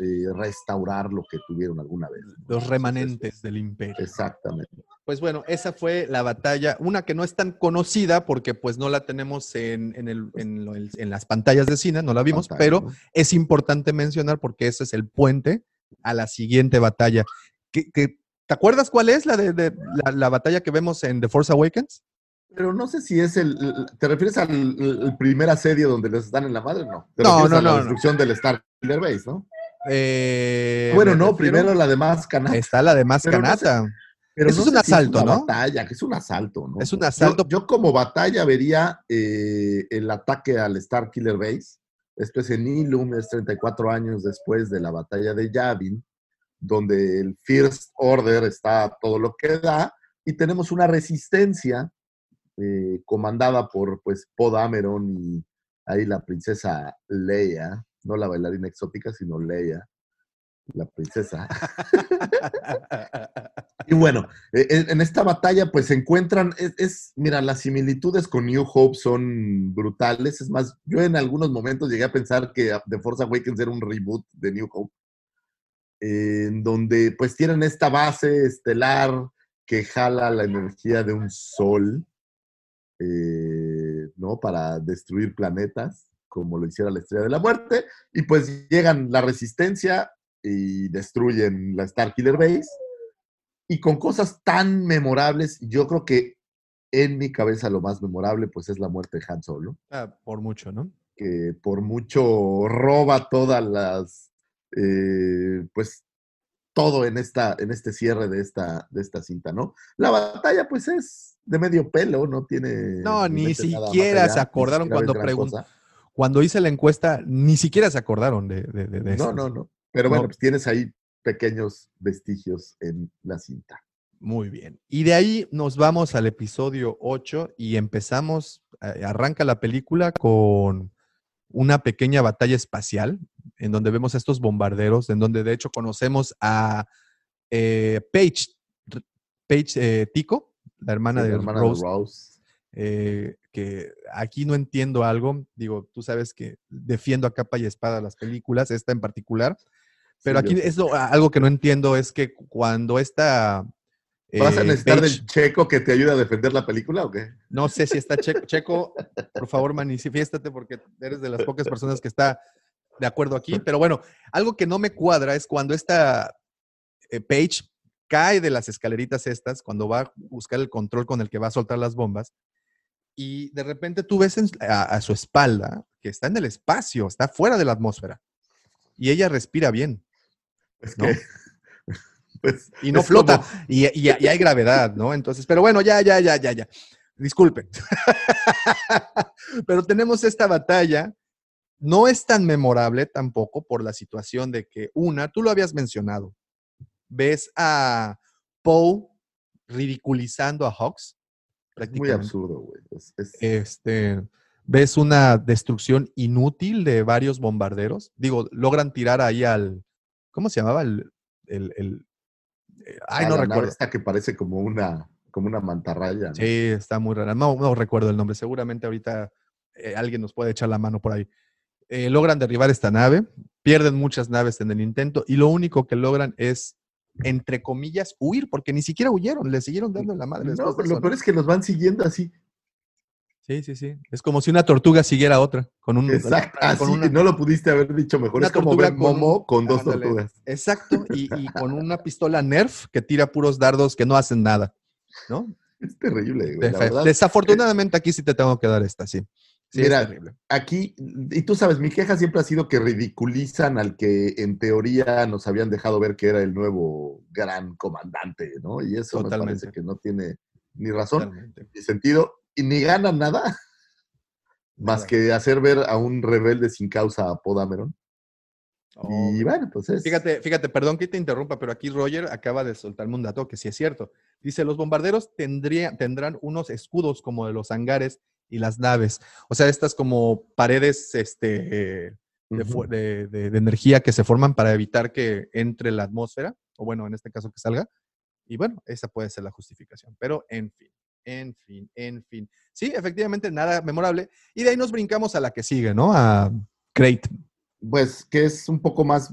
eh, restaurar lo que tuvieron alguna vez.
Los remanentes del imperio.
Exactamente.
Pues bueno, esa fue la batalla, una que no es tan conocida porque pues no la tenemos en, en el- en lo- en las pantallas de cine, no la vimos,
Pantalla,
pero
¿no?
es importante mencionar porque ese es el puente a la siguiente batalla. ¿Qué- qué- te acuerdas cuál es la, de, de- la, la batalla que vemos en The Force Awakens?
Pero no sé si es el. ¿Te refieres al el primer asedio donde les dan en la madre? No. Te
No, no,
a la
no, no.
destrucción del Star Killer Base, ¿no?
Eh,
bueno, no,
refiero-
primero la de Mascanata.
Está la de más
Pero no sé-
canata.
Pero
Eso
no
es un
sé si
asalto,
una
¿no?
batalla, que es un asalto, ¿no?
Es un
Yo-
asalto.
Yo, como batalla vería eh, el ataque al Star Killer Base. Esto es en Ilum, es 34 años después de la batalla de Yavin, donde el First Order está todo lo que da, y tenemos una resistencia eh, comandada por pues Poe Dameron y ahí la princesa Leia, no la bailarina exótica, sino Leia, la princesa. Y bueno, eh, en en esta batalla pues se encuentran, es, es- mira, las similitudes con New Hope son brutales. Es más, yo en algunos momentos llegué a pensar que The Force Awakens era un reboot de New Hope, en donde pues tienen esta base estelar que jala la energía de un sol, eh, ¿no? Para destruir planetas, como lo hiciera la Estrella de la Muerte, y pues llegan la resistencia y destruyen la Star Killer Base y con cosas tan memorables, yo creo que en mi cabeza lo más memorable pues es la muerte de Han Solo,
Ah, por mucho, ¿no?
que por mucho roba todas las, eh, pues todo en, esta, en este cierre de esta, de esta cinta, ¿no? La batalla pues es de medio pelo, no tiene...
No, ni siquiera se acordaron cuando
gran
pregun-
cosa.
Cuando hice la encuesta, ni siquiera se acordaron de, de, de- de
No, no, no. Pero
No.
bueno, pues tienes ahí pequeños vestigios en la cinta.
Muy bien. Y de ahí nos vamos al episodio 8 y empezamos, eh, arranca la película con una pequeña batalla espacial en donde vemos a estos bombarderos, en donde de hecho conocemos a eh, Paige, Paige eh, Tico, la hermana,
Sí,
de,
la hermana
Rose,
de Rose.
eh, que aquí no entiendo algo. Digo, tú sabes que defiendo a capa y espada las películas, esta en particular. Pero
Sí,
aquí es algo que no entiendo es que cuando esta...
¿Vas a
eh,
necesitar del checo que te ayude a defender la película o qué?
no sé si está Checo. Checo, por favor, manifiéstate porque eres de las pocas personas que está de acuerdo aquí. Pero bueno, algo que no me cuadra es cuando esta eh, Paige cae de las escaleritas estas, cuando va a buscar el control con el que va a soltar las bombas, y de repente tú ves en- a, a su espalda que está en el espacio, está fuera de la atmósfera, y ella respira bien,
Es
¿no?
que, pues,
y no flota,
como-
y, y- y hay gravedad, ¿no? Entonces, pero bueno, ya, ya, ya, ya, ya. Disculpen. pero tenemos esta batalla. No es tan memorable tampoco por la situación de que, una, tú lo habías mencionado, ves a Poe ridiculizando a Hawks.
Muy
prácticamente.
absurdo, güey. Es- es-
Este, ves una destrucción inútil de varios bombarderos. Digo, logran tirar ahí al. ¿Cómo se llamaba? El. el- el- eh, ay, no recuerdo.
Esta que parece como una, como una mantarraya. ¿no?
Sí, está muy rara. No, no recuerdo el nombre. Seguramente ahorita eh, alguien nos puede echar la mano por ahí. Eh, logran derribar esta nave, pierden muchas naves en el intento y lo único que logran es, entre comillas, huir, porque ni siquiera huyeron, le siguieron dando la madre.
No, pero lo peor es que los van siguiendo así.
Sí, sí, sí. Es como si una tortuga siguiera a otra. Con un,
Exacto.
con
Así,
una-
no lo pudiste haber dicho mejor.
una
Es como ver Momo con dos
Ándale.
tortugas.
Exacto, y, y con una pistola Nerf que tira puros dardos que no hacen nada, ¿no?
Es terrible, güey. La verdad.
Desafortunadamente aquí sí te tengo que dar esta, sí. Sí,
Mira,
es terrible.
Aquí, y tú sabes, mi queja siempre ha sido que ridiculizan al que en teoría nos habían dejado ver que era el nuevo gran comandante, ¿no? Y eso me
Totalmente.
parece que no tiene ni razón
Totalmente.
ni sentido y ni ganan nada más que hacer ver a un rebelde sin causa a Poe Dameron.
Oh,
y bueno, pues es.
Fíjate, fíjate, perdón que te interrumpa, pero aquí Roger acaba de soltarme un dato que sí es cierto. Dice, los bombarderos tendría, tendrán unos escudos como de los hangares y las naves. O sea, estas como paredes este, eh, de, de energía que se forman para evitar que entre la atmósfera, o bueno, en este caso que salga. Y bueno, esa puede ser la justificación. Pero, en fin. En fin, en fin. Sí, efectivamente, nada memorable. Y de ahí nos brincamos a la que sigue, ¿no? A Crate.
Pues que es un poco más,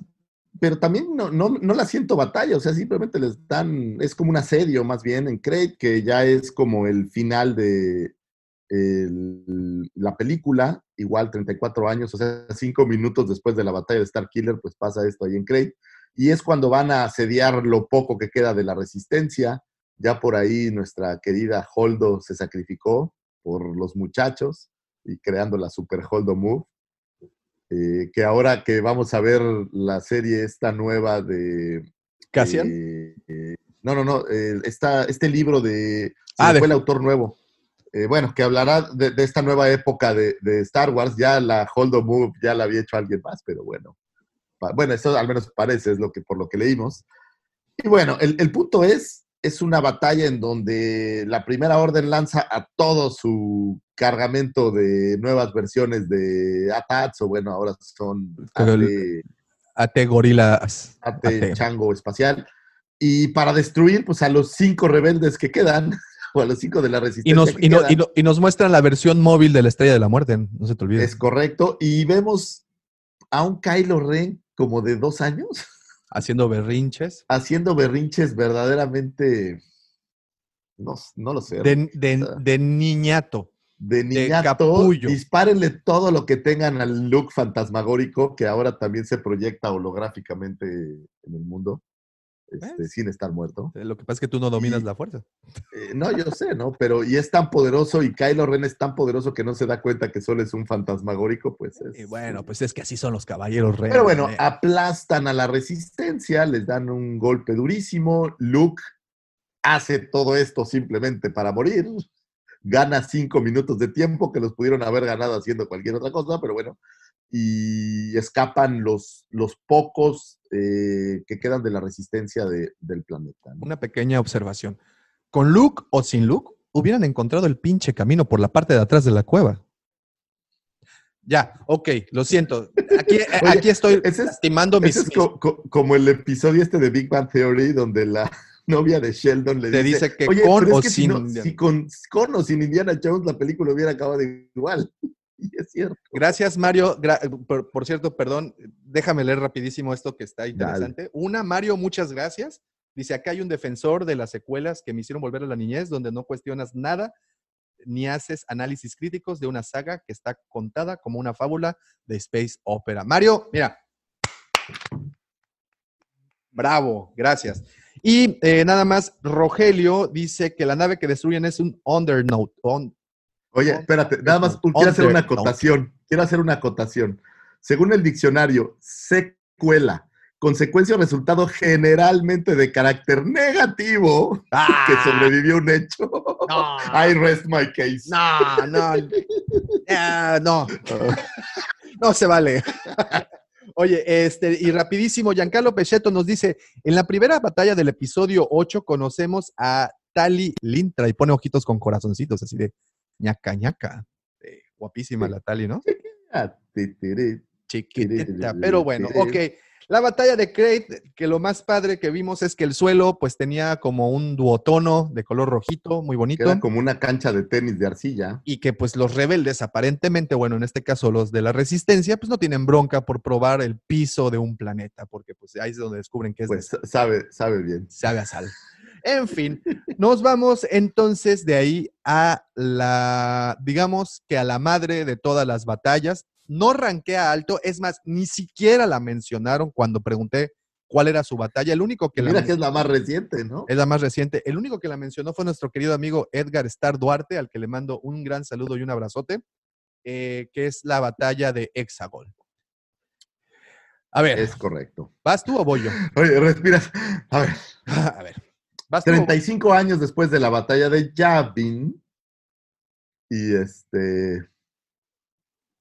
pero también no, no, no la siento batalla, o sea, simplemente les dan, es como un asedio más bien en Crate, que ya es como el final de el- la película, igual 34 años, o sea, cinco minutos después de la batalla de Star Killer, pues pasa esto ahí en Crate. Y es cuando van a asediar lo poco que queda de la resistencia. Ya por ahí nuestra querida Holdo se sacrificó por los muchachos y creando la Super Holdo Move. Eh, que ahora que vamos a ver la serie esta nueva de...
¿Cassian?
eh, eh, no, no, no, esta- este libro de...
Ah, de-
fue el autor nuevo. Eh, bueno, que hablará de, de esta nueva época de, de Star Wars. Ya la Holdo Move ya la había hecho alguien más, pero bueno. Pa- Bueno, eso al menos parece, es lo que, por lo que leímos. Y bueno, el, el punto es, es una batalla en donde la primera orden lanza a todo su cargamento de nuevas versiones de ATATs, o bueno, ahora son AT,
AT Gorilas.
AT
AT.
Chango Espacial. Y para destruir pues, a los cinco rebeldes que quedan, o a los cinco de la
Y
resistencia
nos,
que
y, no-
quedan.
y no- y nos muestran la versión móvil de la Estrella de la Muerte, no se te olvide.
Es correcto. Y vemos a un Kylo Ren como de dos años
Haciendo berrinches.
haciendo berrinches verdaderamente. No, no lo sé.
De, de- de niñato.
de
de
niñato,
capullo.
dispárenle todo lo que tengan al look fantasmagórico que ahora también se proyecta holográficamente en el mundo, este, sin estar muerto.
Lo que pasa es que tú no dominas
Y-
la fuerza.
Eh, no, yo sé, ¿no? Pero y es tan poderoso y Kylo Ren es tan poderoso que no se da cuenta que solo es un fantasmagórico, pues es.
Y bueno, pues es que así son los caballeros reyes.
Pero bueno,
¿eh?
aplastan a la resistencia, les dan un golpe durísimo. Luke hace todo esto simplemente para morir. Gana cinco minutos de tiempo que los pudieron haber ganado haciendo cualquier otra cosa, pero bueno. Y escapan los, los pocos eh, que quedan de la resistencia de- del planeta. ¿no?
Una pequeña observación. Con Luke o sin Luke, hubieran encontrado el pinche camino por la parte de atrás de la cueva. Ya, ok, lo siento. Aquí, aquí estoy
ese es-
estimando mis,
Ese es
mis-
co- co- como el episodio este de Big Bang Theory, donde la novia de Sheldon le
Te
dice,
dice que
Oye,
con
pero es
o
que si
sin
no-
Indiana".
si con, con o sin Indiana Jones la película hubiera acabado igual. Y es cierto.
Gracias, Mario. Gra- por, por cierto, perdón, déjame leer rapidísimo esto que está interesante. Una, Mario, muchas gracias. Dice, acá hay un defensor de las secuelas que me hicieron volver a la niñez, donde no cuestionas nada ni haces análisis críticos de una saga que está contada como una fábula de space opera. Mario, mira. Bravo, gracias. Y eh, nada más, Rogelio dice que la nave que destruyen es un undernote. on-
Oye, espérate, nada más quiero hacer una acotación. Quiero hacer una acotación. Según el diccionario, secuela, consecuencia o resultado generalmente de carácter negativo que sobrevivió un hecho.
No.
I rest my case.
No, no. Ah, no. No se vale. Oye, este, y rapidísimo, Giancarlo Pecheto nos dice, en la primera batalla del episodio 8 conocemos a Tali Lintra y pone ojitos con corazoncitos, así de ñaca ñaca. Eh, guapísima la Tali, ¿no? Chiquitita, pero bueno, ok. La batalla de Crate, que lo más padre que vimos es que el suelo pues tenía como un duotono de color rojito, muy bonito.
Era como una cancha de tenis de arcilla.
y que pues los rebeldes aparentemente, bueno, en este caso los de la resistencia, pues no tienen bronca por probar el piso de un planeta, porque pues ahí es donde descubren que es
Pues
de
sabe, sabe bien.
sabe a sal. En fin, nos vamos entonces de ahí a la, digamos que a la madre de todas las batallas. No ranquea alto, es más, ni siquiera la mencionaron cuando pregunté cuál era su batalla. El único que la
Mira
men-
que es la más reciente, ¿no?
es la más reciente. El único que la mencionó fue nuestro querido amigo Edgar Star Duarte, al que le mando un gran saludo y un abrazote, eh, que es la batalla de Hexagol. A ver,
Es correcto.
¿vas tú o voy yo?
Oye, respiras. A ver,
A ver, ¿vas tú o voy?
35 años después de la batalla de Yavin. Y este.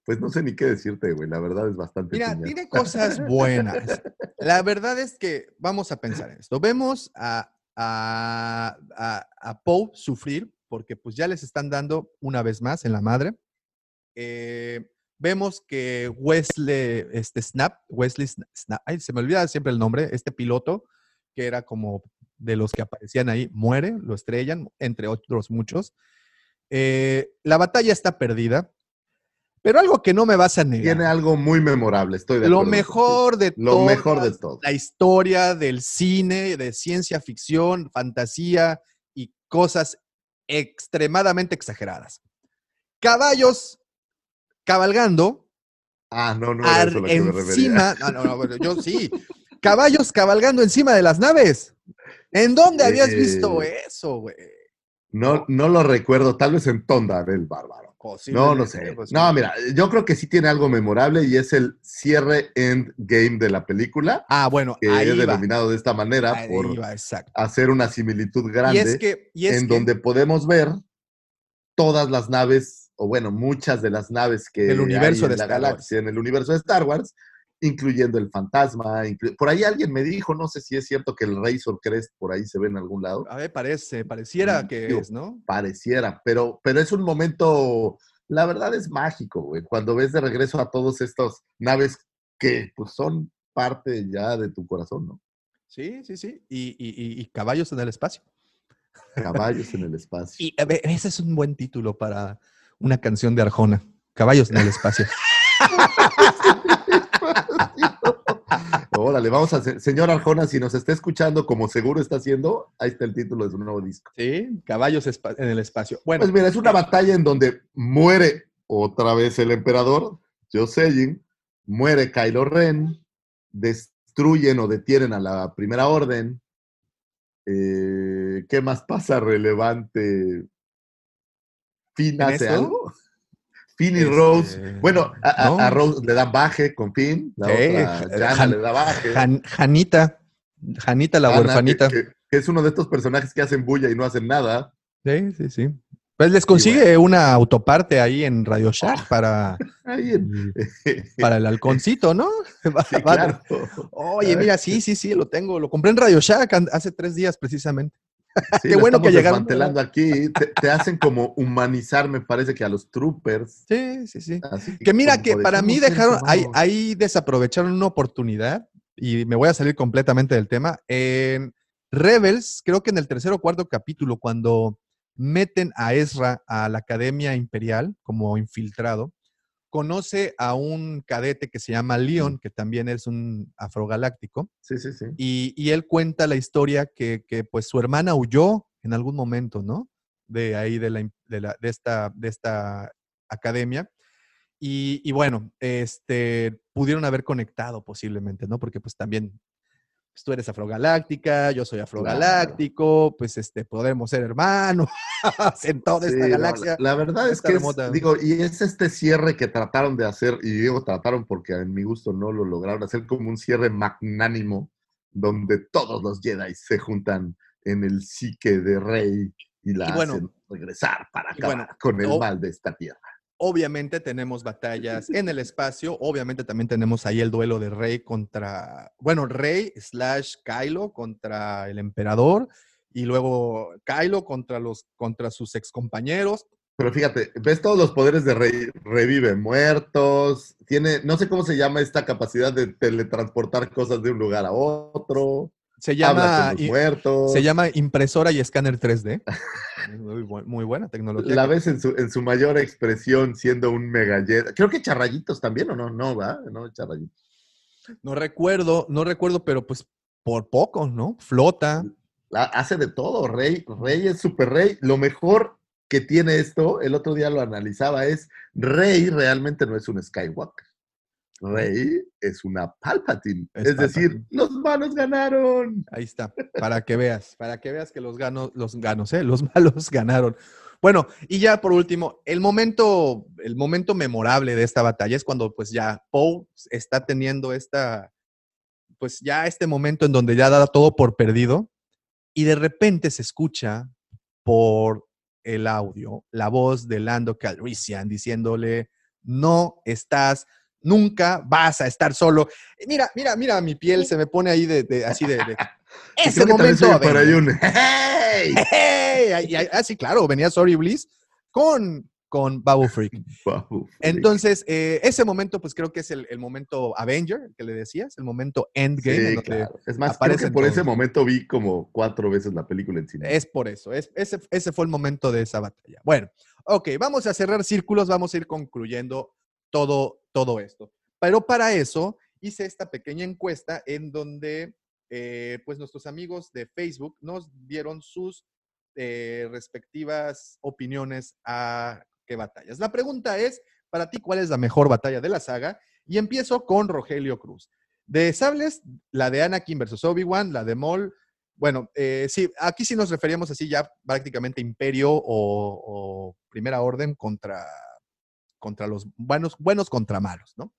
Pues no sé ni qué decirte, güey. La verdad es bastante.
Mira,
piñata.
tiene cosas buenas. La verdad es que vamos a pensar en esto. Vemos a, a, a, a Poe sufrir porque pues ya les están dando una vez más en la madre. Eh, vemos que Wesley, este Snap, Wesley Sna- Snap, ay, se me olvida siempre el nombre, este piloto que era como de los que aparecían ahí muere, lo estrellan, entre otros muchos. Eh, la batalla está perdida, pero algo que no me vas a negar.
Tiene algo muy memorable, estoy de
lo
acuerdo.
mejor de
Lo
todas
mejor de todo.
La historia del cine, de ciencia ficción, fantasía y cosas extremadamente exageradas. Caballos cabalgando
Ah, no, no era eso a lo que me refería.
encima. No, no, yo sí. Caballos cabalgando encima de las naves. ¿En dónde habías
Eh,
visto eso, güey?
No, no lo recuerdo, tal vez en Tonda del Bárbaro. No, no sé. No, mira, yo creo que sí tiene algo memorable y es el cierre endgame de la película,
Ah, bueno,
que
ahí
es denominado de esta manera
Ahí
por hacer una similitud grande
Y es que, y es
en
que-
donde podemos ver todas las naves, o bueno, muchas de las naves que
Del universo
hay en
de
la
Star
galaxia, en el universo de Star Wars, incluyendo el fantasma. inclu- por ahí alguien me dijo, no sé si es cierto que el Razor Crest por ahí se ve en algún lado.
a ver, parece, pareciera
Mm,
que
digo,
es, ¿no?
pareciera, pero, pero es un momento, la verdad es mágico, güey, cuando ves de regreso a todos estos naves que pues son parte ya de tu corazón, ¿no?
Sí, sí, sí. Y, y- y- y caballos en el espacio.
Caballos en el espacio.
Y a ver, ese es un buen título para una canción de Arjona. Caballos en el espacio.
Órale, vamos a hacer, señor Arjona, si nos está escuchando, como seguro está haciendo, ahí está el título de su nuevo disco.
Sí, caballos en el espacio. Bueno,
Pues mira, es una batalla en donde muere otra vez el emperador, Jocelyn, muere Kylo Ren, destruyen o detienen a la primera orden. Eh, ¿Qué más pasa relevante? Finn
¿En
hace algo. Finn y
Este,
Rose. Bueno, a, a-
no.
a Rose le dan baje con Finn. La otra,
Han-
le da baje.
Jan- Janita, Janita la
Ana,
huerfanita.
Que, que es uno de estos personajes que hacen bulla y no hacen nada.
Sí, sí, sí. Pues les consigue una autoparte ahí en Radio Shack para,
Ahí en-
para el halconcito, ¿no?
Sí, claro.
Oye, mira, sí, sí, sí, lo tengo. Lo compré en Radio Shack hace tres días precisamente.
Sí,
Qué bueno que llegaron.
desmantelando aquí. Te, te hacen como humanizar, me parece que a los troopers.
Sí, sí, sí.
Así
Que mira que para mí dejaron, ahí, ahí desaprovecharon una oportunidad y me voy a salir completamente del tema. En Rebels, creo que en el tercer o cuarto capítulo, cuando meten a Ezra a la Academia Imperial como infiltrado, conoce a un cadete que se llama Leon, que también es un afrogaláctico,
Sí, sí, sí.
y, y él cuenta la historia que, que, pues su hermana huyó en algún momento, ¿no? De ahí, de, la, im- de, la- de esta, de esta academia. Y, y bueno, este, pudieron haber conectado posiblemente, ¿no? Porque pues también pues, tú eres afrogaláctica, yo soy afrogaláctico, pues este, podemos ser hermanos en toda esta galaxia.
la, la verdad es que es, digo, y es este cierre que trataron de hacer, y digo trataron porque en mi gusto no lo lograron hacer como un cierre magnánimo, donde todos los Jedi se juntan en el psique de Rey y la
Y bueno,
hacen regresar para acabar
bueno,
con el mal de esta tierra.
Obviamente tenemos batallas en el espacio, obviamente también tenemos ahí el duelo de Rey contra, bueno, Rey slash Kylo contra el emperador y luego Kylo contra los contra sus excompañeros.
Pero fíjate, ves todos los poderes de Rey, revive muertos, tiene, no sé cómo se llama esta capacidad de teletransportar cosas de un lugar a otro,
Se llama
con los
se llama impresora y escáner 3D. Muy, bu- muy buena tecnología.
La ves en su, en su mayor expresión siendo un megalleta. Creo que charrayitos también, ¿o no? No, va, no, charrayitos.
No recuerdo, no recuerdo, pero pues por poco, ¿no? Flota.
La- hace de todo, Rey. Rey es super Rey. Lo mejor que tiene esto, el otro día lo analizaba, es Rey realmente no es un Skywalker. Rey es una Palpatine.
Es
Es, decir,
Palpatine.
los malos ganaron.
Ahí está, para que veas, para que veas que los ganos, los ganos, ¿eh? Los malos ganaron. Bueno, y ya por último, el momento, el momento memorable de esta batalla es cuando pues ya Poe está teniendo esta, pues ya este momento en donde ya da todo por perdido y de repente se escucha por el audio la voz de Lando Calrissian diciéndole, no estás, nunca vas a estar solo. Mira, mira, mira, mi piel se me pone ahí de, de- así de... de- ese
creo
momento... Avengers.
un ¡Hey!
¡Hey! Ah, sí, claro, venía Sorry Bliss con, con Babu Freak.
Wow.
Entonces, eh, ese momento, pues creo que es el, el momento Avenger, que le decías, el momento Endgame. en
Sí, claro. Es más, creo que por ese momento vi como cuatro veces la película en cine.
Es por eso, es, ese, ese fue el momento de esa batalla. Bueno, ok, vamos a cerrar círculos, vamos a ir concluyendo todo, todo esto. Pero para eso hice esta pequeña encuesta en donde eh, pues nuestros amigos de Facebook nos dieron sus eh, respectivas opiniones a qué batallas. La pregunta es, para ti, ¿cuál es la mejor batalla de la saga? Y empiezo con Rogelio Cruz. De sables, la de Anakin versus Obi-Wan, la de Maul. Bueno, eh, sí, aquí sí nos referíamos así ya prácticamente Imperio o, o Primera Orden contra, contra los buenos, buenos contra malos, ¿no?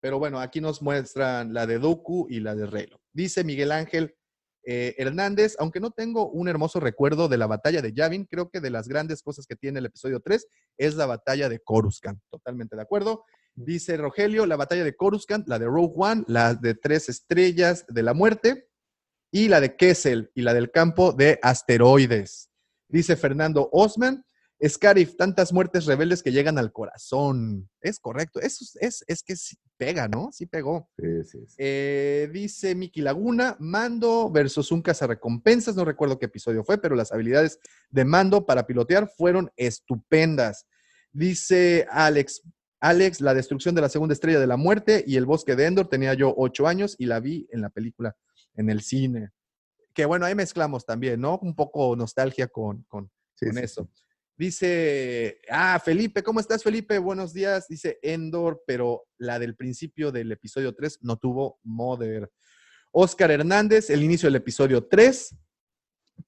Pero bueno, aquí nos muestran la de Dooku y la de Reylo. Dice Miguel Ángel eh, Hernández, aunque no tengo un hermoso recuerdo de la batalla de Yavin, creo que de las grandes cosas que tiene el episodio 3 es la batalla de Coruscant. Totalmente de acuerdo. Dice Rogelio, la batalla de Coruscant, la de Rogue One, la de tres estrellas de la muerte y la de Kessel y la del campo de asteroides. Dice Fernando Osman, Scarif, tantas muertes rebeldes que llegan al corazón. Es correcto, eso es, es, es que sí pega, ¿no? Sí pegó.
Sí, sí, sí.
Eh, dice Miki Laguna, Mando versus un cazarrecompensas, no recuerdo qué episodio fue, pero las habilidades de Mando para pilotear fueron estupendas. Dice Alex, Alex, la destrucción de la segunda estrella de la muerte y el bosque de Endor, tenía yo ocho años y la vi en la película, en el cine. Que bueno, ahí mezclamos también, ¿no? Un poco nostalgia con, con,
Sí,
con eso. Dice, ah, Felipe, ¿cómo estás, Felipe? Buenos días. Dice Endor, pero la del principio del episodio 3 no tuvo Mother. Oscar Hernández, el inicio del episodio 3.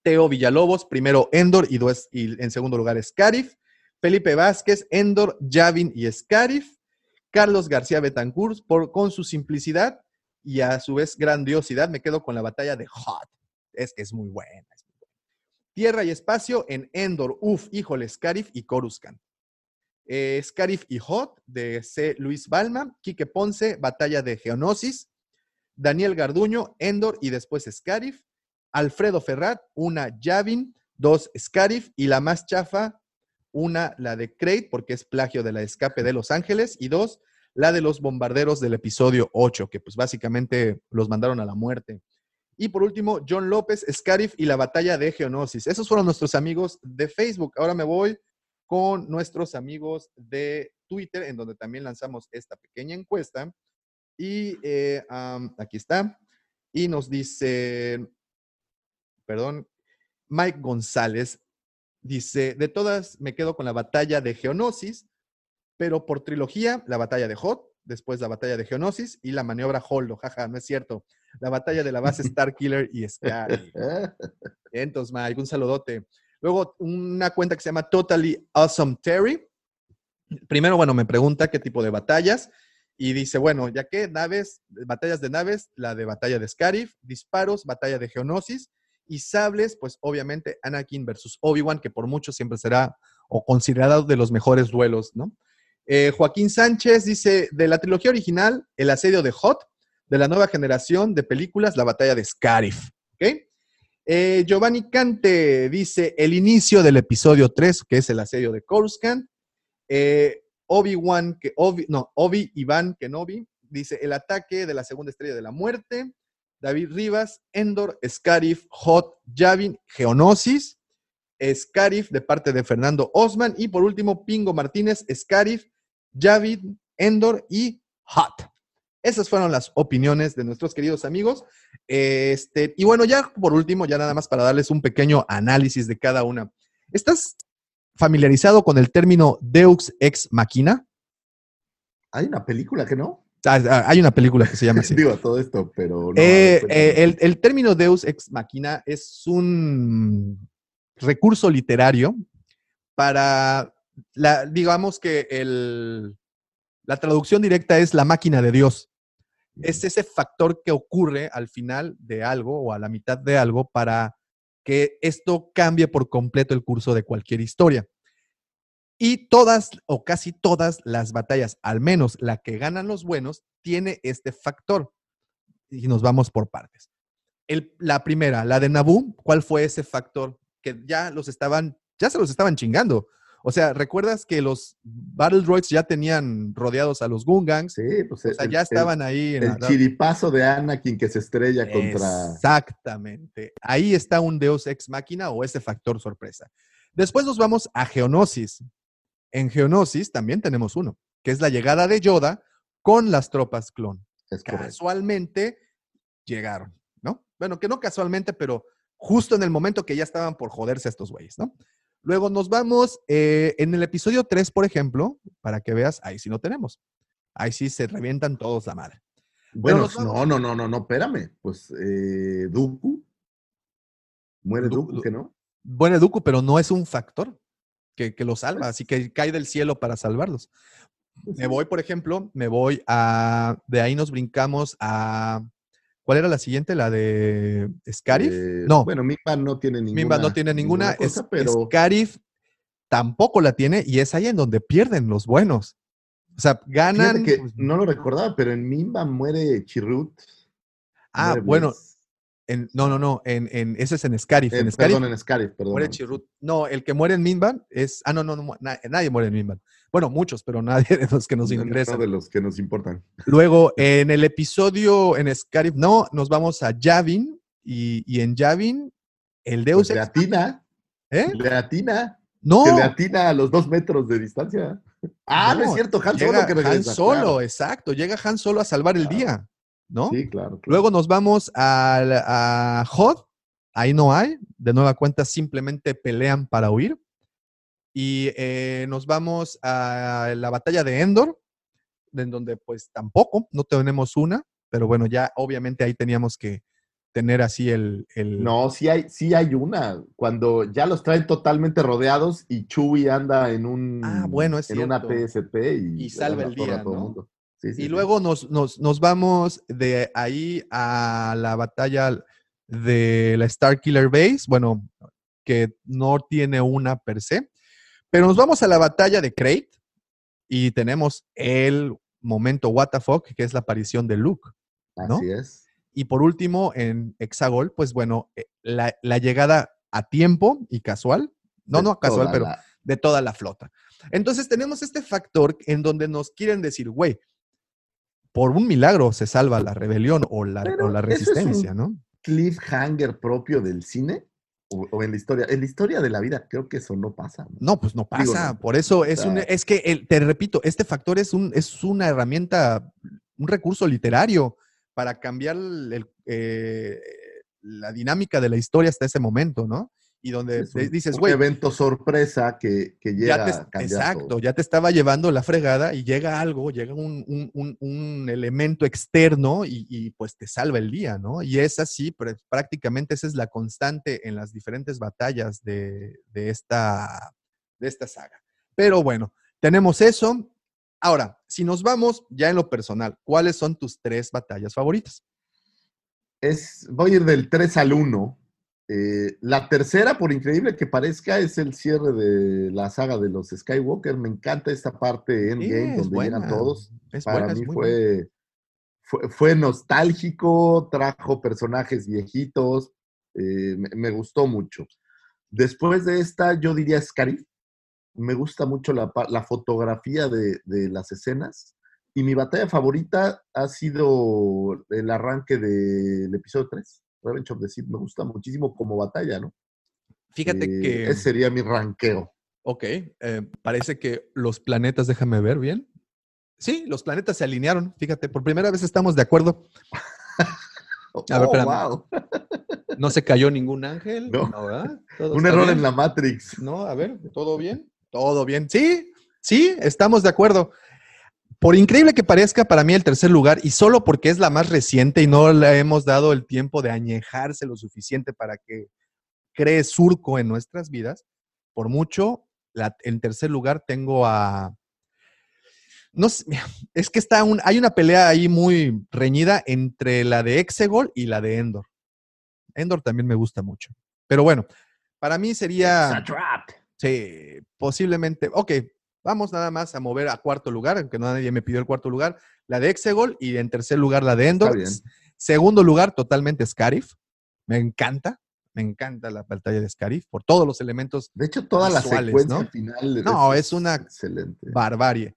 Teo Villalobos, primero Endor y, dos- y en segundo lugar Scarif. Felipe Vázquez, Endor, Javin y Scarif. Carlos García Betancourt, por, con su simplicidad y a su vez grandiosidad, me quedo con la batalla de Hot. Es que es muy buena. Tierra y espacio en Endor, uf, híjole, Scarif y Coruscant. Eh, Scarif y Hot de C. Luis Balma. Quique Ponce, batalla de Geonosis. Daniel Garduño, Endor y después Scarif. Alfredo Ferrat, una Yavin, dos Scarif y la más chafa, una la de Crate, porque es plagio de la escape de Los Ángeles, y dos, la de los bombarderos del episodio 8, que pues básicamente los mandaron a la muerte. Y por último, John López, Scarif y la batalla de Geonosis. Esos fueron nuestros amigos de Facebook. Ahora me voy con nuestros amigos de Twitter, en donde también lanzamos esta pequeña encuesta. Y eh, aquí está. Y nos dice, perdón, Mike González dice, de todas me quedo con la batalla de Geonosis, pero por trilogía, la batalla de Hot, después la batalla de Geonosis y la maniobra Holdo. Jaja, no es cierto. La batalla de la base Starkiller y Sky. Entonces, Mike, un saludote. Luego, una cuenta que se llama Totally Awesome Terry. Primero, bueno, me pregunta qué tipo de batallas. Y dice, bueno, ya que naves, batallas de naves, la de batalla de Scarif, disparos, batalla de Geonosis, y sables, pues obviamente Anakin versus Obi-Wan, que por mucho siempre será o considerado de los mejores duelos, ¿no? Eh, Joaquín Sánchez dice, de la trilogía original, El asedio de Hot, de la nueva generación de películas, la batalla de Scarif, ¿ok? Eh, Giovanni Cante dice, el inicio del episodio 3, que es el asedio de Coruscant, eh, Obi-Wan, que Obi, no, Obi Iván Kenobi, dice el ataque de la segunda estrella de la muerte. David Rivas, Endor, Scarif, Hot, Yavin, Geonosis, Scarif de parte de Fernando Osman y por último Pingo Martínez, Scarif, Yavin, Endor y Hot. Esas fueron las opiniones de nuestros queridos amigos. Este, y bueno, ya por último, ya nada más para darles un pequeño análisis de cada una. ¿Estás familiarizado con el término Deux ex machina?
Hay una película que no.
Ah, ah, Hay una película que se llama así.
Digo todo esto, pero no.
Eh, eh, el, el término Deus ex machina es un recurso literario para, la, digamos que el, la traducción directa es la máquina de Dios. Es ese factor que ocurre al final de algo o a la mitad de algo para que esto cambie por completo el curso de cualquier historia. Y todas o casi todas las batallas, al menos la que ganan los buenos, tiene este factor. Y nos vamos por partes. El- la primera, la de Naboo, ¿cuál fue ese factor? Que ya los estaban, ya se los estaban chingando. O sea, ¿recuerdas que los Battle Droids ya tenían rodeados a los Gungangs?
Sí, pues
O sea,
el-
ya
el-
estaban ahí. en
El,
la-
chiripazo de Anakin que se estrella contra.
Exactamente. Ahí está un Deus Ex Máquina o ese factor sorpresa. Después nos vamos a Geonosis. En Geonosis también tenemos uno, que es la llegada de Yoda con las tropas clon.
Es.
Casualmente llegaron, ¿no? Bueno, que no casualmente, pero justo en el momento que ya estaban por joderse estos güeyes, ¿no? Luego nos vamos eh, en el episodio 3, por ejemplo, para que veas, ahí sí no tenemos. Ahí sí se revientan todos la madre.
Bueno, no, no, no, no, no, espérame. Pues eh, Dooku. Muere
Du-
Dooku,
Du-
que no.
Buen Educo, pero no es un factor que, que lo salva, así que cae del cielo para salvarlos. Me voy, por ejemplo, me voy a. De ahí nos brincamos a. ¿Cuál era la siguiente? ¿La de Scarif?
Eh,
no,
Bueno, Mimba no tiene ninguna.
Mimba no tiene ninguna.
cosa,
es,
pero
Scarif tampoco la tiene y es ahí en donde pierden los buenos. O sea, ganan.
que
pues,
no lo recordaba, pero en Mimba muere Chirrut.
ah,
muere
bueno. En- no, no, no. En, en- ese es en Scarif.
En-
en Scarif
perdón, en Scarif, perdón.
muere Chirrut. No, el que muere en Minban es. Ah, no, no, no na- nadie muere en Minban. Bueno, muchos, pero nadie de los que nos
No, no, de los que nos importan.
Luego, en el episodio, en Scarif, no, nos vamos a Yavin. Y, y en Yavin, el Deus
Pues le
Ex-
atina,
¿Eh?
le atina,
No,
que le atina a los dos metros de distancia. Ah, no, es cierto, Han Solo que regresa.
Han Solo,
claro.
exacto. Llega Han Solo a salvar el día, ¿no?
Sí, claro. claro.
Luego nos vamos al- a Hod. Ahí no hay. De nueva cuenta, simplemente pelean para huir. Y eh, nos vamos a la batalla de Endor, en donde pues tampoco, no tenemos una, pero bueno, ya obviamente ahí teníamos que tener así el... el
No, sí hay, sí hay una. Cuando ya los traen totalmente rodeados y Chewie anda en un
Ah, bueno, es
en una. TSP y,
Y salva el día,
todo
¿no?
mundo. Sí, sí,
Y luego nos, nos, nos vamos de ahí a la batalla de la Star Killer Base, bueno, que no tiene una per se, pero nos vamos a la batalla de Crate y tenemos el momento what the fuck, que es la aparición de Luke. ¿no?
Así es.
Y por último, en Hexagol, pues bueno, eh, la, la llegada a tiempo y casual, no,
De
no casual, pero
la-
de toda la flota. Entonces tenemos este factor en donde nos quieren decir, güey, por un milagro se salva la rebelión o la, o la
eso es un-
resistencia, ¿no?
cliffhanger propio del cine o, o en la historia. En la historia de la vida, creo que eso no pasa. ¿no?
No, pues no
Digo,
pasa.
no,
Por eso es un,
sea-
es que el- te repito, este factor es un, es una herramienta, un recurso literario para cambiar el, eh, la dinámica de la historia hasta ese momento, ¿no? Y donde
un,
dices,
un
güey,
evento sorpresa que, que llega
ya te,
a
exacto,
todo.
ya te estaba llevando la fregada y llega algo, llega un, un- un- un elemento externo y, y, pues te salva el día, ¿no? Y es así, pero prácticamente esa es la constante en las diferentes batallas de, de esta, de esta saga. Pero bueno, tenemos eso. Ahora, si nos vamos ya en lo personal, ¿cuáles son tus tres batallas favoritas?
Es, voy a ir del 3 al 1. Eh, la tercera, por increíble que parezca, es el cierre de la saga de los Skywalker. Me encanta esta parte Endgame
es
donde llegan
buena,
todos.
Es
Para
buena,
mí fue, fue, fue nostálgico, trajo personajes viejitos, eh, me, me gustó mucho. Después de esta, yo diría Scarif. Me gusta mucho la, la fotografía de, de las escenas. Y mi batalla favorita ha sido el arranque del episodio 3, Revenge of the Sith. Me gusta muchísimo como batalla, ¿no?
Fíjate
Eh,
que...
Ese sería mi ranqueo.
Ok, eh, parece que los planetas, déjame ver bien. Sí, los planetas se alinearon. Fíjate, por primera vez estamos de acuerdo.
Oh,
A ver,
wow.
No se cayó ningún ángel.
No. Un error
bien.
en la Matrix.
No, a ver, ¿todo bien? Todo bien. Sí, sí, estamos de acuerdo. Por increíble que parezca, para mí el tercer lugar, y solo porque es la más reciente y no le hemos dado el tiempo de añejarse lo suficiente para que cree surco en nuestras vidas, por mucho, la- en tercer lugar tengo a... No sé, es que está un, hay una pelea ahí muy reñida entre la de Exegol y la de Endor. Endor también me gusta mucho. Pero bueno, para mí sería... Sí, posiblemente. Ok, vamos nada más a mover a cuarto lugar, aunque nadie me pidió el cuarto lugar. La de Exegol y en tercer lugar la de Endor. Segundo lugar, totalmente Scarif. Me encanta. Me encanta la batalla de Scarif por todos los elementos
De hecho, toda la
Visuales,
secuencia
¿no?
final.
No, es una
Excelente.
barbarie.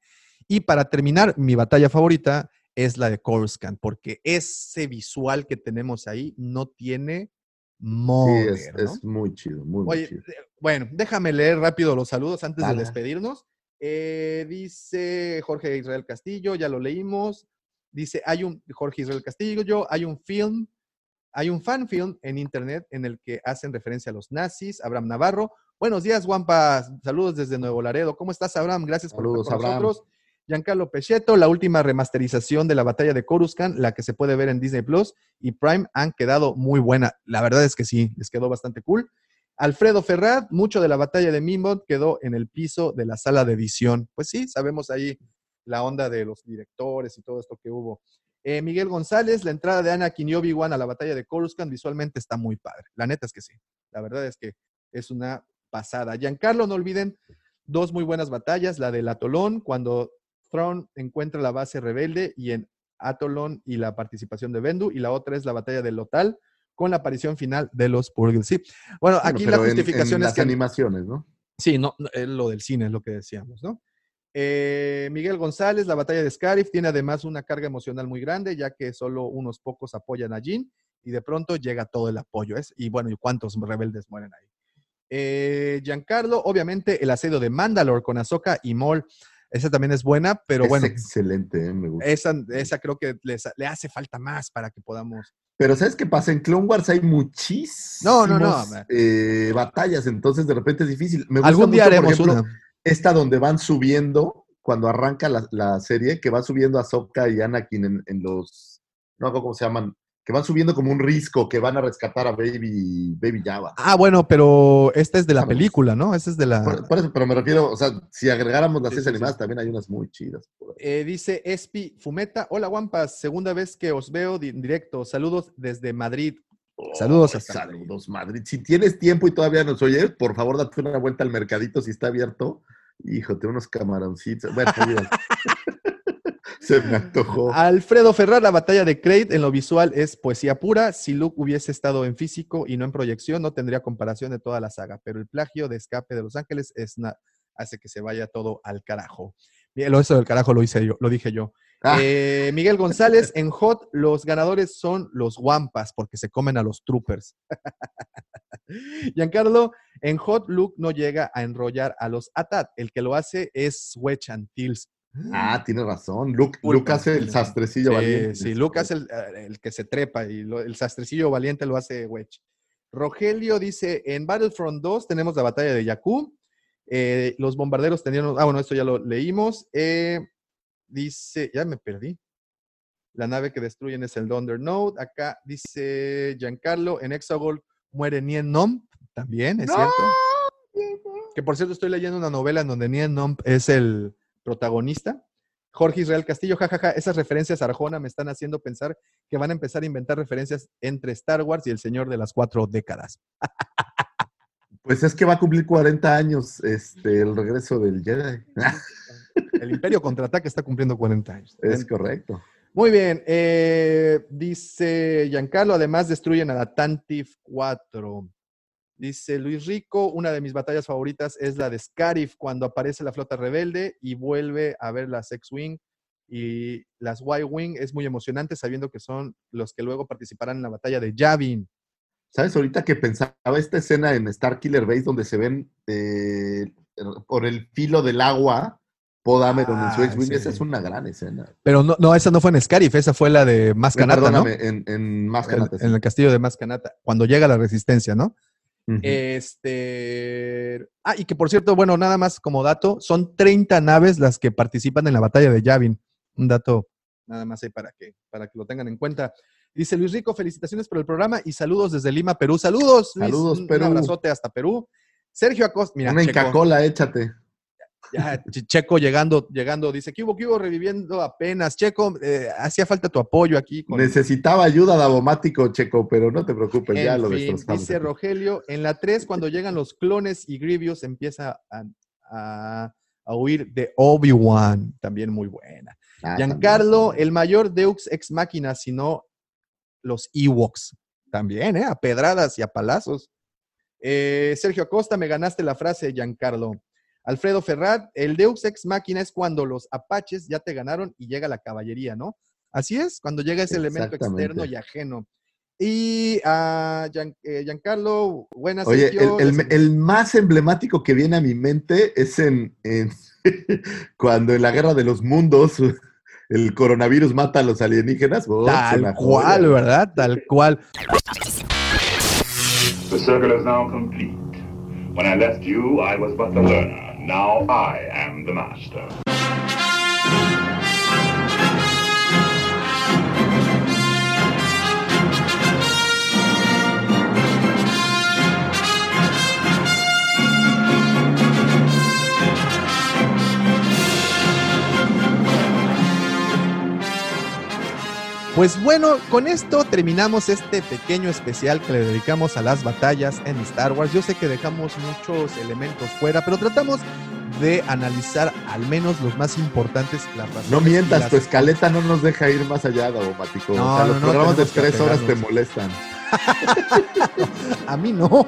Y para terminar, mi batalla favorita es la de Coruscant, porque ese visual que tenemos ahí no tiene
Sí,
mover,
es,
¿no?
es muy chido, muy, chido.
eh, bueno, déjame leer rápido los saludos antes
Dale.
de despedirnos. Eh, dice Jorge Israel Castillo, ya lo leímos. Dice, hay un, Jorge Israel Castillo, hay un film, hay un fan film en internet en el que hacen referencia a los nazis. Abraham Navarro. Buenos días, Guampa. Saludos desde Nuevo Laredo. ¿Cómo estás, Abraham? Gracias por
Saludos,
estar con
Abraham.
nosotros. Giancarlo Pechetto, la última remasterización de la batalla de Coruscant, la que se puede ver en Disney Plus y Prime, han quedado muy buena. La verdad es que sí, les quedó bastante cool. Alfredo Ferrat, mucho de la batalla de Mimbot quedó en el piso de la sala de edición. Pues sí, sabemos ahí la onda de los directores y todo esto que hubo. Eh, Miguel González, la entrada de Anakin y Obi-Wan a la batalla de Coruscant visualmente está muy padre. La neta es que sí. La verdad es que es una pasada. Giancarlo, no olviden dos muy buenas batallas, la del Atolón, cuando Thrawn encuentra la base rebelde y en Atolón y la participación de Bendu, y la otra es la batalla del Lotal con la aparición final de los Purgles. Sí, bueno,
Bueno,
aquí la
en-
justificación
en
es
las
que
animaciones, ¿no?
Sí, no, es lo del cine es lo que decíamos, ¿no? Eh, Miguel González, la batalla de Scarif tiene además una carga emocional muy grande, ya que solo unos pocos apoyan a Jin y de pronto llega todo el apoyo. ¿es? Y bueno, ¿y cuántos rebeldes mueren ahí? Eh, Giancarlo, obviamente el asedio de Mandalore con Ahsoka y Maul, esa también es buena, pero
es
bueno,
excelente, ¿eh? me gusta.
esa, esa creo que les- le hace falta más para que podamos
Pero ¿sabes qué pasa? En Clone Wars hay muchísimas
No, no, no, man.
batallas, entonces de repente es difícil. Me gusta
Algún día
mucho, por ejemplo,
una.
Esta donde van subiendo, cuando arranca la, la serie, que van subiendo a Sokka y Anakin en, en los, no hago cómo se llaman, que van subiendo como un risco, que van a rescatar a Baby, Baby Java.
Ah, bueno, pero esta es de la película, ¿no? Esta es de la...
Por, por eso, pero me refiero, o sea, si agregáramos las series
sí, sí.
animadas, también hay unas muy chidas.
Eh, dice Espi Fumeta. Hola, Guampas. Segunda vez que os veo en directo. Saludos desde Madrid. Saludos
Oh,
hasta
Saludos, Madrid. Si tienes tiempo y todavía nos oyes, por favor, date una vuelta al mercadito si está abierto. Híjote, unos camaroncitos. Bueno. se me antojó.
Alfredo Ferrar, la batalla de Crate en lo visual es poesía pura. Si Luke hubiese estado en físico y no en proyección, no tendría comparación de toda la saga. Pero el plagio de escape de Los Ángeles es hace que se vaya todo al carajo. Lo eso del carajo lo hice yo, lo dije yo.
Ah.
Eh, Miguel González, en Hot, los ganadores son los Wampas, porque se comen a los troopers. Giancarlo, en Hot, Luke no llega a enrollar a los Atat. El que lo hace es Wedge Antilles.
Ah, tienes razón. Luke,
Pulpa,
Luke hace el sastrecillo
Sí,
valiente.
sí, Luke hace el, eh, el que se trepa y lo- el sastrecillo valiente lo hace Wedge. Rogelio dice, en Battlefront 2 tenemos la batalla de Jakku. Eh, los bombarderos tenían... Ah, bueno, esto ya lo leímos. Eh, dice, ya me perdí. La nave que destruyen es el Thunder Node. Acá dice Giancarlo, en Hexagol muere Nien Nomp. También, es cierto. Que por cierto, estoy leyendo una novela en donde Nien Nomp es el protagonista. Jorge Israel Castillo, jajaja, esas referencias a Arjona me están haciendo pensar que van a empezar a inventar referencias entre Star Wars y El Señor de las Cuatro Décadas.
Pues es que va a cumplir 40 años este, el regreso del Jedi.
El Imperio Contraataque está cumpliendo 40 años.
es correcto.
Muy bien, eh, dice Giancarlo, además destruyen a la Tantif 4. Dice Luis Rico, una de mis batallas favoritas es la de Scarif, cuando aparece la flota rebelde y vuelve a ver las X-Wing y las Y-Wing. Es muy emocionante sabiendo que son los que luego participarán en la batalla de Yavin.
¿Sabes? Ahorita que pensaba esta escena en Star Killer Base donde se ven eh, por el filo del agua Podameron en su
Ah,
X-Wing,
sí.
esa es una gran escena.
Pero no, no, esa no fue en Scarif, esa fue la de Mascanata, ¿no?
En, en
En,
sí.
en el castillo de Mascanata, cuando llega la resistencia, ¿no? Este. Ah, y que por cierto, bueno, nada más como dato, son 30 naves las que participan en la batalla de Yavin. Un dato nada más ahí para que, para que lo tengan en cuenta. Dice Luis Rico, felicitaciones por el programa y saludos desde Lima, Perú. Saludos, Luis.
Saludos,
un,
Perú.
Un abrazote hasta Perú. Sergio Acosta, mira,
Una
Checo,
Inca-Cola, échate.
Ya, Che- Checo llegando, llegando, dice, ¿qué hubo, qué hubo? Reviviendo apenas. Checo, eh, hacía falta tu apoyo aquí. con-
Necesitaba ayuda Davomático, Checo, pero no te preocupes, ya lo
fin,
destrozamos.
dice. Rogelio, en la 3, cuando llegan los clones y Grievous empieza a, a- a huir de Obi-Wan, también muy buena.
Ah,
Giancarlo,
también.
el mayor Deux ex máquina, sino los Ewoks. También, ¿eh? A pedradas y a palazos. Eh, Sergio Acosta, me ganaste la frase, Giancarlo. Alfredo Ferrat, el Deus Ex Máquina es cuando los apaches ya te ganaron y llega la caballería, ¿no? Así es, cuando llega ese elemento externo y ajeno. Y a Gian- eh, Giancarlo, buenas
Oye,
Sergio,
el, el-
les-
el más emblemático que viene a mi mente es en, en- cuando en la guerra de los mundos el coronavirus mata a los alienígenas. Oh,
tal cual,
joya.
¿verdad? Tal cual.
The circle is now complete. When I left you, I was but the learner. Now I am the master.
Pues bueno, con esto terminamos este pequeño especial que le dedicamos a las batallas en Star Wars. Yo sé que dejamos muchos elementos fuera, pero tratamos de analizar al menos los más importantes. Las
No mientas,
las-
tu escaleta no nos deja ir más allá, Daumático.
No,
o sea,
no,
los
no,
programas de tres horas te molestan.
A mí no.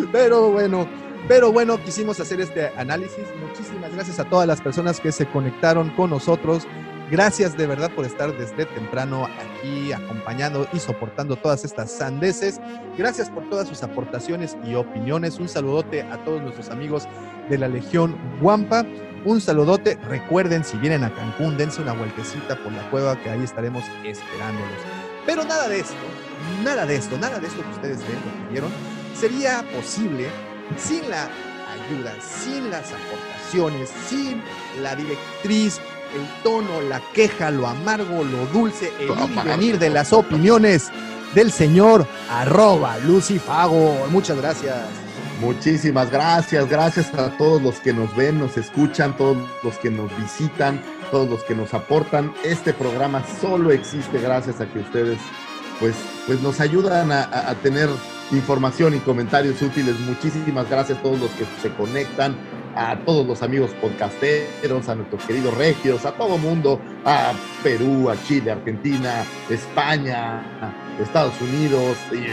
pero bueno, pero bueno, quisimos hacer este análisis. Muchísimas gracias a todas las personas que se conectaron con nosotros. Gracias de verdad por estar desde temprano aquí acompañando y soportando todas estas sandeces. Gracias por todas sus aportaciones y opiniones. Un saludote a todos nuestros amigos de la Legión Guampa. Un saludote. Recuerden, si vienen a Cancún, dense una vueltecita por la cueva que ahí estaremos esperándolos. Pero nada de esto, nada de esto, nada de esto que ustedes ven, lo que vieron, sería posible sin la ayuda, sin las aportaciones, sin la directriz, el tono, la queja, lo amargo, lo dulce, el ir venir de las opiniones del señor arroba Lucifago. Muchas gracias.
Muchísimas gracias, gracias a todos los que nos ven, nos escuchan, todos los que nos visitan, todos los que nos aportan. Este programa solo existe gracias a que ustedes pues, pues nos ayudan a, tener información y comentarios útiles. Muchísimas gracias a todos los que se conectan, a todos los amigos podcasteros, a nuestros queridos regios, a todo mundo, a Perú, a Chile, Argentina, España, Estados Unidos y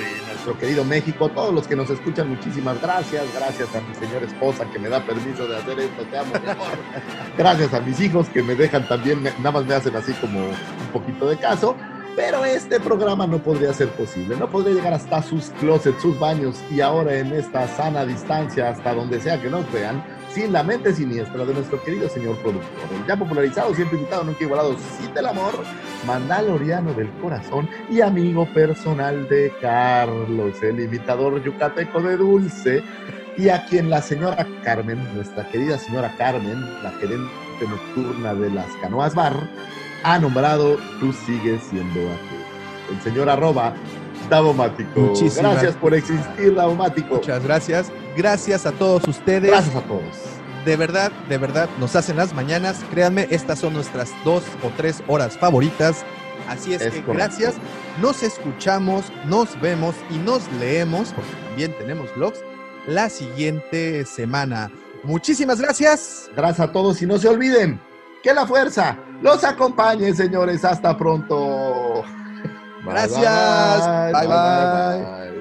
nuestro querido México, todos los que nos escuchan, muchísimas gracias. Gracias a mi señora esposa que me da permiso de hacer esto, te amo, mi amor. Gracias a mis hijos que me dejan también, nada más me hacen así como un poquito de caso. Pero este programa no podría ser posible, no podría llegar hasta sus closets, sus baños y ahora en esta sana distancia, hasta donde sea que nos vean, sin la mente siniestra de nuestro querido señor productor, el ya popularizado, siempre invitado, nunca igualado, sin del amor, mandaloriano del corazón y amigo personal de Carlos, el imitador yucateco de Dulce, y a quien la señora Carmen, nuestra querida señora Carmen, la gerente nocturna de las Canoas Bar, ha nombrado Tú sigues siendo aquel. El señor arroba Davomático.
Muchísimas-
Gracias por existir, Davomático.
Muchas gracias. Gracias a todos ustedes.
Gracias a todos.
De verdad, de verdad, nos hacen las mañanas. Créanme, estas son nuestras dos o tres horas favoritas. Así es,
Es
que
correcto.
gracias. Nos escuchamos, nos vemos y nos leemos, porque también tenemos blogs, la siguiente semana. Muchísimas gracias.
Gracias a todos y no se olviden que la fuerza los acompañe, señores. Hasta pronto. Bye,
Gracias. Bye, bye.
bye.